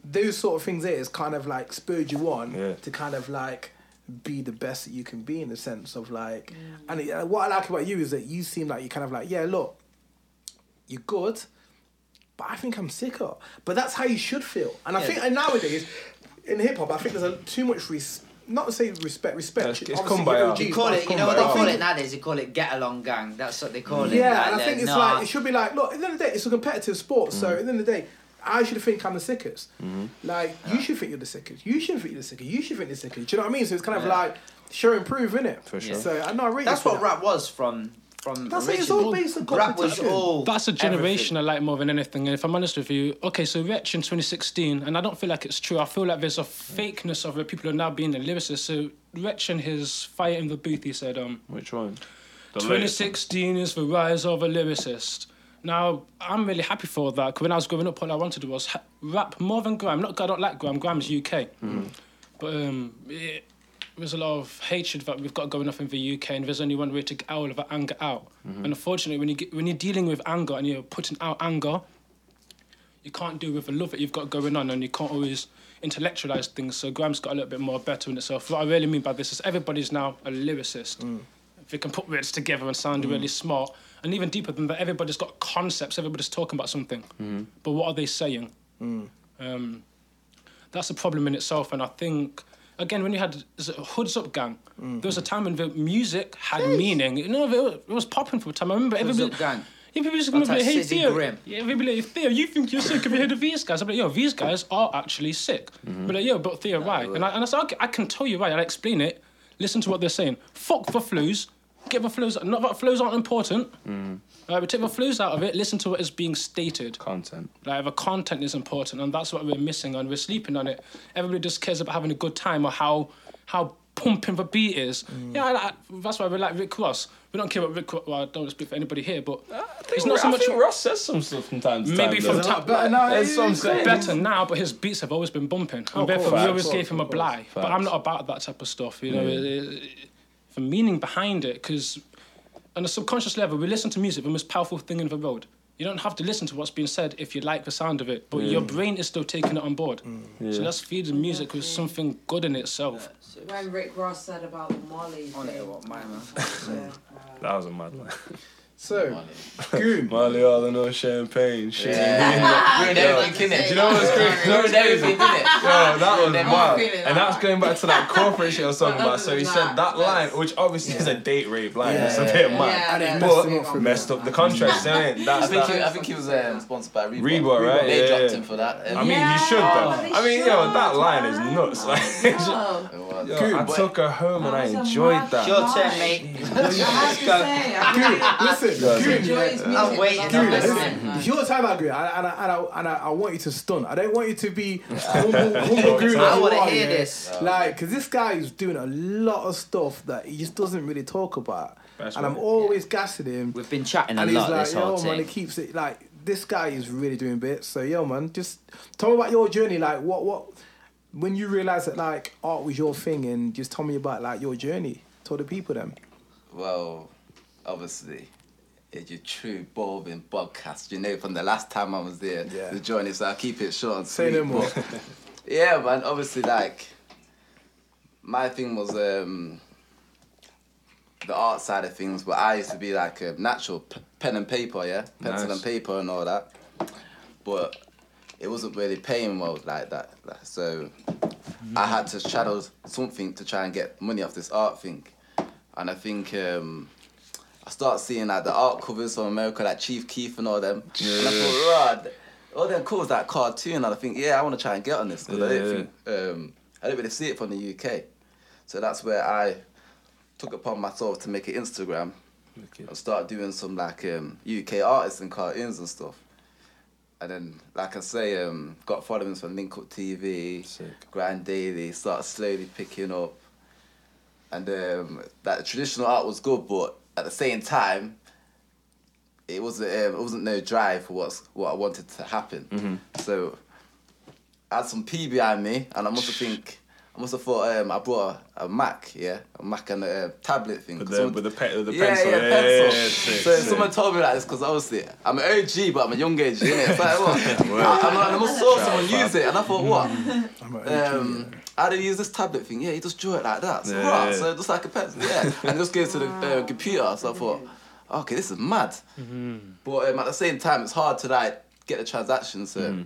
those sort of things, there is kind of like spurred you on Yeah. to kind of like be the best that you can be in the sense of like, and it, uh, what I like about you is that you seem like you kind of like, yeah, look, you're good, but I think I'm sicker. But that's how you should feel. And I Yeah. think and nowadays in hip hop, I think there's a, too much res- not to say respect, respect. It's- it's obviously, kumbaya. OGs, You call it, you know what they call it nowadays? They call it get along gang. That's what they call it. Yeah, Like, and I think it's not- like it should be like, look, at the end of the day, it's a competitive sport. So at the end of the day, I should think I'm the sickest. Like you should think you're the sickest. You should think you're the sickest. You should think you're the sickest. Do you know what I mean? So it's kind of Yeah. like show and prove, innit? For sure. So I know I rate That's what that. rap was from from That's it, it's all based on Rap was competition. all. That's a generation everything. I like more than anything. And if I'm honest with you, okay, so Wretch in 2016, and I don't feel like it's true. I feel like there's a fakeness of it. People are now being the lyricists. So Wretch in his Fire in the Booth, he said, um, Which one? The latest one. 2016 is the rise of a lyricist. Now, I'm really happy for that. 'cause when I was growing up, all I wanted was ha- rap more than grime. Not 'cause I don't like grime. Grime's UK. Hmm. But um, it, there's a lot of hatred that we've got going off in the UK, and there's only one way to get all of that anger out. Hmm. And unfortunately, when you get, when you're dealing with anger and you're putting out anger, you can't do with the love that you've got going on, and you can't always intellectualize things. So Grime's got a little bit more better in itself. What I really mean by this is everybody's now a lyricist. Hmm. If they can put words together and sound really smart, and even deeper than that, everybody's got concepts. Everybody's talking about something, mm-hmm. but what are they saying? Mm. Um, that's a problem in itself, and I think. Again, when you had Hoods Up Gang, mm. there was a time when the music had meaning. You know, it, was popping for a time. I remember Hoods everybody. Up Gang. Yeah, people used to come That's and be like, hey Theo, Grim. yeah, people like, Theo, you think you're sick? Have you heard of these guys? I'm like, yo, these guys are actually sick. Mm-hmm. But like, yo, but Theo, why? And I, and I said, okay, I can tell you why. I'll explain it. Listen to what they're saying. Fuck the flows. Get the flows. Not that flows aren't important. Mm. Right, we take the flows out of it. Listen to what is being stated. Content. Like the content is important, and that's what we're missing, and we're sleeping on it. Everybody just cares about having a good time or how how pumping the beat is. Mm. Yeah, I, I, that's why we like Rick Ross. We don't care about Rick. Ross. Well, I don't speak for anybody here, but uh, it's not so I much. think Ross says some stuff from time to Maybe time. from time. Better now, That's what I'm it's saying. Better now, but his beats have always been bumping, and Oh, therefore course, we always of gave him a of bly. But I'm not about that type of stuff, you know. Mm. It- it- the meaning behind it, because on a subconscious level, we listen to music, the most powerful thing in the world. You don't have to listen to what's being said if you like the sound of it, but your mm. brain is still taking it on board. Mm. So let's feed the music with something good in itself. When Rick Ross said about Molly I wanna hear thing. what my man. Yeah. That was a mad um, line. So, Goon. Molly, all the no champagne. Shit. Ruined everything, innit? Do you know what's great? You know what's Ruined everything, crazy? innit? Yo, that was wild. And that's going back to that corporate shit I was talking But. So he other said that, that line, which obviously is a date rape line. Yeah. It's a bit Yeah, mad. yeah, messed But him up messed up the contract, isn't it? I That's think, he, I think he was um, sponsored by Reebok. Reebok, right? They Yeah, dropped him for that. Um, I mean, Yeah, you should though. I mean, yo, should, that line is nuts. Like, yo, I took her home and I That was a enjoyed that. Your turn, mate. I have to Go. say, I Goon. really- Listen, listen, Go on. Goon, Enjoy his yeah. music. I'm waiting, That's Goon, I'm the best listen, thing, man. it's your time, I agree, and, and, I, and, I, and I, I want you to stun. I don't want you to be humble, humble Goon. I wanna hear yeah. this. Like, because this guy is doing a lot of stuff that he just doesn't really talk about. That's and I'm right. always gassing him. We've been chatting a and he's like, this yo, whole man, thing. he keeps it like this guy is really doing bits. So, yo, man, just tell me about your journey. Like, what, what, when you realized that like art was your thing, and just tell me about like your journey. Tell the people them. Well, obviously, it's your true Baldwin podcast. You know, from the last time I was there, Yeah. the journey. So I'll keep it short and Say sweet. no more. yeah, man. Obviously, like my thing was um the art side of things, but I used to be like a natural p- pen and paper, yeah, pencil Nice. and paper and all that. But it wasn't really paying well like that. like, So I had to shadow something to try and get money off this art thing, and I think. um I start seeing like the art covers from America, like Chief Keef and all them. Yeah. And I thought, right, all them covers that cartoon. And I think, yeah, I want to try and get on this because I Yeah, don't think um, I don't really see it from the UK. So that's where I took upon myself to make an Instagram and start doing some like um, UK artists and cartoons and stuff. And then, like I say, um, got followings from Link Up TV, Sick. GRM Daily, started slowly picking up. And um, that traditional art was good, but at the same time, it wasn't um, it wasn't no drive for what's what I wanted to happen. So I had some P behind me, and I must have think I must have thought um, I brought a, a Mac, yeah, a Mac and a uh, tablet thing. With 'cause the, someone- with the, pe- with the yeah, pencil. yeah, Yeah, pencil. yeah, yeah, sick, so sick. someone told me like this because obviously I'm an OG, but I'm a young age, innit? It's like, what? I, I'm, I must saw someone use it, and I thought, what? I'm a Um, how do you use this tablet thing? Yeah, you just draw it like that. So, Yeah, what? yeah. so just like a pencil, yeah. and it just goes to the uh, computer. So I thought, okay, this is mad. But um, at the same time, it's hard to like get the transactions. So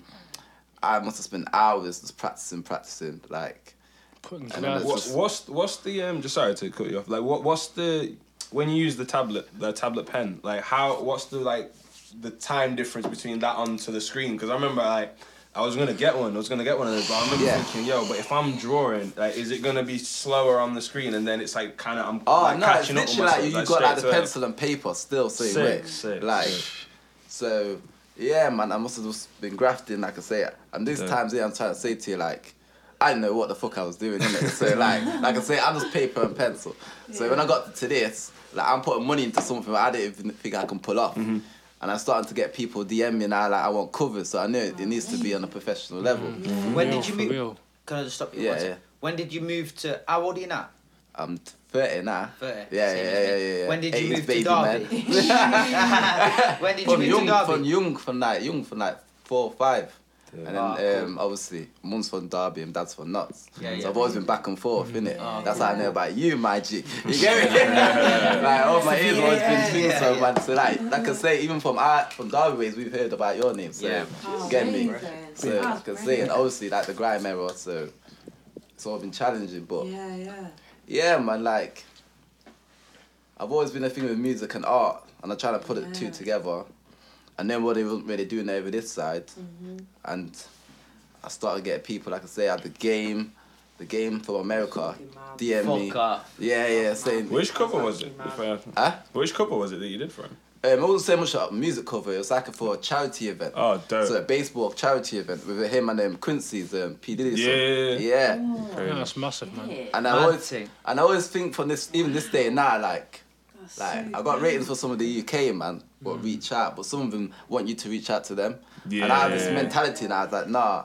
I must have spent hours just practicing, practicing. Like, Putting And then glass. there's What, just- what's what's the um? Just sorry to cut you off. Like what what's the when you use the tablet the tablet pen like how what's the like the time difference between that onto the screen? Because I remember like I was gonna get one. I was gonna get one of those, but I remember Yeah. thinking, yo, but if I'm drawing, like, is it gonna be slower on the screen and then it's like kind of I'm oh like, no, it's catching up with literally like you, you got like the to it. pencil and paper still same Sick, way. sick, like, sick. so yeah, man, I must have just been grafting, like I say. And these Yeah. times here, I'm trying to say to you, like, I didn't know what the fuck I was doing, innit? so like, like I say, I'm just paper and pencil. So when I got to this, like, I'm putting money into something I didn't even think I can pull off. Mm-hmm. And I'm starting to get people DM me now, like, I want covers. So I know it needs to be on a professional mm-hmm. level. Mm-hmm. Mm-hmm. When Real, did you move? real. Can I just stop you? Yeah, yeah. When did you move to? How old are you now? I'm 30 now. 30. Yeah, Same yeah, as yeah, me. yeah, yeah. When did you 80s move to baby, Derby? when did you from move young, to Derby? from young, from like young, from like four or five. And then cool. um, obviously, mum's from Derby and dad's from Notts. Yeah, so. I've always been back and forth, innit? Ah, That's how I know about you, my G. You get me? like all my ears always been things, yeah, so yeah. man. So like, like I say, even from our, from Derby ways, we've heard about your name. So Yeah. Oh, get me? amazing. So That's like I say, and obviously like the grime era, so it's all been challenging, but Yeah, yeah. yeah, man, like I've always been a thing with music and art, and I try to put it two together. And then what they wasn't really doing over this side, Mm-hmm. and I started getting people like I say at the game, the game from America, DM me. Fuck. Yeah, yeah, saying. Which cover was it? If I, Huh? which cover was it that you did for him? Um, it wasn't so much a music cover. It was like for a charity event. Oh, dope. So a baseball charity event with him and um, Quincy's um, P Diddy. song. Yeah. Yeah. Yeah, that's massive, man. And I always, and I always think from this, even this day now, like, That's like so I got ratings for some of the UK man, but Mm. reach out. But some of them want you to reach out to them. Yeah. And I have this mentality now. I was like, nah.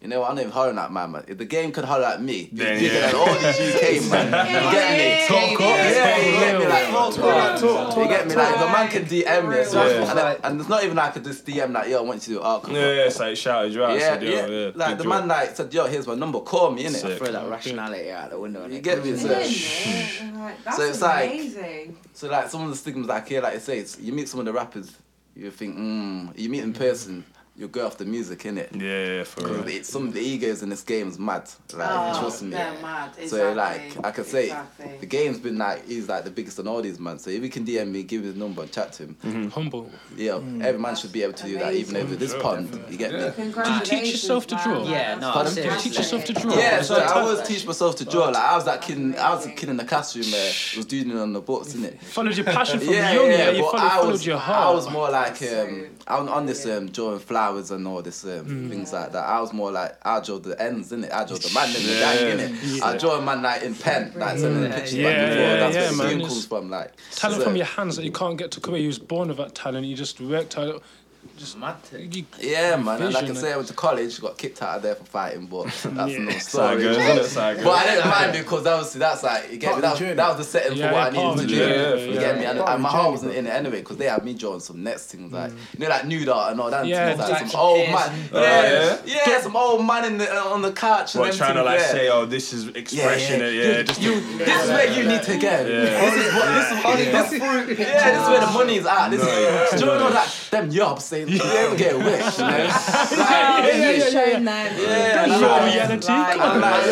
You know, what, I'm not even hollering at man, man. If the game could holler at me, Then, it's bigger yeah. than all these UK man. You get me? Talk up. Yeah, you get me like Talk, talk, talk, talk, talk, You get me like the man can DM me, so Yeah. and, then- and it's not even like I could just DM like yo, I want you to do art. Yeah, yeah, it's like shouted you out. yeah, said, yo, yeah. yeah. Like the job. man like said, yo, here's my number. Call me, innit? Sick. Throw that rationality out the window. You get me? Isn't So, it? That's So it's like- amazing. so like some of the stigmas like here, like I say, it's, you meet some of the rappers, you think, mm, you meet in person, you'll go off the music, innit? Yeah, yeah, for real. Because it- some of the egos in this game is mad. Like, Oh, trust me. they're mad. So like I could say, Exactly. the game's been like he's like the biggest on all these man. So if he can DM me, give me his number, and chat to him. Humble. Yeah, every man should be able to do that, even over this Sure, pond. You get me? Did you teach yourself to draw? Yeah, no, Pardon? seriously. Did you teach yourself to draw? Yeah, so I time- always teach myself to draw. Like I was that kid, I was a kid in the classroom where was doing it on the books, innit? Followed your passion from Yeah, young, yeah. yeah, You but followed, I followed was, your I was more like So- um, on, on this um, drawing flowers and all this um, things like that. I was more like I draw the ends, innit? I draw the man in the Yeah. gang, innit? I draw a man like in pen, like sending the pictures Yeah, back yeah, That's yeah, where the man. game It's- comes from, like talent so- from your hands that you can't get to career. You was born with that talent. You just worked out. Mad thing. You, Yeah, man. And like I Vision, say, I went to college, got kicked out of there for fighting, but that's no story. girls, But, but. I didn't mind because obviously that's like you get me. That, that was the setting Yeah, for what I needed of to the do. journey, you yeah. get me? And, and my heart wasn't in it anyway because they had me drawing some next things like mm. you know like nude art and all that. Yeah, things, like like some old Pierce man. and- Yeah, Oh, yeah, some old man in the, uh, on the couch. and What, them trying to like there. say, oh, this is expression, yeah, yeah, just You, this is where you need to go. Yeah. This is what this is this is, yeah, this is where the money's at. This No, yeah. is during all that them yobs saying you ever get a wish, you know? Yeah, yeah, yeah, shown them. Yeah, You've and shown I'm reality, like, come that's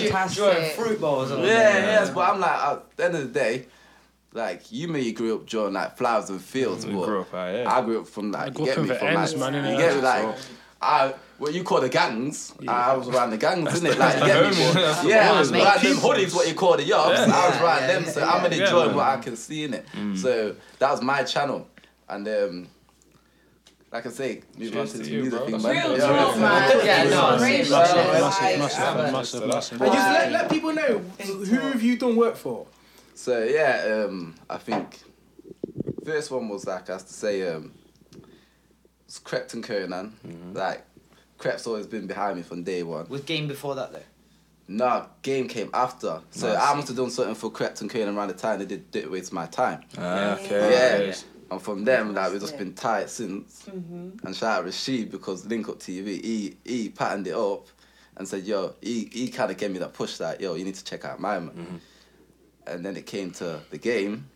yo. fantastic. Drawing fruit balls and all Yeah, yes, but I'm like at the end of the day, like you may grew up drawing like flowers and fields, We but grew up, uh, yeah. I grew up from like you get me from ends, like man, you get me like So- I what you call the gangs, I was around the gangs, isn't it? Like you get me, That's but, the yeah, I was man. around them hoodies, what you call the yobs. I was around Yeah, them, yeah, so yeah. I'm only Yeah, drawing man. what I can see in it. So that was my channel, and um. Like I say, move on Cheers to to the music bro. thing, man. Real Yeah, talk, man. Yeah, no, Great shit, massive, massive, massive, massive. And just let, let people know who have you done work for. So yeah, um, I think first one was like I have to say um, it's Krept and Konan. Like Krept's always been behind me from day one. Was game before that though? Nah, game came after. So Nice. I must have done something for Krept and Konan around the time they did, did Waste My Time. Ah, okay. Yeah. okay. And from them, like we've just been tight since. Mm-hmm. And shout out Rashid because Link Up TV, he he patterned it up and said, yo, he, he kind of gave me that push that, yo, you need to check out my man. And then it came to the game.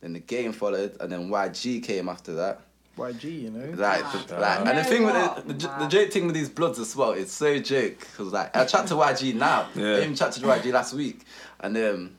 Then the game followed, and then YG came after that. YG, you know. Like, the, like, and the thing know with the, the, j- the joke thing with these bloods as well, it's so joke because like I chat to YG now. Yeah. I even chat to YG last week, and um,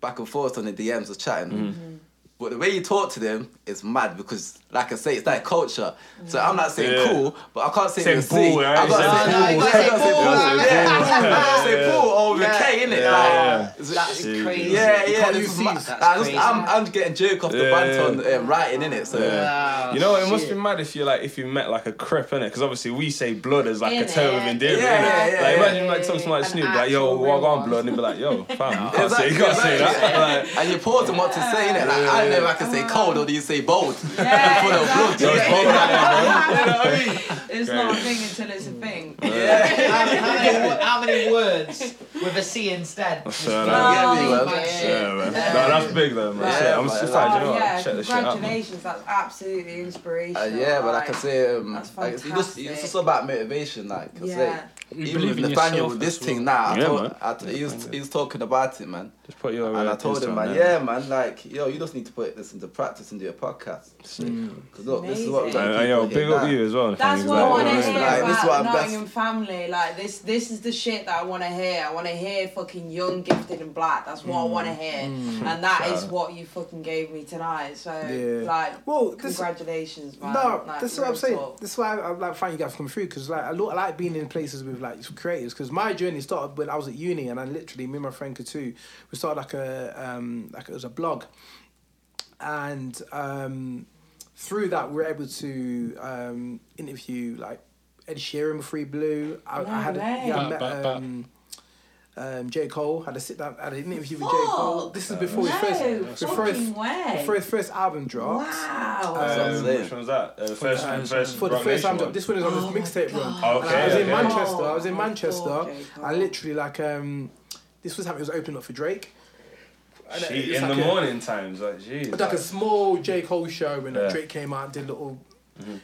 back and forth on the DMs was chatting. Mm-hmm. But the way you talk to them is mad because, like I say, it's that culture. So I'm not saying Yeah. cool, but I can't say Saying with a C. bull, right? I gotta Saying say bull. bull. You I gotta gotta say say bull. bull. Yeah. Yeah, I gotta say Yeah. bull over the Yeah. K, innit? Yeah, Like, yeah. it's- That's Yeah. crazy. yeah, You yeah. can't this use is ma- Cs. That's I just- crazy. I'm, I'm getting joke off the Yeah, banter on um, writing in it. So Yeah. You know, it must be mad if you like if you met like a crip in it, because obviously we say blood as like a Innit? term of endearment. Yeah, yeah, yeah, like imagine like something like An Snoop, like yo, actual walk on blood, and be like, yo, fam, you can't say, you can't say that. And you pause and what to say, in innit? Like, I don't know if I can say cold or do you say bold? Yeah, Full of blood. yo, it's bold out there, You know what I mean? It's not a thing until it's a thing. how, how many, how many words with a C instead? bro. Fair Oh, enough. Yeah, me, man. Yeah, man. No, that's big though, man. Yeah, Shit, I'm man. surprised, you know what? yeah, Check this shit out, congratulations. That's absolutely inspirational. Uh, yeah, but like I say, um, That's like, it's just it's just about motivation. Like I Yeah. say, You even with in Nathaniel with this as thing well. now, I Yeah, told, man. I t- he was he was talking about it, man. Just put your And I told him, man, on yeah, man, like, yo, you just need to put this into practice and do a podcast. Because look, this is what we Amazing. got. And, and yo, big up you as well. That's what I want to yeah, hear yeah. Like, this is about what I'm Nottingham family. Like this, this is the shit that I want to hear. I want to hear fucking young, gifted, and black. That's what I want to hear, and that is what you fucking gave me tonight. So, Yeah. like, Well, this- congratulations, man. No, like, that's what I'm saying. talk. That's why I, I like finding you guys come through because like I, lo- I like being in places with like creators because my journey started when I was at uni and I literally me and my friend Katu we started like a um like it was a blog and um through that we were able to um interview like Ed Sheeran with Free Blue. I, No I had a, way. yeah I met ba- ba. um, um, J Cole had a sit down had an interview with J Cole. This is before his no, first before his, way. before his first album dropped. wow. What I'm Um, saying. which one's that? Uh, first, Um, first for the first Nation time, this one is on Oh this mixtape run. Oh, And I was okay, in. Manchester. I was in Oh, Manchester. God, I literally like um, this was happening. It was opening up for Drake. She, in like the a- morning times, like, jeez. It's like a small J Cole show when Yeah. Drake came out and did little.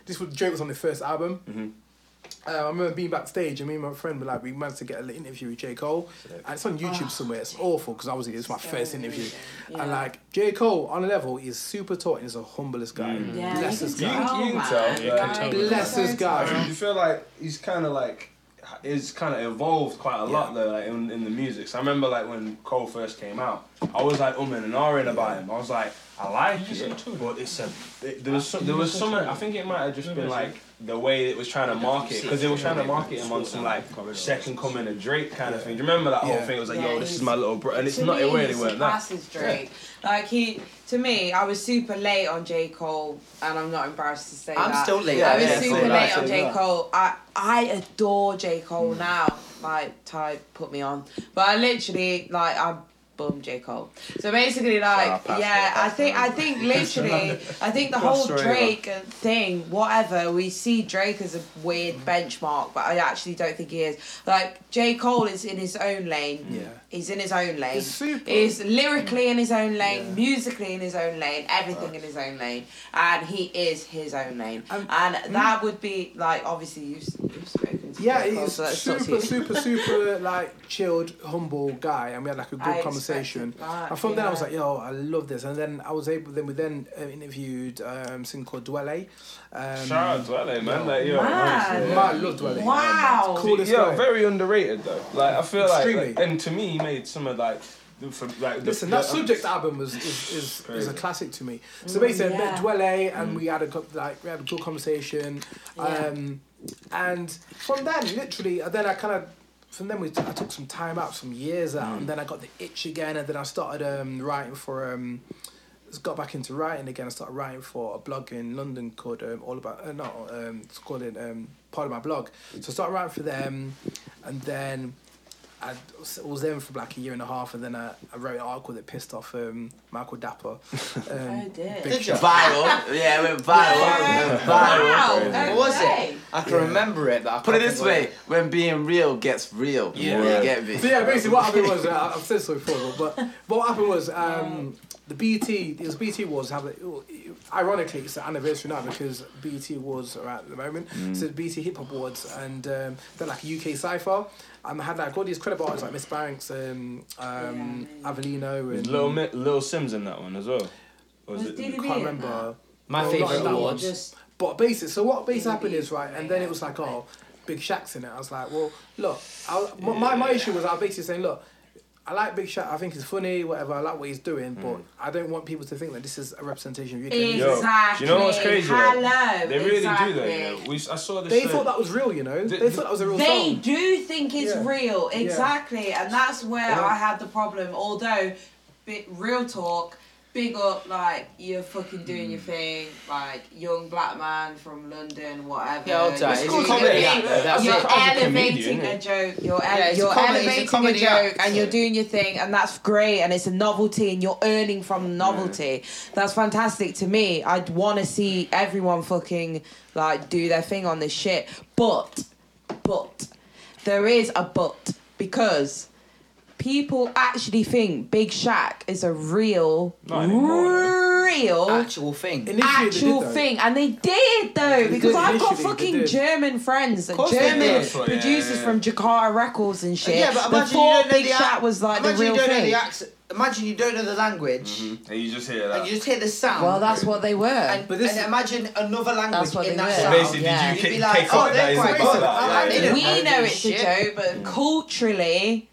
This was Drake was on the first album. Uh, I remember being backstage and me and my friend were like, we managed to get an interview with J. Cole. And it's on YouTube somewhere. It's awful because obviously it's my first interview. And like, J. Cole, on a level, is super taught and he's the humblest guy. Yeah, Bless you this guy. tell, You can tell, yeah, can tell. Bless this guy. you feel like he's kind of like is kind of evolved quite a lot though, like in, in the music. So I remember like when Cole first came out, I was like umming and ahhing about him. I was like, I like it, but it's a it, there was some, there was some. I think it might have just been like the way it was trying to market because they were trying to market him on some like second coming of Drake kind of thing. Do you remember that whole thing? It was like, Yeah, yo, this is my little bro, and it's not. me, It really he weren't that. surpasses Drake. Like he, to me, I was super late on J Cole, and I'm not embarrassed to say I'm that. still late. Yeah, I was yeah, super late same, on J. Cole. I I adore J Cole mm. now. Like Ty put me on, but I literally like I bum J Cole. So basically, like yeah, I think. I think literally I think the whole Drake thing, whatever. We see Drake as a weird benchmark, but I actually don't think he is. Like J Cole is in his own lane. Yeah. He's in his own lane. He's super. He's lyrically in his own lane, Yeah. musically in his own lane, everything in his own lane, and he is his own lane. Um, and that would be like obviously you've, you've spoken to Yeah, he's so super, super, super like chilled, humble guy, and we had like a good I conversation. that, and from then I was like, yo, I love this. And then I was able. Then we then uh, interviewed um, something called Dwele. Um, Shout out to LA, man. Like, yo, Man. honestly, Man, I love Dwele. Wow. Coolest Yo, guy. very underrated though. Like I feel like, Extremely. like- and to me, he made some of like, the, for, like the- Listen, the- that subject album was is, is, is a classic to me. So basically, I met. Dwele, and we had a like we had a good conversation, um, and from then, literally, and then I kind of. From then, we t- I took some time out, some years out, and then I got the itch again, and then I started um, writing for. Um, just got back into writing again. I started writing for a blog in London called um, All About. Uh, no, um, it's called it um, part of my blog. So I started writing for them, and then I was- was there for like a year and a half, and then I, I wrote an article that pissed off um, Michael Dapaah. Um, Oh, dear. big shout. Viral. Yeah, it went viral. It went Wow. viral. What was it? I can Yeah. remember it, but I Put it this way: what when being real gets real. Yeah. You get me? So yeah, basically what happened was uh, I've said so before, but, but what happened was um, the BET it was BET Awards have it, ironically it's the anniversary now because BET Awards are out at the moment. So the BET Hip Hop Awards and um, they're like a UK cipher. Um, I had like all these credible artists like Miss Banks, um, um, Avelino, Was and Little Mi- Little Simz in that one as well. Or was Was it? Diddy can't remember. My No, favourite that awards. one. Just But basically, so what basically happened is right, and then it was like, oh, Big Shaq's in it. I was like, well, look, I, my, my my issue was I was basically saying, look, I like Big Shaq. I think he's funny, whatever. I like what he's doing, but I don't want people to think that this is a representation of UK music. Yo, exactly. you know what's crazy, though? Hello. They really exactly. do that. You know? We, I saw this. They uh, thought that was real, you know. Th- They thought that was a real thing. They song. do think it's Yeah. real, exactly, and that's where Yeah. I had the problem. Although, bit real talk, big up like you're fucking doing your thing, like young black man from London, whatever. Yeah, I'll tell you, You're- it's you're- comedy, you're- yeah, that's you're it. As a elevating comedian, a joke. You're, Yeah, ele- a you're comedy- a elevating a, comedy joke, act. and you're doing your thing, and that's great, and it's a novelty, and you're earning from novelty. That's fantastic to me. I'd want to see everyone fucking like do their thing on this shit, but but there is a but because people actually think Big Shaq is a real, anymore, real. Actual thing. Initially, they did, Actual though. thing, and they did though, They because did, I've got initially, they fucking did. German friends, course they German did. That's producers yeah, yeah. from Jakarta Records and shit. Yeah, but imagine before you don't know Big the Shaq ac- was like the imagine real you don't know thing. the accent. Imagine you don't know the language, mm-hmm. And you just hear that. and you just hear the sound. well, that's what they were. And, But this and is- imagine another language That's what in they that were. So sound. basically, yeah. did You'd be kick, like, take oh, off they're that is quite about good. that? I Yeah, like yeah. we know it's a Shit. joke, but culturally,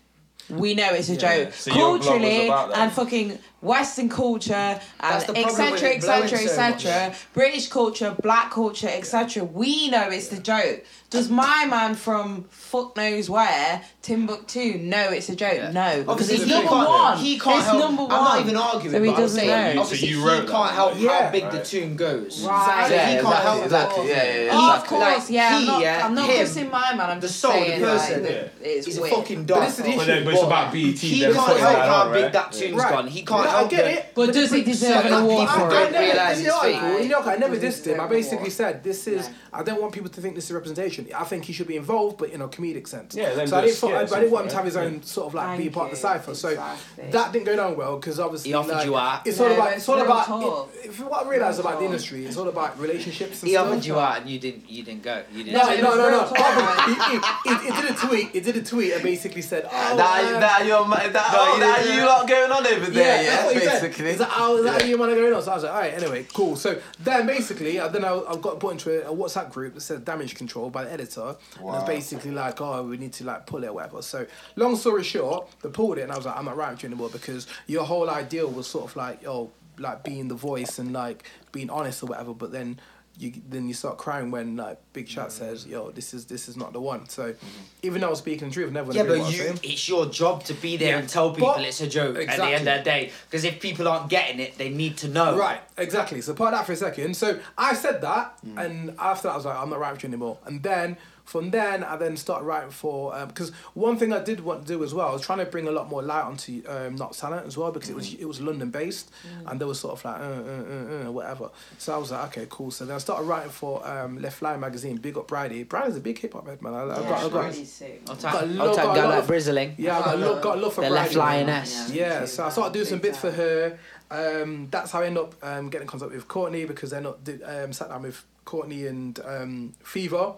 we know it's a Yeah. joke. So your blog was culturally and fucking Western culture um, That's and the problem with etc. etc. etc. British culture, black culture, etc. We know it's the joke. Does my man from fuck knows where Timbuktu know it's a joke? Yeah. No, because Obviously, it's number can't, one. He can't it's help. number I'm not even arguing, So he but I'm doesn't saying, know. obviously, So you he can't that. help Yeah. how big the tune goes. Right. So Yeah, he can't exactly, help exactly. that. Yeah, yeah, yeah. Oh, of Exactly. course, Like, yeah. I'm not, yeah, I'm not him, cussing my man. I'm the just soul, the person, like, that it's He's a fucking But dog. this is the issue. But, then, it's about BET. He can't help how big that tune's Right. gone. He can't That's I get it. But does he deserve an But award people for don't it? realise in the article, in the article, I never Does he dissed him. I basically said this is. I don't want people to think this is representation. I think he should be involved, but in a comedic sense. Yeah, then so I didn't, just- thought- yeah, I, I didn't want him to have his own sort of like be part of the cipher. So that didn't go down well because obviously He offered you out. It's all about. It's all about. if what I realised Real about the industry, it's all about relationships. And He offered you out and you didn't. You didn't go. You didn't. No, no, no, no. real. It, did a tweet. It did a tweet and basically said, "Oh, That, uh, that, you're, that, oh, that didn't. you lot going on over there, Yeah, yeah, that's what he said. basically. Is that how, is that how you want to go on? So I was like, all right, anyway, cool. So then basically, uh, then I, I got put into a, a WhatsApp group that said damage control by the editor. Wow. And it's basically like, oh, we need to like pull it or whatever. So long story short, they pulled it and I was like, I'm not right to you anymore because your whole ideal was sort of like, oh, like being the voice and like being honest or whatever. But then you then you start crying when like Big Shaq mm. says, yo, this is this is not the one. So mm-hmm. even though I was speaking the truth, never Yeah, but you, it's your job to be there Yeah. and tell people But- it's a joke at the end of the day. Because if people aren't getting it, they need to know. Right, exactly. So part that for a second. So I said that, mm. and after that, I was like, I'm not right with you anymore. And then from then, I then started writing for because one thing I did want to do as well, I was trying to bring a lot more light onto um, Not Silent as well because it was it was London based, and they were sort of like uh, uh, uh, uh, whatever. So I was like, okay, cool. So then I started writing for um, LeftLion magazine. Big up Bridie. Bridie's a big hip hop head man. I, I got, I got, Really. I'll Got a take, lot- got a lot like of- Brizzling. yeah, I got a look, got a look for The left Bridie, man. lioness. Yeah, so I started doing some bits for her. Um, that's how I ended up um, getting in contact with Courtney because then I did um, sat down with Courtney and um, Fever.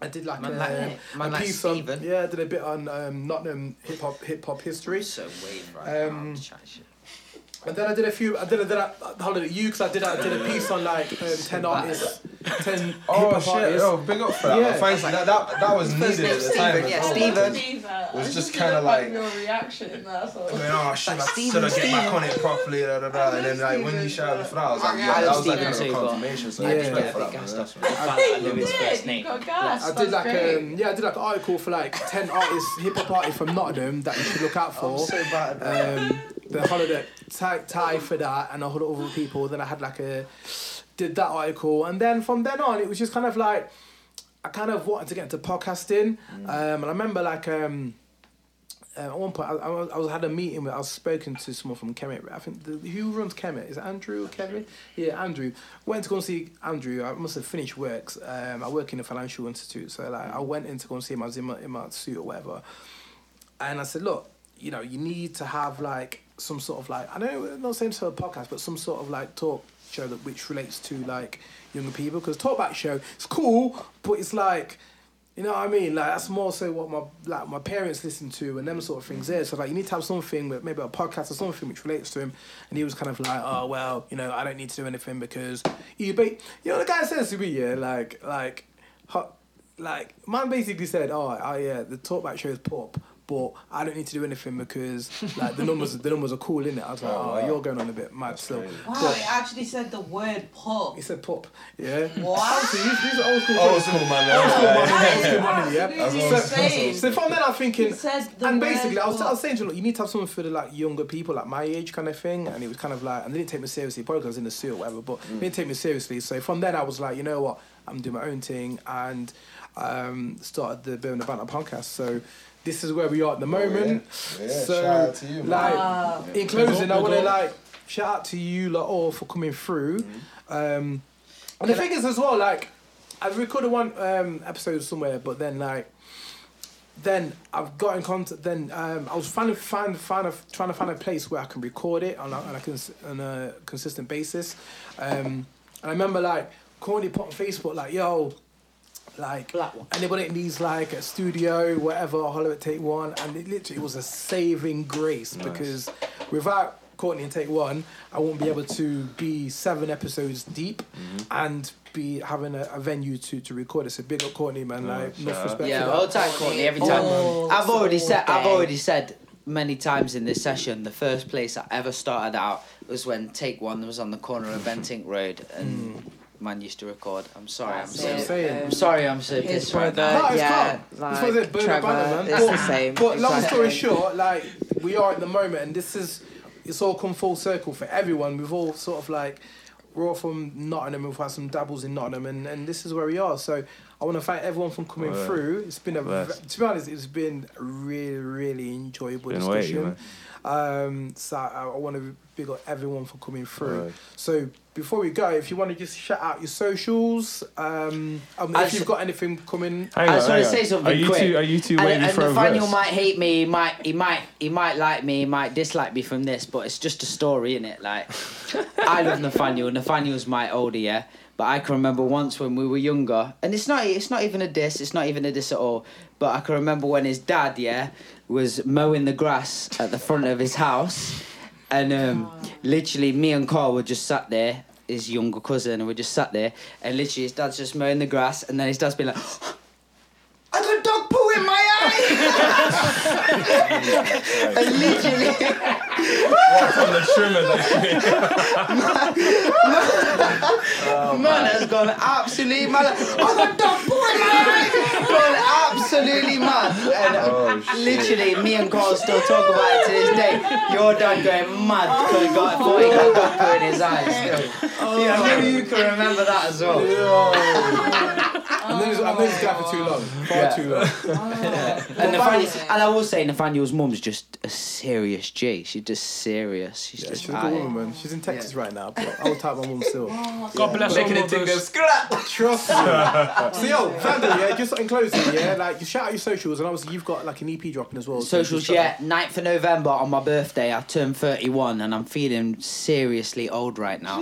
I did like Man a, like- a man like piece on Stephen. yeah, I did a bit on um, Nottingham hip hop hip hop history. So wave right Um, now. Chat shit. And then I did a few. I did a, did a hold on, you because I did a, I did a piece on like um, ten artists, ten hip Oh hop shit! artists. Oh, big up for that. Yeah. Yeah. Thank you. That, that, that was needed at the time. Yeah, well. Stephen. It was just kind of like. your reaction. That's all. Going, oh shit, I Stephen, should have get back on it properly, da, da, da. and then like when you shouted me for that, I was like, yeah, I that was like Stephen a too, confirmation. So I yeah, did respect get for that. gas man. That's stuff. right. The fact that I knew his first did, name. You got gas. I did like um, yeah, I did like an article for like ten artists, hip hop artists from Nottingham that you should look out for. So bad at um, the holiday tie, tie for that and a whole lot of other people. Then I had like a did that article, and then from then on, it was just kind of like I kind of wanted to get into podcasting, um, and I remember like. Um, uh, at one point, I, I, was, I was had a meeting with. I was spoken to someone from Kemet. I think the, who runs Kemet is it Andrew or Kevin? Yeah, Andrew. Went to go and see Andrew. I must have finished works. Um, I work in a financial institute, so like I went in to go and see him. I was in my, in my suit or whatever, and I said, look, you know, you need to have like some sort of like I know, not saying to a podcast, but some sort of like talk show that which relates to like younger people because talkback show it's cool, but it's like. You know what I mean? Like that's more so what my like my parents listen to and them sort of things there. So like you need to have something with maybe a podcast or something which relates to him. And he was kind of like, oh well, you know, I don't need to do anything because you. But you know the guy says to me, yeah, like like, hot, like man basically said, oh, oh yeah, the talkback show is pop. But I don't need to do anything because like the numbers, the numbers are cool in it. I was like, oh, you're going on a bit mad still. Wow, But it actually said the word pop. he said pop, yeah. Wow. Obviously, he's, he's an old school. Old school man. Old school yeah. money, old is school money, yeah. So- So from then I'm thinking, He said the and word basically I was, I was saying to him, look, you need to have something for the like younger people, like my age kind of thing. And it was kind of like, and they didn't take me seriously, probably because I was in the suit or whatever, but they didn't take me seriously. So from then I was like, you know what, I'm doing my own thing and um, started the Bourbon and Banter podcast. So this is where we are at the moment. Oh, Yeah, so shout out to you, man. like Wow. in closing, I want to like shout out to you lot all for coming through. Um, and the thing is as well, like I've recorded one um, episode somewhere, but then like then I've got in contact. Then um, I was trying to find, find a, trying to find a place where I can record it on a, on a, cons- on a consistent basis. Um, and I remember like Courtney put on Facebook like, "Yo, like anybody that needs like a studio, whatever, Hollywood Take One," and it literally was a saving grace because without Courtney and Take One, I won't be able to be seven episodes deep and be having a, a venue to, to record it. So big up Courtney, man. Like, enough respect Yeah, all time Courtney every time. Oh, I've already all said I've already said many times in this session the first place I ever started out was when Take One was on the corner of Bentinck Road and mm. Man used to record. I'm sorry, I'm That's so I'm it. saying. I'm sorry I'm so pissed right now. No, it's yeah, calm. like was Trevor, man. it's But- the same. But long story short, like we are at the moment, and this is it's all come full circle for everyone. We've all sort of like we're all from Nottingham. We've had some dabbles in Nottingham, and, and this is where we are. So I want to thank everyone for coming Word. through. It's been a, Bless. to be honest, it's been a really, really enjoyable Been waiting, discussion. Um, so I, I want to big up everyone for coming through. Word. So before we go, if you want to just shout out your socials, um, um, if you've got anything coming, Hang I just want to say something Are you quick. two? Are you two and, waiting and for a Nathaniel verse? might hate me. He might. He might. He might like me. He might dislike me from this, but it's just a story, innit? Like, I love Nathaniel. Nathaniel's my older, yeah. But I can remember once when we were younger, and it's not. It's not even a diss. It's not even a diss at all. But I can remember when his dad, yeah, was mowing the grass at the front of his house, and um, literally me and Carl were just sat there. His younger cousin, and we just sat there, and literally his dad's just mowing the grass, and then his dad's been like. I got dog poo in my eye. and literally, From the trimmer, man has gone absolutely mad. Oh, I got dog poo in my eye. Gone absolutely mad. And Oh, shit. literally, me and Carl still talk about it to this day. Your dad going mad because he got, thought he got dog poo in his eyes Still. yeah, maybe you can remember that as well. I'm known this, I've known this guy for too long, oh. far Yeah. too long. Oh. And, Nathaniel, and I will say, Nathaniel's mum's just a serious G. She's just serious. She's Yeah, just she's a good woman, man. She's in Texas right now, but I will type my mum still. Oh, God bless all Making it thing go mothers. scrap. Trust me. so yo, Vandal, yeah, just in closing, yeah, like you shout out your socials, and obviously you've got like an EP dropping as well. so Socials, just shout yeah. 9th of November on my birthday, I turned 31 and I'm feeling seriously old right now.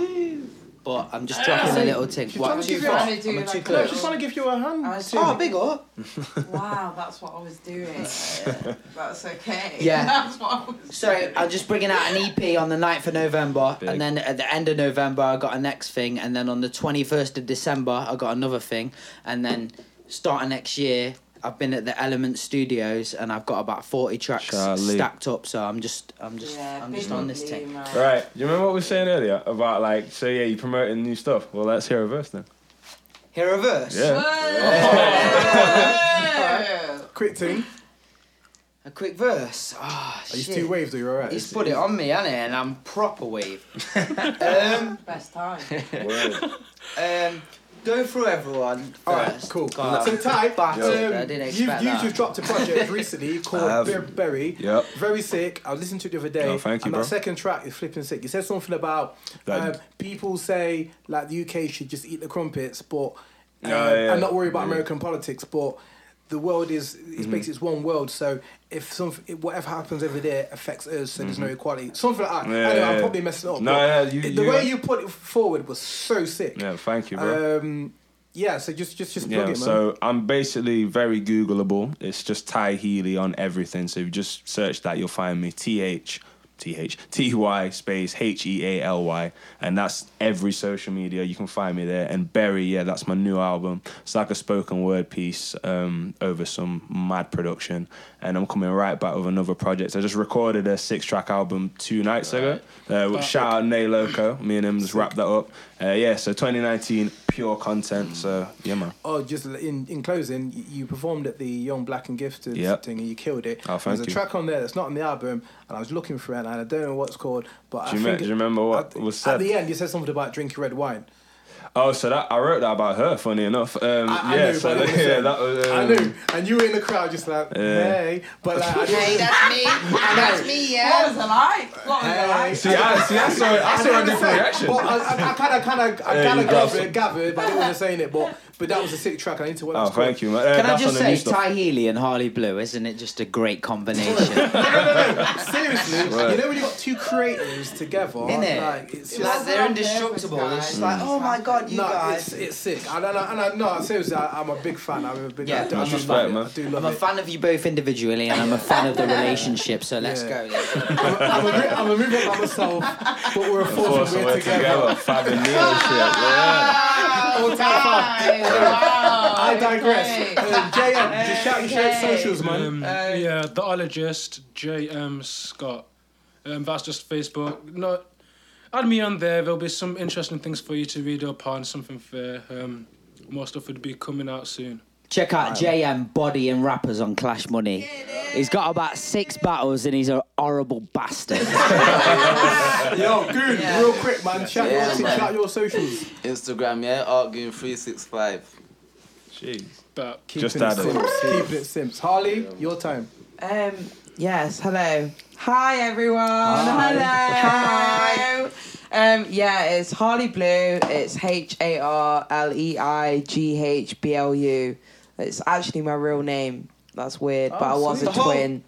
But I'm just dropping a little thing. She's What, trying to too give you far? a- Trying to do Am I like too a close? I just want to give you a hand. I was Tim. Oh, big up. Wow, that's what I was doing. that's okay. Yeah. That's what I was So I'm just bringing out an EP on the 9th of November, Big. and then at the end of November I got a next thing, and then on the 21st of December I got another thing, and then starting next year I've been at the Element Studios and I've got about 40 tracks Charlie. stacked up. So I'm just, I'm just, Yeah, I'm just on this Lee, thing. man. Right. Do you remember what we were saying earlier about like, so yeah, you're promoting new stuff? Well, let's hear a verse then. Hear a verse. Yeah. Whoa. Quick thing. A quick verse. Ah, Are you shit. two waves? Are you alright? He's put it on me, hasn't he? And I'm proper wave. um, Best time. um, go through everyone first. Alright, cool. God, So Ty, bastard, um, I didn't you've, expect you've that. just dropped a project recently called have. Berry. Yep. Very sick. I listened to it the other day. Oh, thank you, and bro. that second track is flipping sick. You said something about um, people say like the UK should just eat the crumpets, but um, Yeah, yeah, and not worry about yeah. American politics. But the world is Mm-hmm. it makes its one world. So if something, whatever happens over there affects us, so there's no equality. Something like that. Mm-hmm. Yeah, anyway, yeah, I'm probably messing it up. No, yeah, you- the you- way you put it forward was so sick. Yeah, thank you, bro. Um, yeah. So just just just plug Yeah, it, man. so I'm basically very Googleable. It's just Ty Healy on everything. So if you just search that, you'll find me. T H T H T Y space H E A L Y, and that's every social media. You can find me there. And Berry, yeah, that's my new album. It's like a spoken word piece um, over some mad production, and I'm coming right back with another project. I just recorded a six track album two nights ago. Uh, shout out Nay Loco. Me and him just wrapped that up. Uh, yeah, so 2019 pure content. So yeah, man. Oh, just in, in closing, you performed at the Young Black and Gifted Yep. thing and you killed it. Oh, thank There's a track on there that's not on the album, and I was looking for it, and I don't know what's called. But Do I you, think me- do you remember what at, was said? At the end, you said something about drinking red wine. Oh, so that I wrote that about her. Funny enough, um, I, I yeah. knew, so but I yeah, that was. Um, I knew, and you were in the crowd just like, hey, but like, I Hey, that's me. That's me, What yeah. was it like? What was it like? See, I, see, I saw, I saw a different reaction. But I, I, I kind of, kind of, I kind of got gathered, some- gathered, but I didn't want to say it. But, but that was a sick track. I need to what Oh, it's called. thank you, man. Uh, Can I just on the new say, stuff. Ty Healy and Harleigh Blu, isn't it just a great combination? Seriously, Right. you know when you got two creatives together, Innit? like it's just. like they're indestructible. It's just like, oh my god, you no, guys. it's it's sick. And I, and I, and I no, seriously, I, I'm a big fan. I'm a big. Yeah, I, do- I much do respect, man. I do love I'm a it. fan of you both individually, and I'm a fan of the relationship. So let's Yeah. go. I'm, I'm, a, bit- I'm a movement by myself, but we're a force, Force and and we're we're together. together. Fab and Neo and shit. Yeah. All time. Wow. I digress. Okay. Um, JM, just shout your Okay. socials, man. Um, yeah, the ologist J.M. Scott. Um, that's just Facebook. No, add me on there. There'll be some interesting things for you to read up on. Something for Um, more stuff would be coming out soon. Check out JM Body and Rappers on Clash Money. He's got about six battles, and he's a horrible bastard. Yo, good. Yeah. Real quick, man. Shout, Yeah, your, man. shout your socials. Instagram, yeah, Artgoon365. Jeez. But Keeping Just it added. simps. Keeping it simps. Harleigh, your time. Um, yes, hello. Hi, everyone. Hi. Hello. Um, yeah, it's Harleigh Blu. It's H A R L E I G H B L U. It's actually my real name. That's weird, but I was a sweet.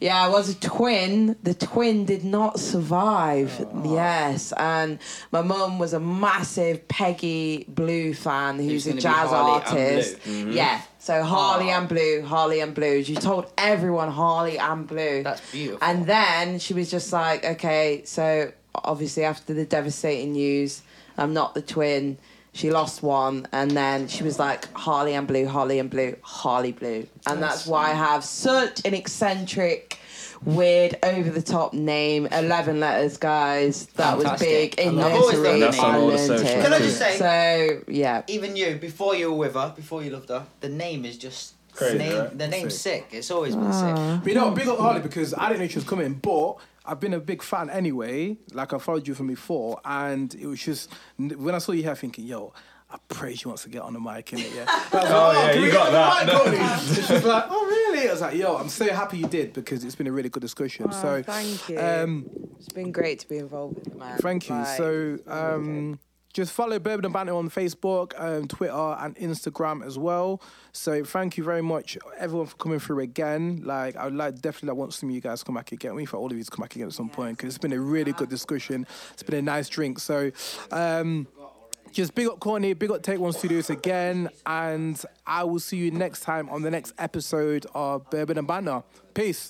Yeah, I was a twin. The twin did not survive. Oh, yes, and my mum was a massive Peggy Blu fan, who's a jazz artist. Blue. Mm-hmm. Mm-hmm. Yeah, so Harleigh and Blu, Harleigh and Blu. She told everyone Harleigh and Blu. That's beautiful. And then she was just like, okay, so obviously after the devastating news, I'm not the twin. She lost one, and then she was like Harleigh and Blu, Harleigh and Blu, Harleigh Blu, and that's why I have such an eccentric, weird, over the top name. Eleven letters, guys. That was big in I've always nursery. That's on I all the learned socials. it. Can I just say, So yeah, even you, before you were with her, before you loved her, the name is just Crazy, name, right? the name's Sick. sick. It's always been sick. Ah. But you know, big up Harleigh because I didn't know she was coming, but I've been a big fan anyway. Like I followed you from before, and it was just when I saw you here, thinking, yo. I pray she wants to get on the mic, innit? Yeah. Was like, Oh, yeah, you got that. on the mic, Courtney? She was like, oh really? I was like, yo, I'm so happy you did because it's been a really good discussion. Oh, so, thank you. um, it's been great to be involved with it, man. Thank you. Like, So, um, just follow Bourbon and Banter on Facebook, um, Twitter, and Instagram as well. So, thank you very much, everyone, for coming through again. Like, I would like definitely I want some of you guys to come back again. We for all of you to come back again at some point because it's been a really good discussion. It's been a nice drink. So, um, just big up Courtney, big up Take One Studios again, and I will see you next time on the next episode of Bourbon and Banter. Peace.